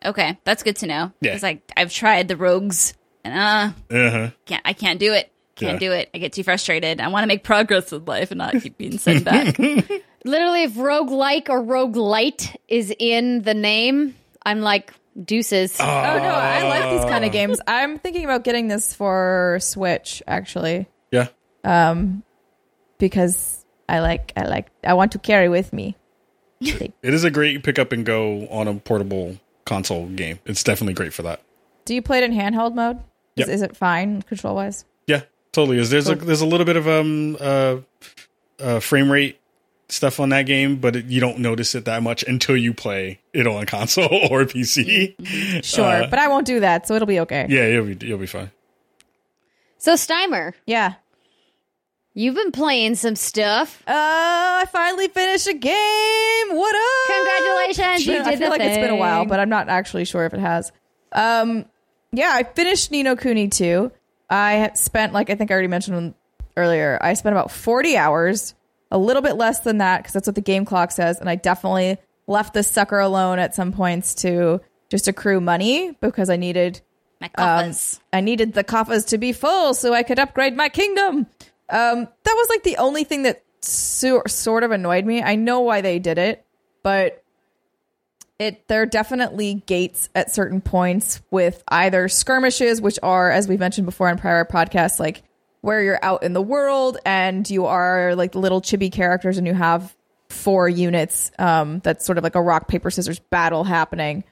Okay, that's good to know. Yeah. Because like I've tried the rogues, and uh, Uh huh. can't I can't do it. Can't Yeah. do it. I get too frustrated. I want to make progress in life and not keep being sent back. Literally, if rogue like or rogue light is in the name, I'm like deuces. Oh no, I like these kind of games. I'm thinking about getting this for Switch actually, Yeah. Um, because I like I like I want to carry with me. It is a great pick up and go on a portable console game. It's definitely great for that. Do you play it in handheld mode? Is, Yep. is it fine control wise? Yeah, totally is. There's a there's a little bit of um uh, uh frame rate stuff on that game, but it, you don't notice it that much until you play it on console or PC. Sure, Uh, but I won't do that, so it'll be okay. yeah, you'll be you'll be fine. So, Steimer, Yeah. you've been playing some stuff. Uh, I finally finished a game. What up? Congratulations, you I feel the like it's been a while, but I'm not actually sure if it has. Um, yeah, I finished Ni no Kuni too. I spent, like I think I already mentioned earlier, I spent about 40 hours, a little bit less than that because that's what the game clock says, and I definitely left this sucker alone at some points to just accrue money because I needed My um, coffers. I needed the coffers to be full so I could upgrade my kingdom. Um, that was like the only thing that so- sort of annoyed me. I know why they did it, but it there are definitely gates at certain points with either skirmishes, which are, as we've mentioned before in prior podcasts, like where you're out in the world and you are like little chibi characters and you have four units. Um, that's sort of like a rock paper scissors battle happening.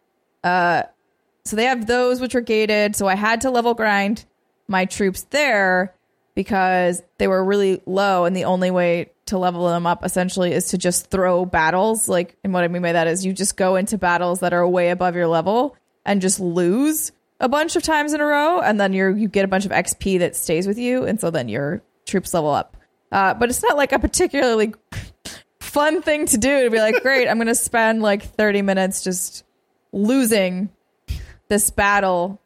So they have those which are gated. So I had to level grind my troops there because they were really low, and the only way to level them up essentially is to just throw battles. Like, and what I mean by that is you just go into battles that are way above your level and just lose a bunch of times in a row, and then you're you get a bunch of XP that stays with you, and so then your troops level up. Uh, but it's not like a particularly fun thing to do to be like, great, I'm going to spend like 30 minutes just losing this battle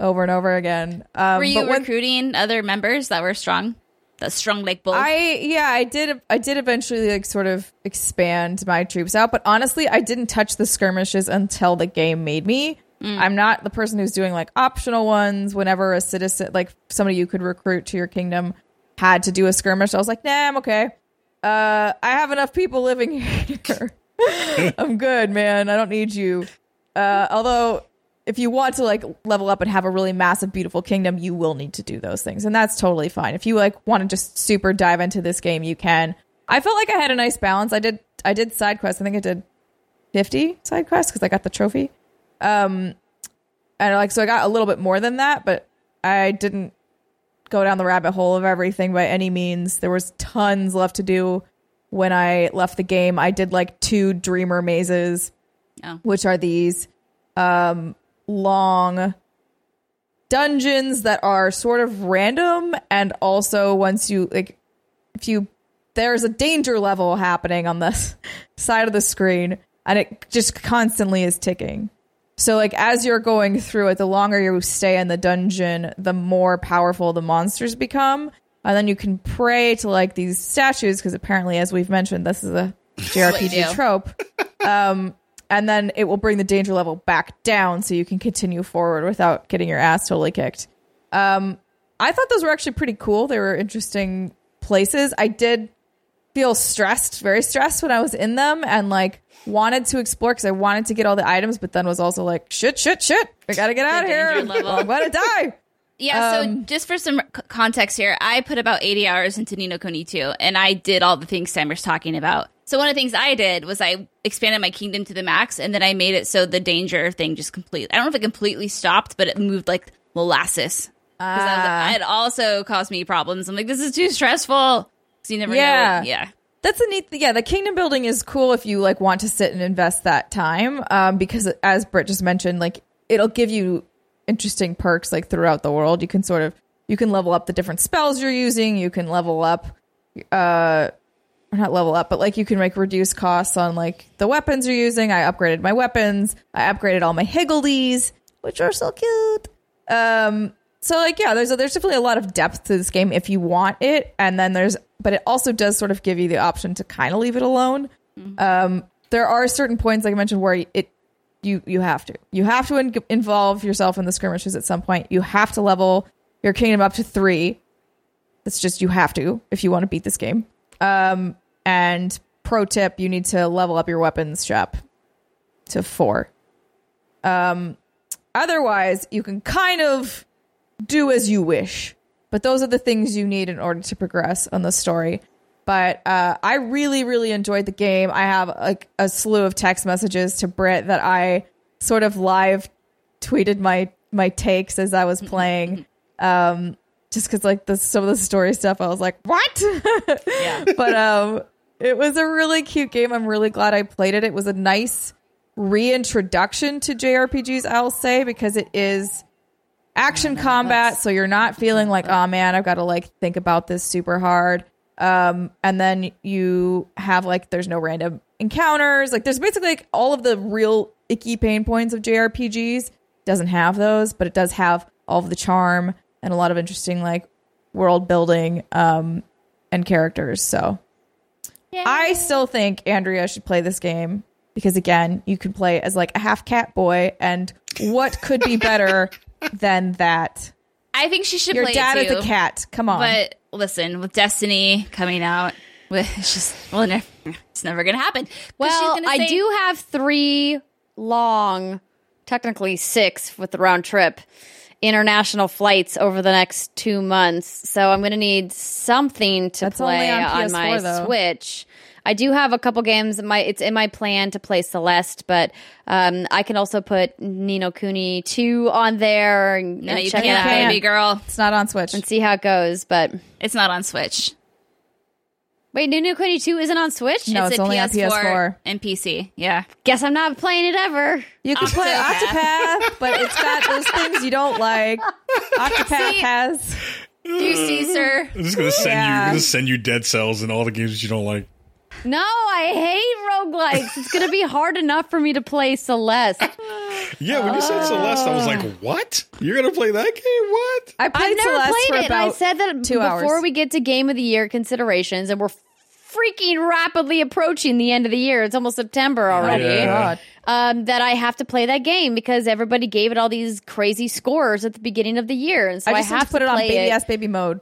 over and over again. Um, Were you but when- recruiting other members that were strong? that strong like bull. I yeah, I did I did eventually like sort of expand my troops out, but honestly, I didn't touch the skirmishes until the game made me. I'm not the person who's doing like optional ones whenever a citizen like somebody you could recruit to your kingdom had to do a skirmish. I was like, "Nah, I'm okay. Uh I have enough people living here. I'm good, man. I don't need you." Uh although if you want to like level up and have a really massive beautiful kingdom you will need to do those things and that's totally fine if you like want to just super dive into this game you can i felt like i had a nice balance i did i did side quests i think i did 50 side quests because i got the trophy um and like so i got a little bit more than that but i didn't go down the rabbit hole of everything by any means. There was tons left to do when i left the game. I did like two dreamer mazes Oh. which are these um long dungeons that are sort of random and also once you like if you there's a danger level happening on this side of the screen and it just constantly is ticking so like as you're going through it the longer you stay in the dungeon the more powerful the monsters become and then you can pray to like these statues because apparently as we've mentioned this is a jrpg trope um and then it will bring the danger level back down so you can continue forward without getting your ass totally kicked. Um, I thought those were actually pretty cool. They were interesting places. I did feel stressed, very stressed when I was in them and like wanted to explore because I wanted to get all the items, but then was also like, shit, shit, shit. I gotta get out of here. I'm gonna die. Yeah, so Um, just for some context here, I put about 80 hours into Ni no Kuni 2, and I did all the things Steimer's talking about. So one of the things I did was I expanded my kingdom to the max, and then I made it so the danger thing just completely, I don't know if it completely stopped, but it moved like molasses. Because Ah. it also caused me problems. I'm like, this is too stressful. 'Cause you never Yeah. know. Yeah. That's a neat. Yeah, the kingdom building is cool if you like want to sit and invest that time. Um, because as Britt just mentioned, like it'll give you interesting perks like throughout the world. You can sort of you can level up the different spells you're using. You can level up, uh, or not level up, but like you can like reduce costs on like the weapons you're using. I upgraded my weapons. I upgraded all my higgledies, which are so cute. Um, so like yeah, there's a, there's definitely a lot of depth to this game if you want it, and then there's but it also does sort of give you the option to kind of leave it alone. Um, there are certain points like I mentioned where it you you have to you have to in- involve yourself in the skirmishes at some point. You have to level your kingdom up to three. It's just you have to if you want to beat this game. Um, and pro tip, you need to level up your weapons shop to four. Um, otherwise, you can kind of do as you wish. But those are the things you need in order to progress on the story. But uh, I really, really enjoyed the game. I have like a slew of text messages to Britt that I sort of live tweeted my my takes as I was playing. Um, just because like the some of the story stuff, I was like, what? Yeah. but um it was a really cute game i'm really glad i played it it was a nice reintroduction to jrpgs i'll say because it is action combat so you're not feeling like oh man i've got to like think about this super hard. Um and then you have like there's no random encounters. Like there's basically like all of the real icky pain points of jrpgs doesn't have those but it does have all of the charm and a lot of interesting like world building um and characters so. I still think Andrea should play this game because again, you can play as like a half cat boy, and what could be better than that? I think she should Your play dad it is too. a cat. Come on. But listen, with Destiny coming out, it's just well, ne- it's never gonna happen. 'Cause she's Well, gonna I do have three long, technically six with the round trip international flights over the next two months. So I'm going to need something to That's play on on, my though. Switch. I do have a couple games. My it's in my plan to play Celeste, but um, I can also put Ni no Kuni two on there and, No, and you check can't, it out baby girl. it's not on Switch. and see how it goes. But It's not on Switch. wait, Ni no Kuni two isn't on Switch. No, it's a only on PS4. and PC. Yeah. Guess I'm not playing it ever. You can play Octopath. Octopath, but it's got those things you don't like. Octopath See? has. Do you see, sir. I'm just gonna send Yeah. you, gonna send you dead cells and all the games that you don't like. No, I hate roguelikes. it's going to be hard enough for me to play Celeste. Yeah, when you said Celeste, I was like, "What? You're gonna play that game? What?" I played I've never Celeste played for it. and I about said that two before hours. we get to game of the year considerations, and we're freaking rapidly approaching the end of the year. It's almost September already. Yeah. God. Um, that I have to play that game because everybody gave it all these crazy scores at the beginning of the year, and so I I, just need have to put it on baby it. ass baby mode.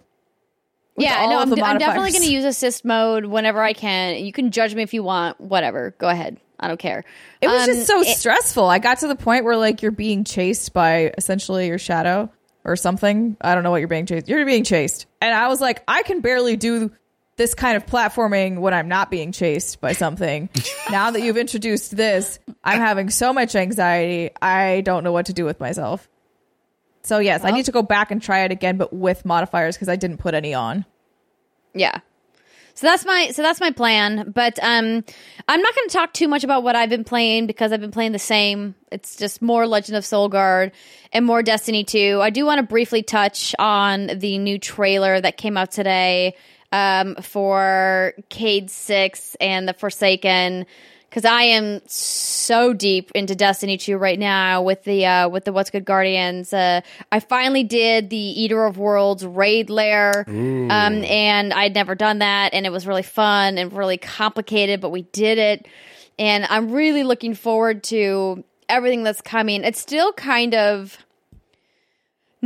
With Yeah, all no, of I'm, the I'm definitely going to use assist mode whenever I can. You can judge me if you want. Whatever, go ahead. I don't care. It was Um, just so it- stressful. I got to the point where like you're being chased by essentially your shadow or something. I don't know what you're being chased. You're being chased. And I was like, I can barely do this kind of platforming when I'm not being chased by something. now that you've introduced this, I'm having so much anxiety. I don't know what to do with myself. So yes, I need to go back and try it again, but with modifiers because I didn't put any on. Yeah. So that's my so that's my plan. But um I'm not gonna talk too much about what I've been playing because I've been playing the same. It's just more Legend of Solgard and more Destiny 2. I do want to briefly touch on the new trailer that came out today um for Cayde 6 and the Forsaken because I am so deep into Destiny 2 right now with the uh, with the What's Good Guardians. Uh, I finally did the Eater of Worlds raid lair, um, and I'd never done that, and it was really fun and really complicated, but we did it, and I'm really looking forward to everything that's coming. It's still kind of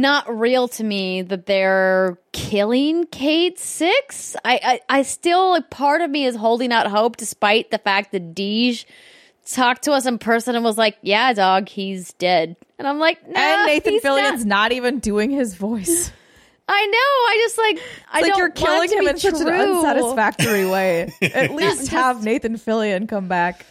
not real to me that they're killing Cayde Six. I, I, I still like part of me is holding out hope, despite the fact that Deej talked to us in person and was like, "Yeah, dog, he's dead," and I'm like, "No, and Nathan he's Fillion's not." not. even doing his voice. I know. I just like I like don't you're want killing it to him be in such an true. unsatisfactory way. At least just- have Nathan Fillion come back.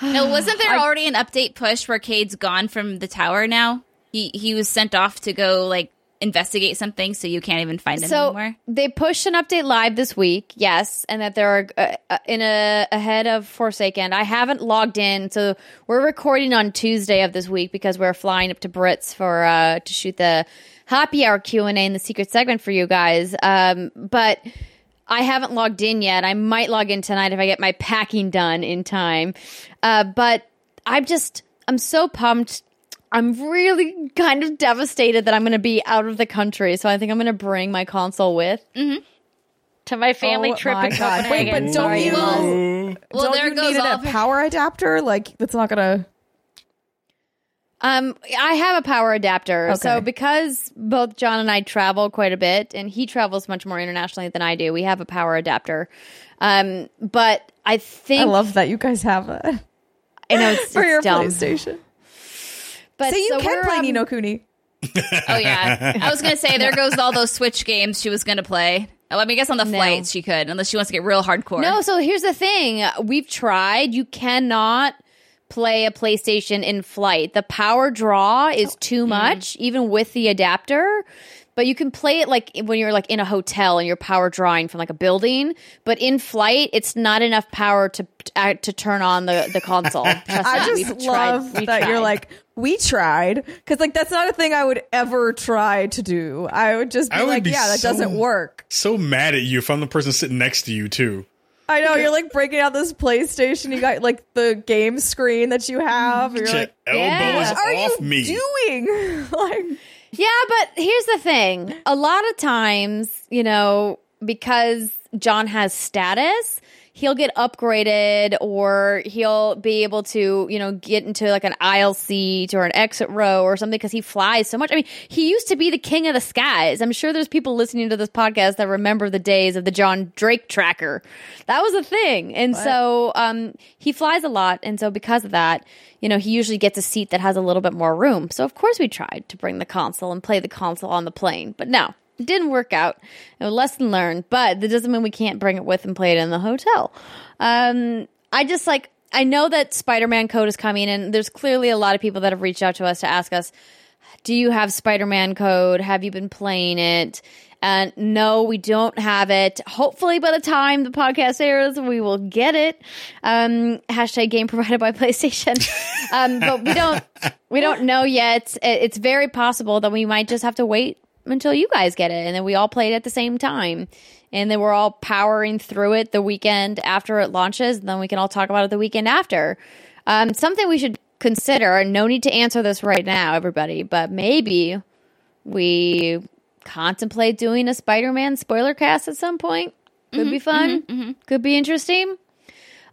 No, wasn't there already an update push where Cayde's gone from the tower now? He he was sent off to go like investigate something, so you can't even find him So anymore. they pushed an update live this week, yes, and that they're uh, uh, in a ahead of Forsaken. I haven't logged in, so we're recording on Tuesday of this week because we're flying up to Brits for uh, to shoot the happy hour Q and A in the secret segment for you guys. Um, but I haven't logged in yet. I might log in tonight if I get my packing done in time. Uh, but I'm just I'm so pumped. I'm really kind of devastated that I'm going to be out of the country. So I think I'm going to bring my console with to my family Oh trip my in God. Wait, but don't Sorry, you- guys. Well, Don't there you goes need all a of her- power adapter? Like that's not gonna. Um, I have a power adapter. So because both John and I travel quite a bit, and he travels much more internationally than I do, we have a power adapter. Um, but I think I love that you guys have that I know it's, for it's your dumb. PlayStation. But So you so can we're, play um, Ni no Kuni. Oh yeah, I was gonna say there goes all those Switch games she was gonna play. Oh, I mean, I guess on the No. flights she could, unless she wants to get real hardcore. No, so here's the thing. We've tried. You cannot play a PlayStation in flight. The power draw is too much, even with the adapter. But you can play it like when you're like in a hotel and you're power drawing from like a building. But in flight, it's not enough power to uh, to turn on the the console. Trust I me, just we've tried. love We've that you're like we tried because like that's not a thing I would ever try to do. I would just be would like, be yeah, that so- doesn't work. So mad at you if I'm the person sitting next to you too. I know you're like breaking out this PlayStation. You got like the game screen that you have. You're Your like, elbow Yeah. is what are off you me. doing? like, Yeah, but here's the thing. A lot of times, you know, because John has status, he'll get upgraded or he'll be able to, you know, get into like an aisle seat or an exit row or something because he flies so much. I mean, he used to be the king of the skies. I'm sure there's people listening to this podcast that remember the days of the John Drake tracker. That was a thing. And so um, he flies a lot. And so because of that, you know, he usually gets a seat that has a little bit more room. So of course we tried to bring the console and play the console on the plane. But no, it didn't work out. A lesson learned, but that doesn't mean we can't bring it with and play it in the hotel. Um, I just like I know that Spider-Man code is coming, and there's clearly a lot of people that have reached out to us to ask us, "Do you have Spider-Man code? Have you been playing it?" And no, we don't have it. Hopefully, by the time the podcast airs, we will get it. Um, hashtag game provided by PlayStation. um, but we don't, we don't know yet. It's very possible that we might just have to wait until you guys get it, and then we all play it at the same time, and then we're all powering through it the weekend after it launches, and then we can all talk about it the weekend after. Um, something we should consider. No need to answer this right now, everybody, but maybe we contemplate doing a Spider-Man spoiler cast at some point. Could be fun. Could be interesting.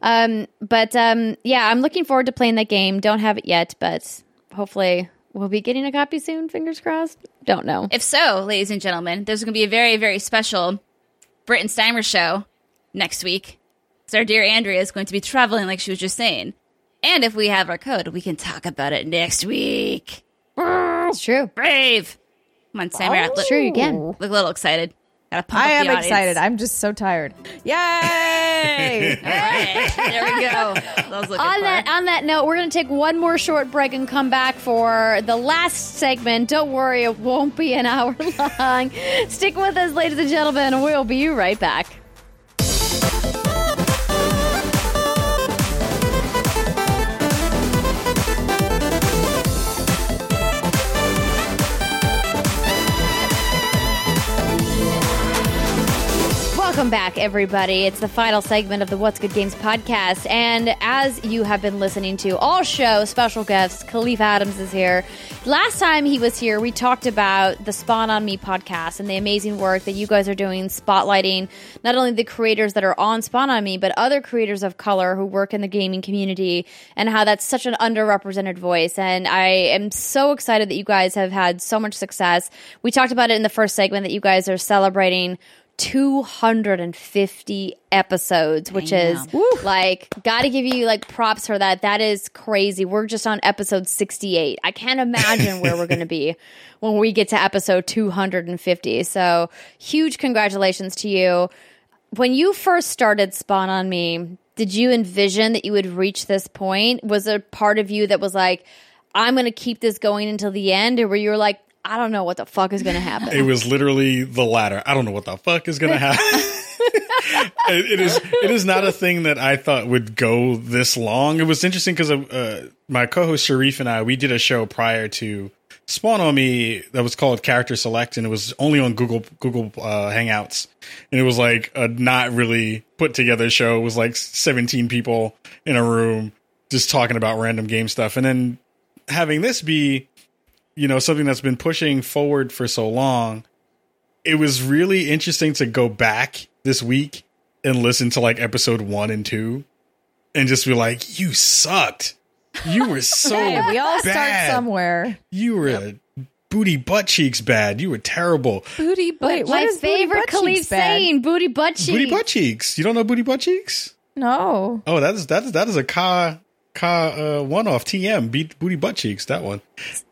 Um, but um, yeah, I'm looking forward to playing that game. Don't have it yet, but hopefully we'll be getting a copy soon. Fingers crossed. Don't know. If so, ladies and gentlemen, there's going to be a very, very special Brit and Steimer show next week. Because our dear Andrea is going to be traveling, like she was just saying. And if we have our code, we can talk about it next week. It's true. Brave. Come on, Steimer. Look, Sure, you can. look a little excited. Gotta pump I up am the excited. I'm just so tired. Yay! All right, there we go. That was on for. that on that note, we're going to take one more short break and come back for the last segment. Don't worry, it won't be an hour long. Stick with us, ladies and gentlemen. We'll be right back. Welcome back, everybody. It's the final segment of the What's Good Games podcast. And as you have been listening to all show, special guests, Kahlief Adams is here. Last time he was here, we talked about the Spawn on Me podcast and the amazing work that you guys are doing, spotlighting not only the creators that are on Spawn on Me, but other creators of color who work in the gaming community and how that's such an underrepresented voice. And I am so excited that you guys have had so much success. We talked about it in the first segment that you guys are celebrating 250 episodes, which is like, gotta give you like props for that. That is crazy. We're just on episode 68. I can't imagine where we're gonna be when we get to episode 250. So, huge congratulations to you. When you first started Spawn on Me, did you envision that you would reach this point? Was there part of you that was like, I'm gonna keep this going until the end, or were you like, I don't know what the fuck is gonna happen? It was literally the latter. I don't know what the fuck is going to happen. it, it is. It is not a thing that I thought would go this long. It was interesting because uh, my co-host Shareef and I we did a show prior to Spawn on Me that was called Character Select, and it was only on Google Google uh, Hangouts, and it was like a not really put together show. It was like seventeen people in a room just talking about random game stuff, and then having this be you know something that's been pushing forward for so long it was really interesting to go back this week and listen to like episode one and two and just be like you sucked you were so Hey, we all start somewhere. you were booty butt cheeks bad you were terrible Booty butt. Wait, what my is favorite butt Kahlief saying, booty butt cheeks. booty butt cheeks you don't know booty butt cheeks No. oh that is that is that is a ka ka uh, one off tm beat booty butt cheeks that one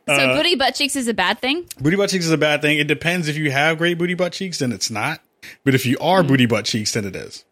so Uh, booty butt cheeks is a bad thing. Booty butt cheeks is a bad thing. It depends if you have great booty butt cheeks, then it's not. But if you are booty butt cheeks, then it is.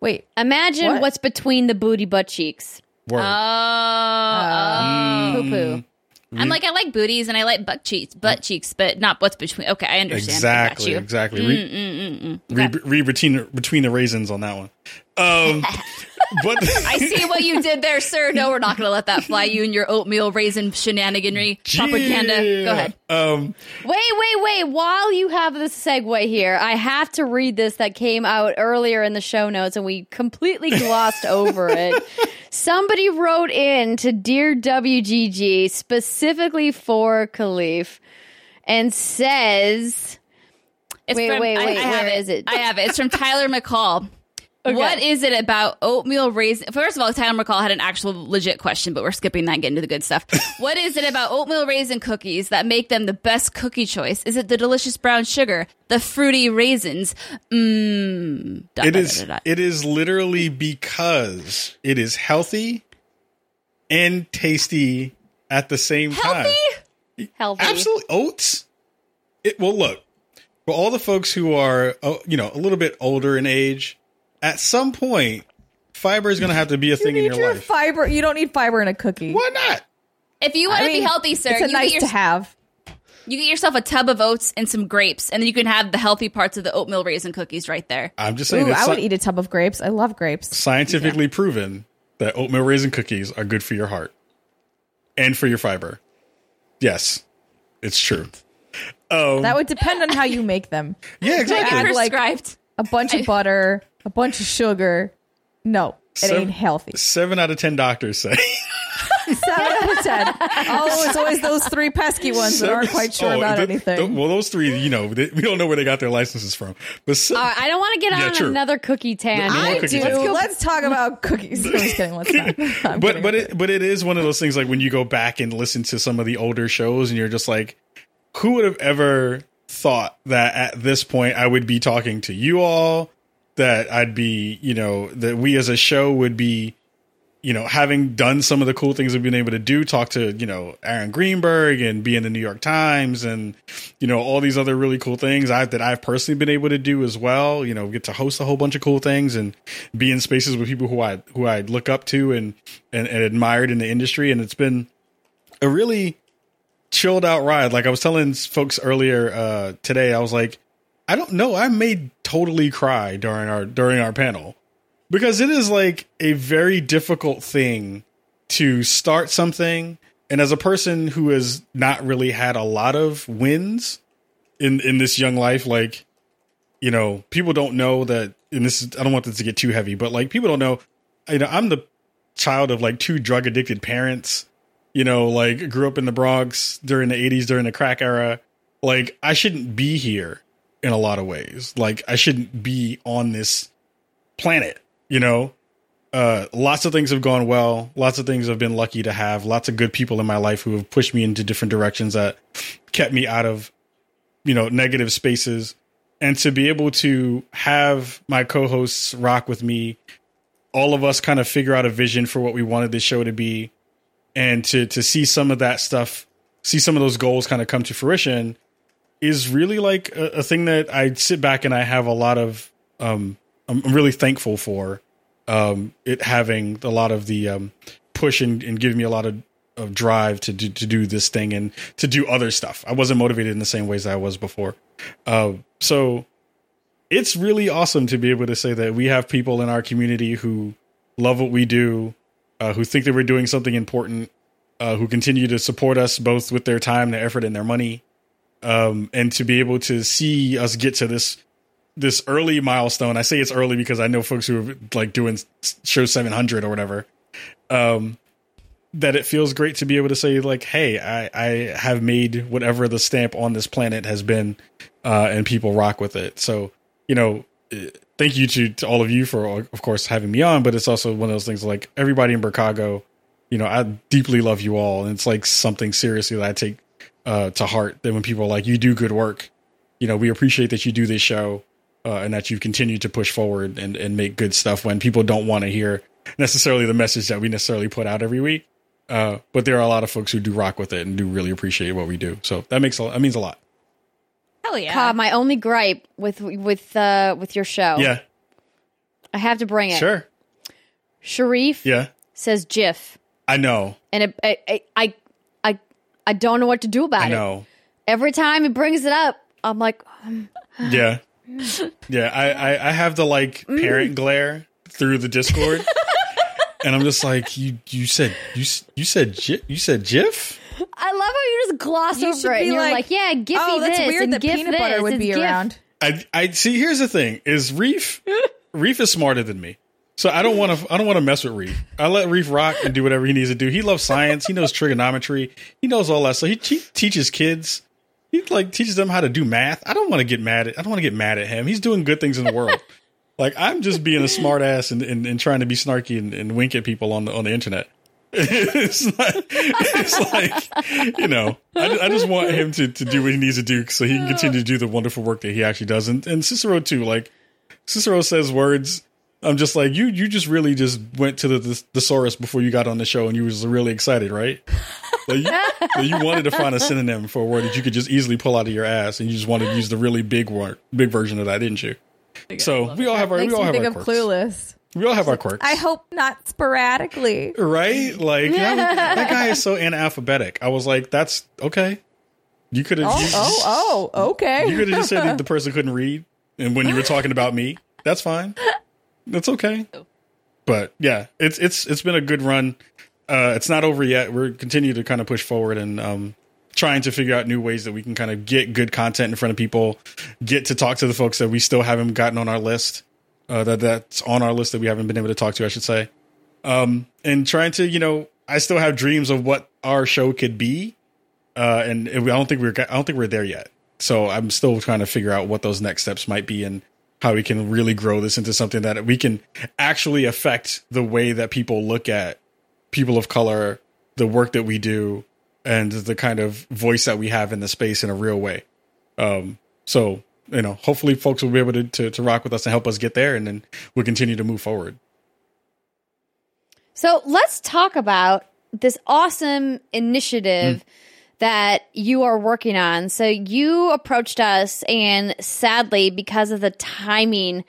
Wait. Imagine What? what's between the booty butt cheeks. Word. Oh, Poo poo. I'm like I like booties and I like butt cheeks, butt mm. cheeks, but not what's between. Okay, I understand. exactly, I got you. exactly. Read, read, read between between the raisins on that one. Um, but I see what you did there, sir. No, we're not going to let that fly. You and your oatmeal raisin shenaniganry propaganda. Go ahead. Um, Wait, wait, wait. While you have this segue here, I have to read this that came out earlier in the show notes and we completely glossed over it. Somebody wrote in to Dear WGG specifically for Kahlief and says, It's Wait, from, wait, I- wait, I, have where it. is it? I have it. It's from Tyler McCall. What is it about oatmeal raisin? First of all, Tyler McCall had an actual legit question, but we're skipping that and getting to the good stuff. what is it about oatmeal raisin cookies that make them the best cookie choice? Is it the delicious brown sugar, the fruity raisins? Mmm. it is it is literally because it is healthy and tasty at the same time. healthy. healthy. Absolutely, oats. It well, look for all the folks who are uh, you know a little bit older in age. At some point, fiber is going to have to be a You thing in your your life. fiber. You don't need fiber in a cookie. Why not? If you want I to be mean, healthy, sir, It's a you, nice get to have. you get yourself a tub of oats and some grapes, and then you can have the healthy parts of the oatmeal raisin cookies right there. I'm just saying Ooh, it's I would sci- eat a tub of grapes. I love grapes. scientifically proven that oatmeal raisin cookies are good for your heart and for your fiber. Yes, it's true. Um, That would depend on how you make them. yeah, exactly. add, like- Prescribed. A bunch of butter, a bunch of sugar. No, it Seven- ain't healthy. Seven out of ten doctors say Seven out of ten. Oh, it's always those three pesky ones that aren't quite sure Oh, about the- anything. the- well, those three, you know, they, we don't know where they got their licenses from. But se- All right, I don't want to get Yeah, on true. another cookie tangent. more I cookies. do. Let's go- Let's talk about cookies. I'm just kidding. Let's not. I'm but kidding. but it but it is one of those things like when you go back and listen to some of the older shows and you're just like who would have ever thought that at this point I would be talking to you all that I'd be you know that we as a show would be you know having done some of the cool things we've been able to do talk to you know Aaron Greenberg and be in the New York Times and you know all these other really cool things I that I've personally been able to do as well you know get to host a whole bunch of cool things and be in spaces with people who I who I look up to and and, and admired in the industry. And it's been a really chilled out ride. Like I was telling folks earlier uh today I was like I don't know. I may totally cry during our during our panel. Because it is like a very difficult thing to start something. And as a person who has not really had a lot of wins in in this young life like you know people don't know that and this is I don't want this to get too heavy but like people don't know you know I'm the child of like two drug addicted parents. You know like grew up in the Bronx during the 80s during the crack era. Like I shouldn't be here in a lot of ways. Like I shouldn't be on this planet you know? Uh lots of things have gone well. Lots of things i've been lucky to have. Lots of good people in my life who have pushed me into different directions that kept me out of you know negative spaces. And to be able to have my co-hosts rock with me all of us kind of figure out a vision for what we wanted this show to be. And to to see some of that stuff see some of those goals kind of come to fruition is really like a, a thing that I sit back and I have a lot of um I'm really thankful for um it having a lot of the um push and, and giving me a lot of, of drive to do to do this thing and to do other stuff. I wasn't motivated in the same ways I was before. Uh, so it's really awesome to be able to say that we have people in our community who love what we do, uh, who think that we're doing something important, uh, who continue to support us both with their time, their effort, and their money. Um, and to be able to see us get to this this early milestone. I say it's early because I know folks who are like doing show 700 or whatever. Um, that it feels great to be able to say like, hey, I, I have made whatever the stamp on this planet has been, uh, and people rock with it. So you know, uh, thank you to, to all of you for, of course, having me on. But it's also one of those things like everybody in Chicago, you know, I deeply love you all, and it's like something seriously that I take uh, to heart. That when people are like, you do good work, you know, we appreciate that you do this show. Uh, and that you continue to push forward and, and make good stuff when people don't want to hear necessarily the message that we necessarily put out every week. Uh, but there are a lot of folks who do rock with it and do really appreciate what we do. So that makes a, that means a lot. Hell yeah. Cobb, my only gripe with with uh with your show, Yeah, I have to bring it. sure. Shareef Yeah, says GIF, I know. and it, I, I I I I don't know what to do about I it. know. Every time he brings it up, I'm like, um, Yeah. Yeah. I, I, I have the like parent glare through the Discord. and I'm just like, you you said you s- you said Ji- you said GIF? I love how you just gloss You over it. be And you're like, like, yeah, Giphy oh, that's this weird and that GIF peanut this. butter would It's be GIF. around. I I see here's the thing is Reef Reef is smarter than me. So I don't want to I don't want to mess with Reef. I let Reef rock and do whatever he needs to do. He loves science, he knows trigonometry, he knows all that. So he, he teaches kids. He like teaches them how to do math. I don't want to get mad at I don't want to get mad at him. He's doing good things in the world. like I'm just being a smart ass and, and, and trying to be snarky and, and wink at people on the on the internet. it's it's like you know, I, I just want him to, to do what he needs to do so he can continue to do the wonderful work that he actually does. And, and Cicero too, like Cicero says words. I'm just like you. You just really just went to the, the thesaurus before you got on the show, and you was really excited, right? Like you, like you wanted to find a synonym for a word that you could just easily pull out of your ass, and you just wanted to use the really big word, big version of that, didn't you? So we all have our we all have think our of quirks. Clueless. We all have our quirks. I hope not sporadically. right? Like that, that guy is so analphabetic. I was like, that's okay. You could have. Oh, oh, oh, okay. You could have just said that the person couldn't read, and when you were talking about me, that's fine. That's okay. But yeah, it's it's it's been a good run. Uh, it's not over yet. We're continue to kind of push forward and um, trying to figure out new ways that we can kind of get good content in front of people, get to talk to the folks that we still haven't gotten on our list. Uh, that that's on our list that we haven't been able to talk to, I should say. Um, and trying to, you know, I still have dreams of what our show could be, uh, and I don't think we're I don't think we're there yet. So I'm still trying to figure out what those next steps might be and how we can really grow this into something that we can actually affect the way that people look at people of color, the work that we do, and the kind of voice that we have in the space in a real way. Um, so you know, hopefully, folks will be able to, to to rock with us and help us get there, and then we'll continue to move forward. So let's talk about this awesome initiative mm. That you are working on. So you approached us, and sadly, because of the timing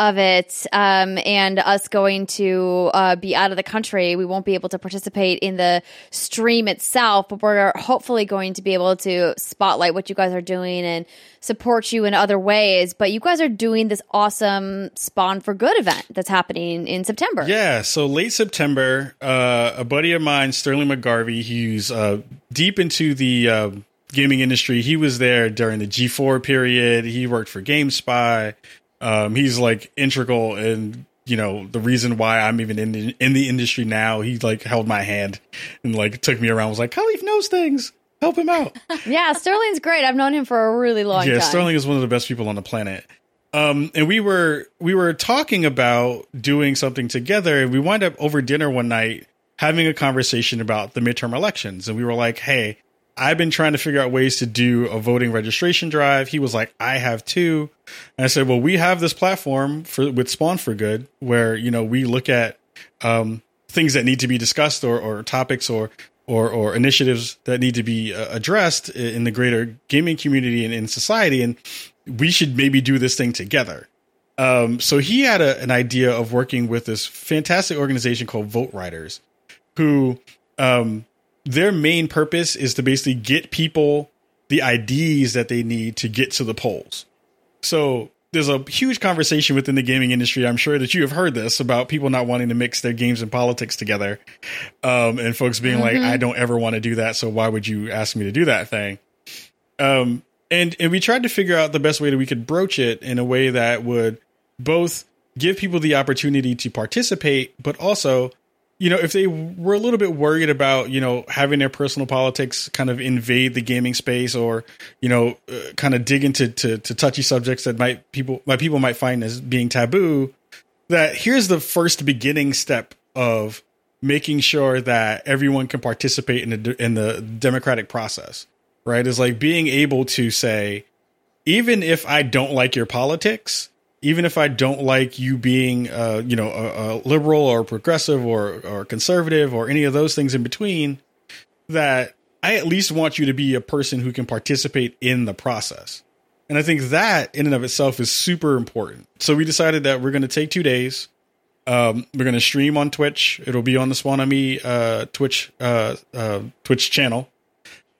of it um, and us going to uh, be out of the country, we won't be able to participate in the stream itself, but we're hopefully going to be able to spotlight what you guys are doing and support you in other ways. But you guys are doing this awesome Spawn for Good event that's happening in September. Yeah, so late September, uh, a buddy of mine, Sterling McGarvey, he's uh, deep into the uh, gaming industry. He was there during the G4 period. He worked for GameSpy. Um, he's like integral in you know the reason why I'm even in the, in the industry now. He like held my hand and like took me around. Was like, Kahlief knows things. Help him out. yeah, Sterling's great. I've known him for a really long yeah, time. Yeah, Sterling is one of the best people on the planet. Um, and we were we were talking about doing something together, and we wind up over dinner one night having a conversation about the midterm elections, and we were like, "Hey, I've been trying to figure out ways to do a voting registration drive. He was like, I have too. And I said, well, we have this platform for with Spawn for Good where, you know, we look at um, things that need to be discussed or, or topics or, or, or initiatives that need to be uh, addressed in the greater gaming community and in society. And we should maybe do this thing together. Um, so he had a, an idea of working with this fantastic organization called VoteRiders, who um, their main purpose is to basically get people the IDs that they need to get to the polls. So there's a huge conversation within the gaming industry. I'm sure that you have heard this about people not wanting to mix their games and politics together, um, and folks being mm-hmm. like, "I don't ever want to do that, so why would you ask me to do that thing?" Um, and and we tried to figure out the best way that we could broach it in a way that would both give people the opportunity to participate, but also you know, if they were a little bit worried about, you know, having their personal politics kind of invade the gaming space or, you know, uh, kind of dig into to, to touchy subjects that might people my people might find as being taboo, that here's the first beginning step of making sure that everyone can participate in the in the democratic process. Right? Is like being able to say even if I don't like your politics, even if I don't like you being, uh, you know, a, a, liberal or progressive or or conservative or any of those things in between, that I at least want you to be a person who can participate in the process. And I think that in and of itself is super important. So we decided that we're going to take two days. Um, we're going to stream on Twitch. It'll be on the Me uh, Twitch uh, uh, Twitch channel.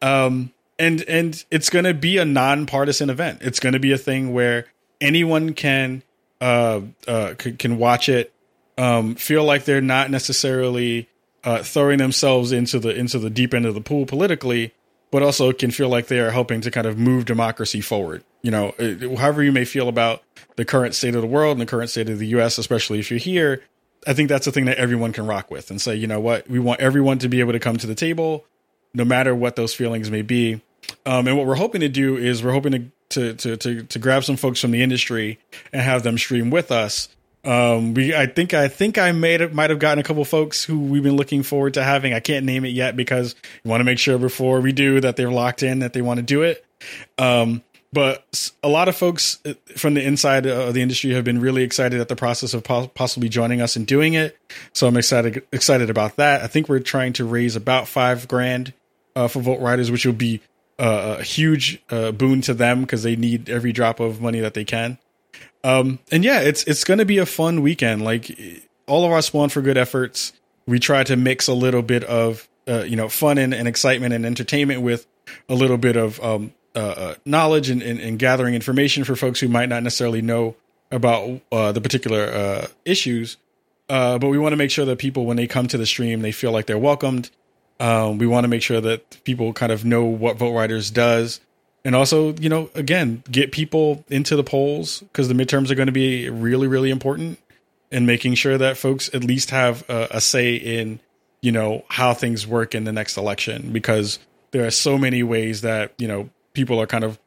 Um, and and it's going to be a nonpartisan event. It's going to be a thing where anyone can uh, uh, can watch it, um, feel like they're not necessarily uh, throwing themselves into the into the deep end of the pool politically, but also can feel like they are helping to kind of move democracy forward. You know, uh, however you may feel about the current state of the world and the current state of the U.S., especially if you're here, I think that's a thing that everyone can rock with and say, you know what, we want everyone to be able to come to the table, no matter what those feelings may be. Um, and what we're hoping to do is we're hoping to to to to, to grab some folks from the industry and have them stream with us. Um, we I think I think I made it might have gotten a couple folks who we've been looking forward to having. I can't name it yet because we want to make sure before we do that they're locked in that they want to do it. Um, but a lot of folks uh, from the inside of the industry have been really excited at the process of possibly joining us and doing it. So I'm excited excited about that. I think we're trying to raise about five grand uh, for VoteRiders, which will be a huge uh, boon to them because they need every drop of money that they can. Um, and yeah, it's it's going to be a fun weekend. Like all of our Spawn for Good efforts, we try to mix a little bit of uh, you know fun and, and, excitement and entertainment with a little bit of um, uh, uh, knowledge and, and, and, gathering information for folks who might not necessarily know about uh, the particular issues. but we want to make sure that people, when they come to the stream, they feel like they're welcomed um, we want to make sure that people kind of know what VoteRiders does. And also, you know, again, get people into the polls because the midterms are going to be really, really important in making sure that folks at least have a, a say in you know, how things work in the next election because there are so many ways that, you know, people are kind of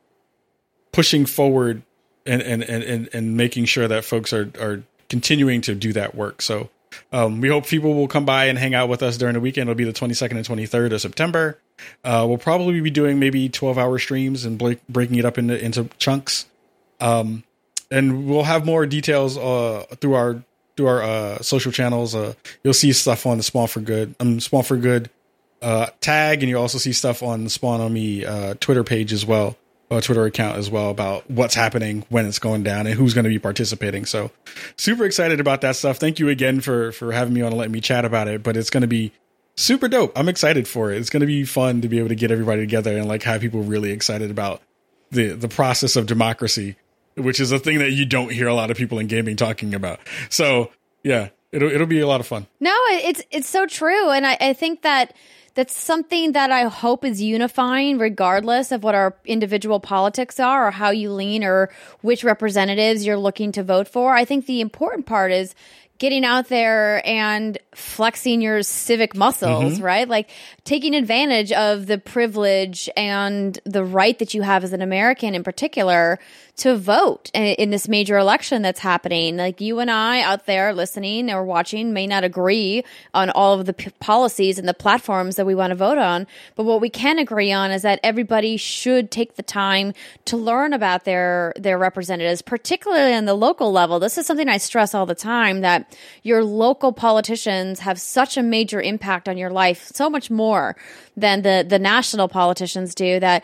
pushing forward and and and and, making sure that folks are are continuing to do that work. So um, we hope people will come by and hang out with us during the weekend. It'll be the 22nd and 23rd of September. Uh, we'll probably be doing maybe 12 hour streams and break, breaking it up into, into chunks. Um, and we'll have more details uh, through our through our uh, social channels. Uh, you'll see stuff on the Spawn for Good, um, Spawn for Good uh, tag, and you'll also see stuff on the Spawn on Me uh, Twitter page as well, uh, Twitter account as well about what's happening, when it's going down, and who's going to be participating. So, super excited about that stuff. Thank you again for for having me on and letting me chat about it. But it's going to be super dope. I'm excited for it. It's going to be fun to be able to get everybody together and like have people really excited about the the process of democracy which is a thing that you don't hear a lot of people in gaming talking about. So yeah, it'll it'll be a lot of fun. No, it's it's so true, and I, I think that that's something that I hope is unifying, regardless of what our individual politics are or how you lean or which representatives you're looking to vote for. I think the important part is getting out there and flexing your civic muscles, mm-hmm. right? Like taking advantage of the privilege and the right that you have as an American in particular to vote in this major election that's happening. Like you and I out there listening or watching may not agree on all of the p- policies and the platforms that we want to vote on, but what we can agree on is that everybody should take the time to learn about their their representatives, particularly on the local level. This is something I stress all the time that your local politicians have such a major impact on your life, so much more than the the national politicians do that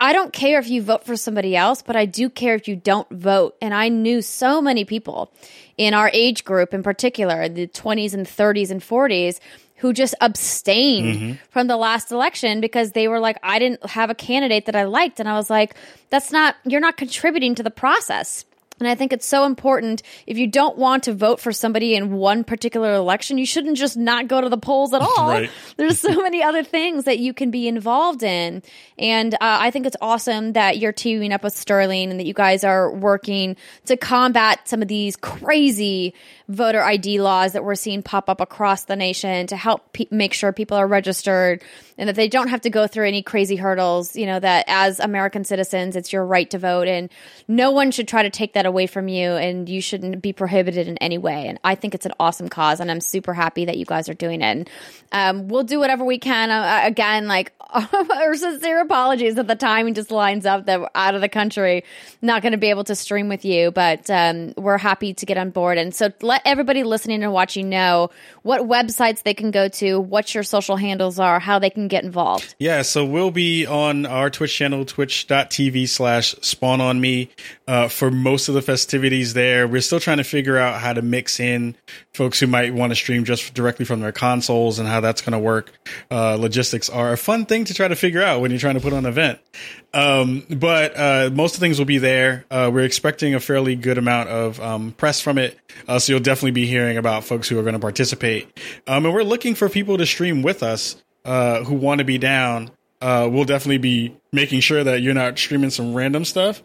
I don't care if you vote for somebody else, but I do care if you don't vote. And I knew so many people in our age group in particular, the 20s and 30s and 40s, who just abstained mm-hmm. from the last election because they were like, I didn't have a candidate that I liked. And I was like, that's not, you're not contributing to the process. And I think it's so important if you don't want to vote for somebody in one particular election, you shouldn't just not go to the polls at all. Right. There's so many other things that you can be involved in. And uh, I think it's awesome that you're teaming up with Sterling and that you guys are working to combat some of these crazy voter ID laws that we're seeing pop up across the nation to help pe- make sure people are registered and that they don't have to go through any crazy hurdles. You know, that as American citizens, it's your right to vote and no one should try to take that away from you and you shouldn't be prohibited in any way. And I think it's an awesome cause and I'm super happy that you guys are doing it. And um, we'll do whatever we can. Uh, again, like our sincere apologies that the timing just lines up that we're out of the country, not going to be able to stream with you, but um, we're happy to get on board. And so let everybody listening and watching know what websites they can go to, what your social handles are, how they can get involved. Yeah, so we'll be on our Twitch channel, twitch.tv slash spawn on me uh, for most of the festivities there. We're still trying to figure out how to mix in folks who might want to stream just directly from their consoles and how that's going to work. Uh, logistics are a fun thing to try to figure out when you're trying to put on an event. Um, but uh, most of the things will be there. Uh, we're expecting a fairly good amount of um, press from it. Uh, so you'll definitely be hearing about folks who are going to participate. Um, and we're looking for people to stream with us uh, who want to be down uh, we'll definitely be making sure that you're not streaming some random stuff.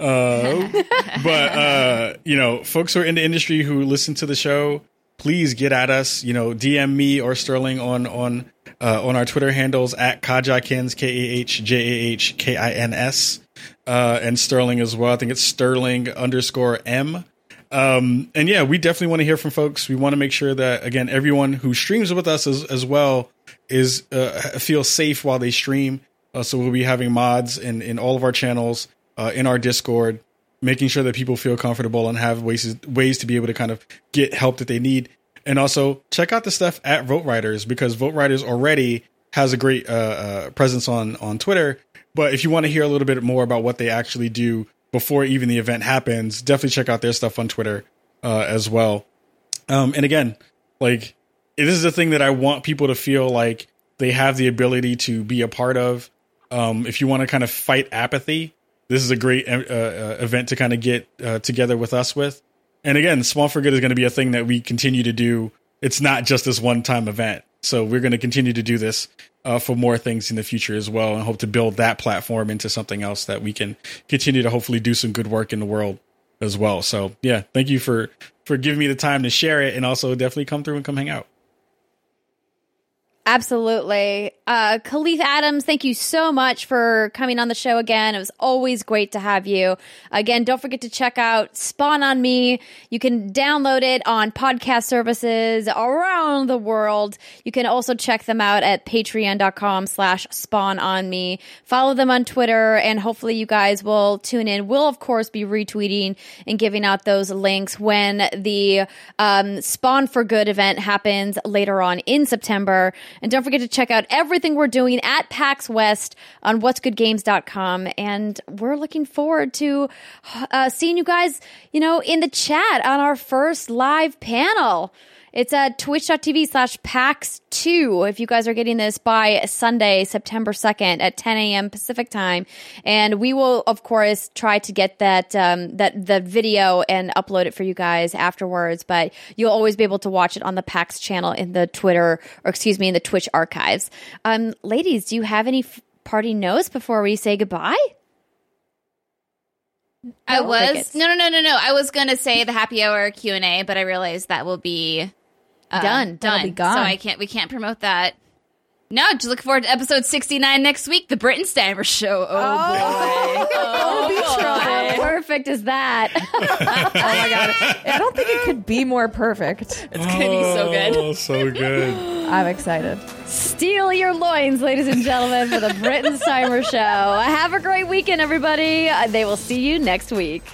Uh, but uh, you know, folks who are in the industry who listen to the show, please get at us. You know, DM me or Sterling on on uh, on our Twitter handles at Kahjakins K A H J A H K I N S, uh, and Sterling as well. I think it's Sterling underscore M. Um, and yeah, we definitely want to hear from folks. We want to make sure that again, everyone who streams with us as, as well is uh, feel safe while they stream. Uh, so we'll be having mods in in all of our channels, uh, in our Discord, making sure that people feel comfortable and have ways ways to be able to kind of get help that they need. And also check out the stuff at VoteRiders because VoteRiders already has a great uh, uh, presence on on Twitter. But if you want to hear a little bit more about what they actually do before even the event happens, definitely check out their stuff on Twitter uh, as well. Um, and again, like this is the thing that I want people to feel like they have the ability to be a part of. Um, if you want to kind of fight apathy, this is a great uh, uh, event to kind of get uh, together with us with. And again, Spawn for Good is going to be a thing that we continue to do. It's not just this one time event. So we're going to continue to do this uh, for more things in the future as well, and hope to build that platform into something else that we can continue to hopefully do some good work in the world as well. So yeah, thank you for for giving me the time to share it, and also definitely come through and come hang out. Absolutely. Uh, Kahlief Adams, thank you so much for coming on the show again. It was always great to have you. Again, don't forget to check out Spawn on Me. You can download it on podcast services around the world. You can also check them out at patreon.com slash spawn on me. Follow them on Twitter and hopefully you guys will tune in. We'll of course be retweeting and giving out those links when the um, Spawn for Good event happens later on in September. And don't forget to check out everything we're doing at PAX West on what'sgoodgames.com. And we're looking forward to uh, seeing you guys, you know, in the chat on our first live panel. It's at twitch.tv slash PAX2 if you guys are getting this by Sunday, September 2nd at 10 a.m. Pacific time. And we will, of course, try to get that, um, that, the video and upload it for you guys afterwards. But you'll always be able to watch it on the PAX channel in the Twitter, or excuse me, in the Twitch archives. Um, ladies, do you have any f- party notes before we say goodbye? I No? was no no no no no. I was gonna say the happy hour Q and A, but I realized that will be uh, Done. Done. be gone. So I can't. We can't promote that. No, just look forward to episode sixty nine next week, the Brittensteimer show. Oh, boy, That'll be trouble. How perfect is that? Oh my god. I don't think it could be more perfect. it's gonna be so good. Oh, so good. I'm excited. Steal your loins, ladies and gentlemen, for the Brittensteimer Show. Have a great weekend, everybody. They will see you next week.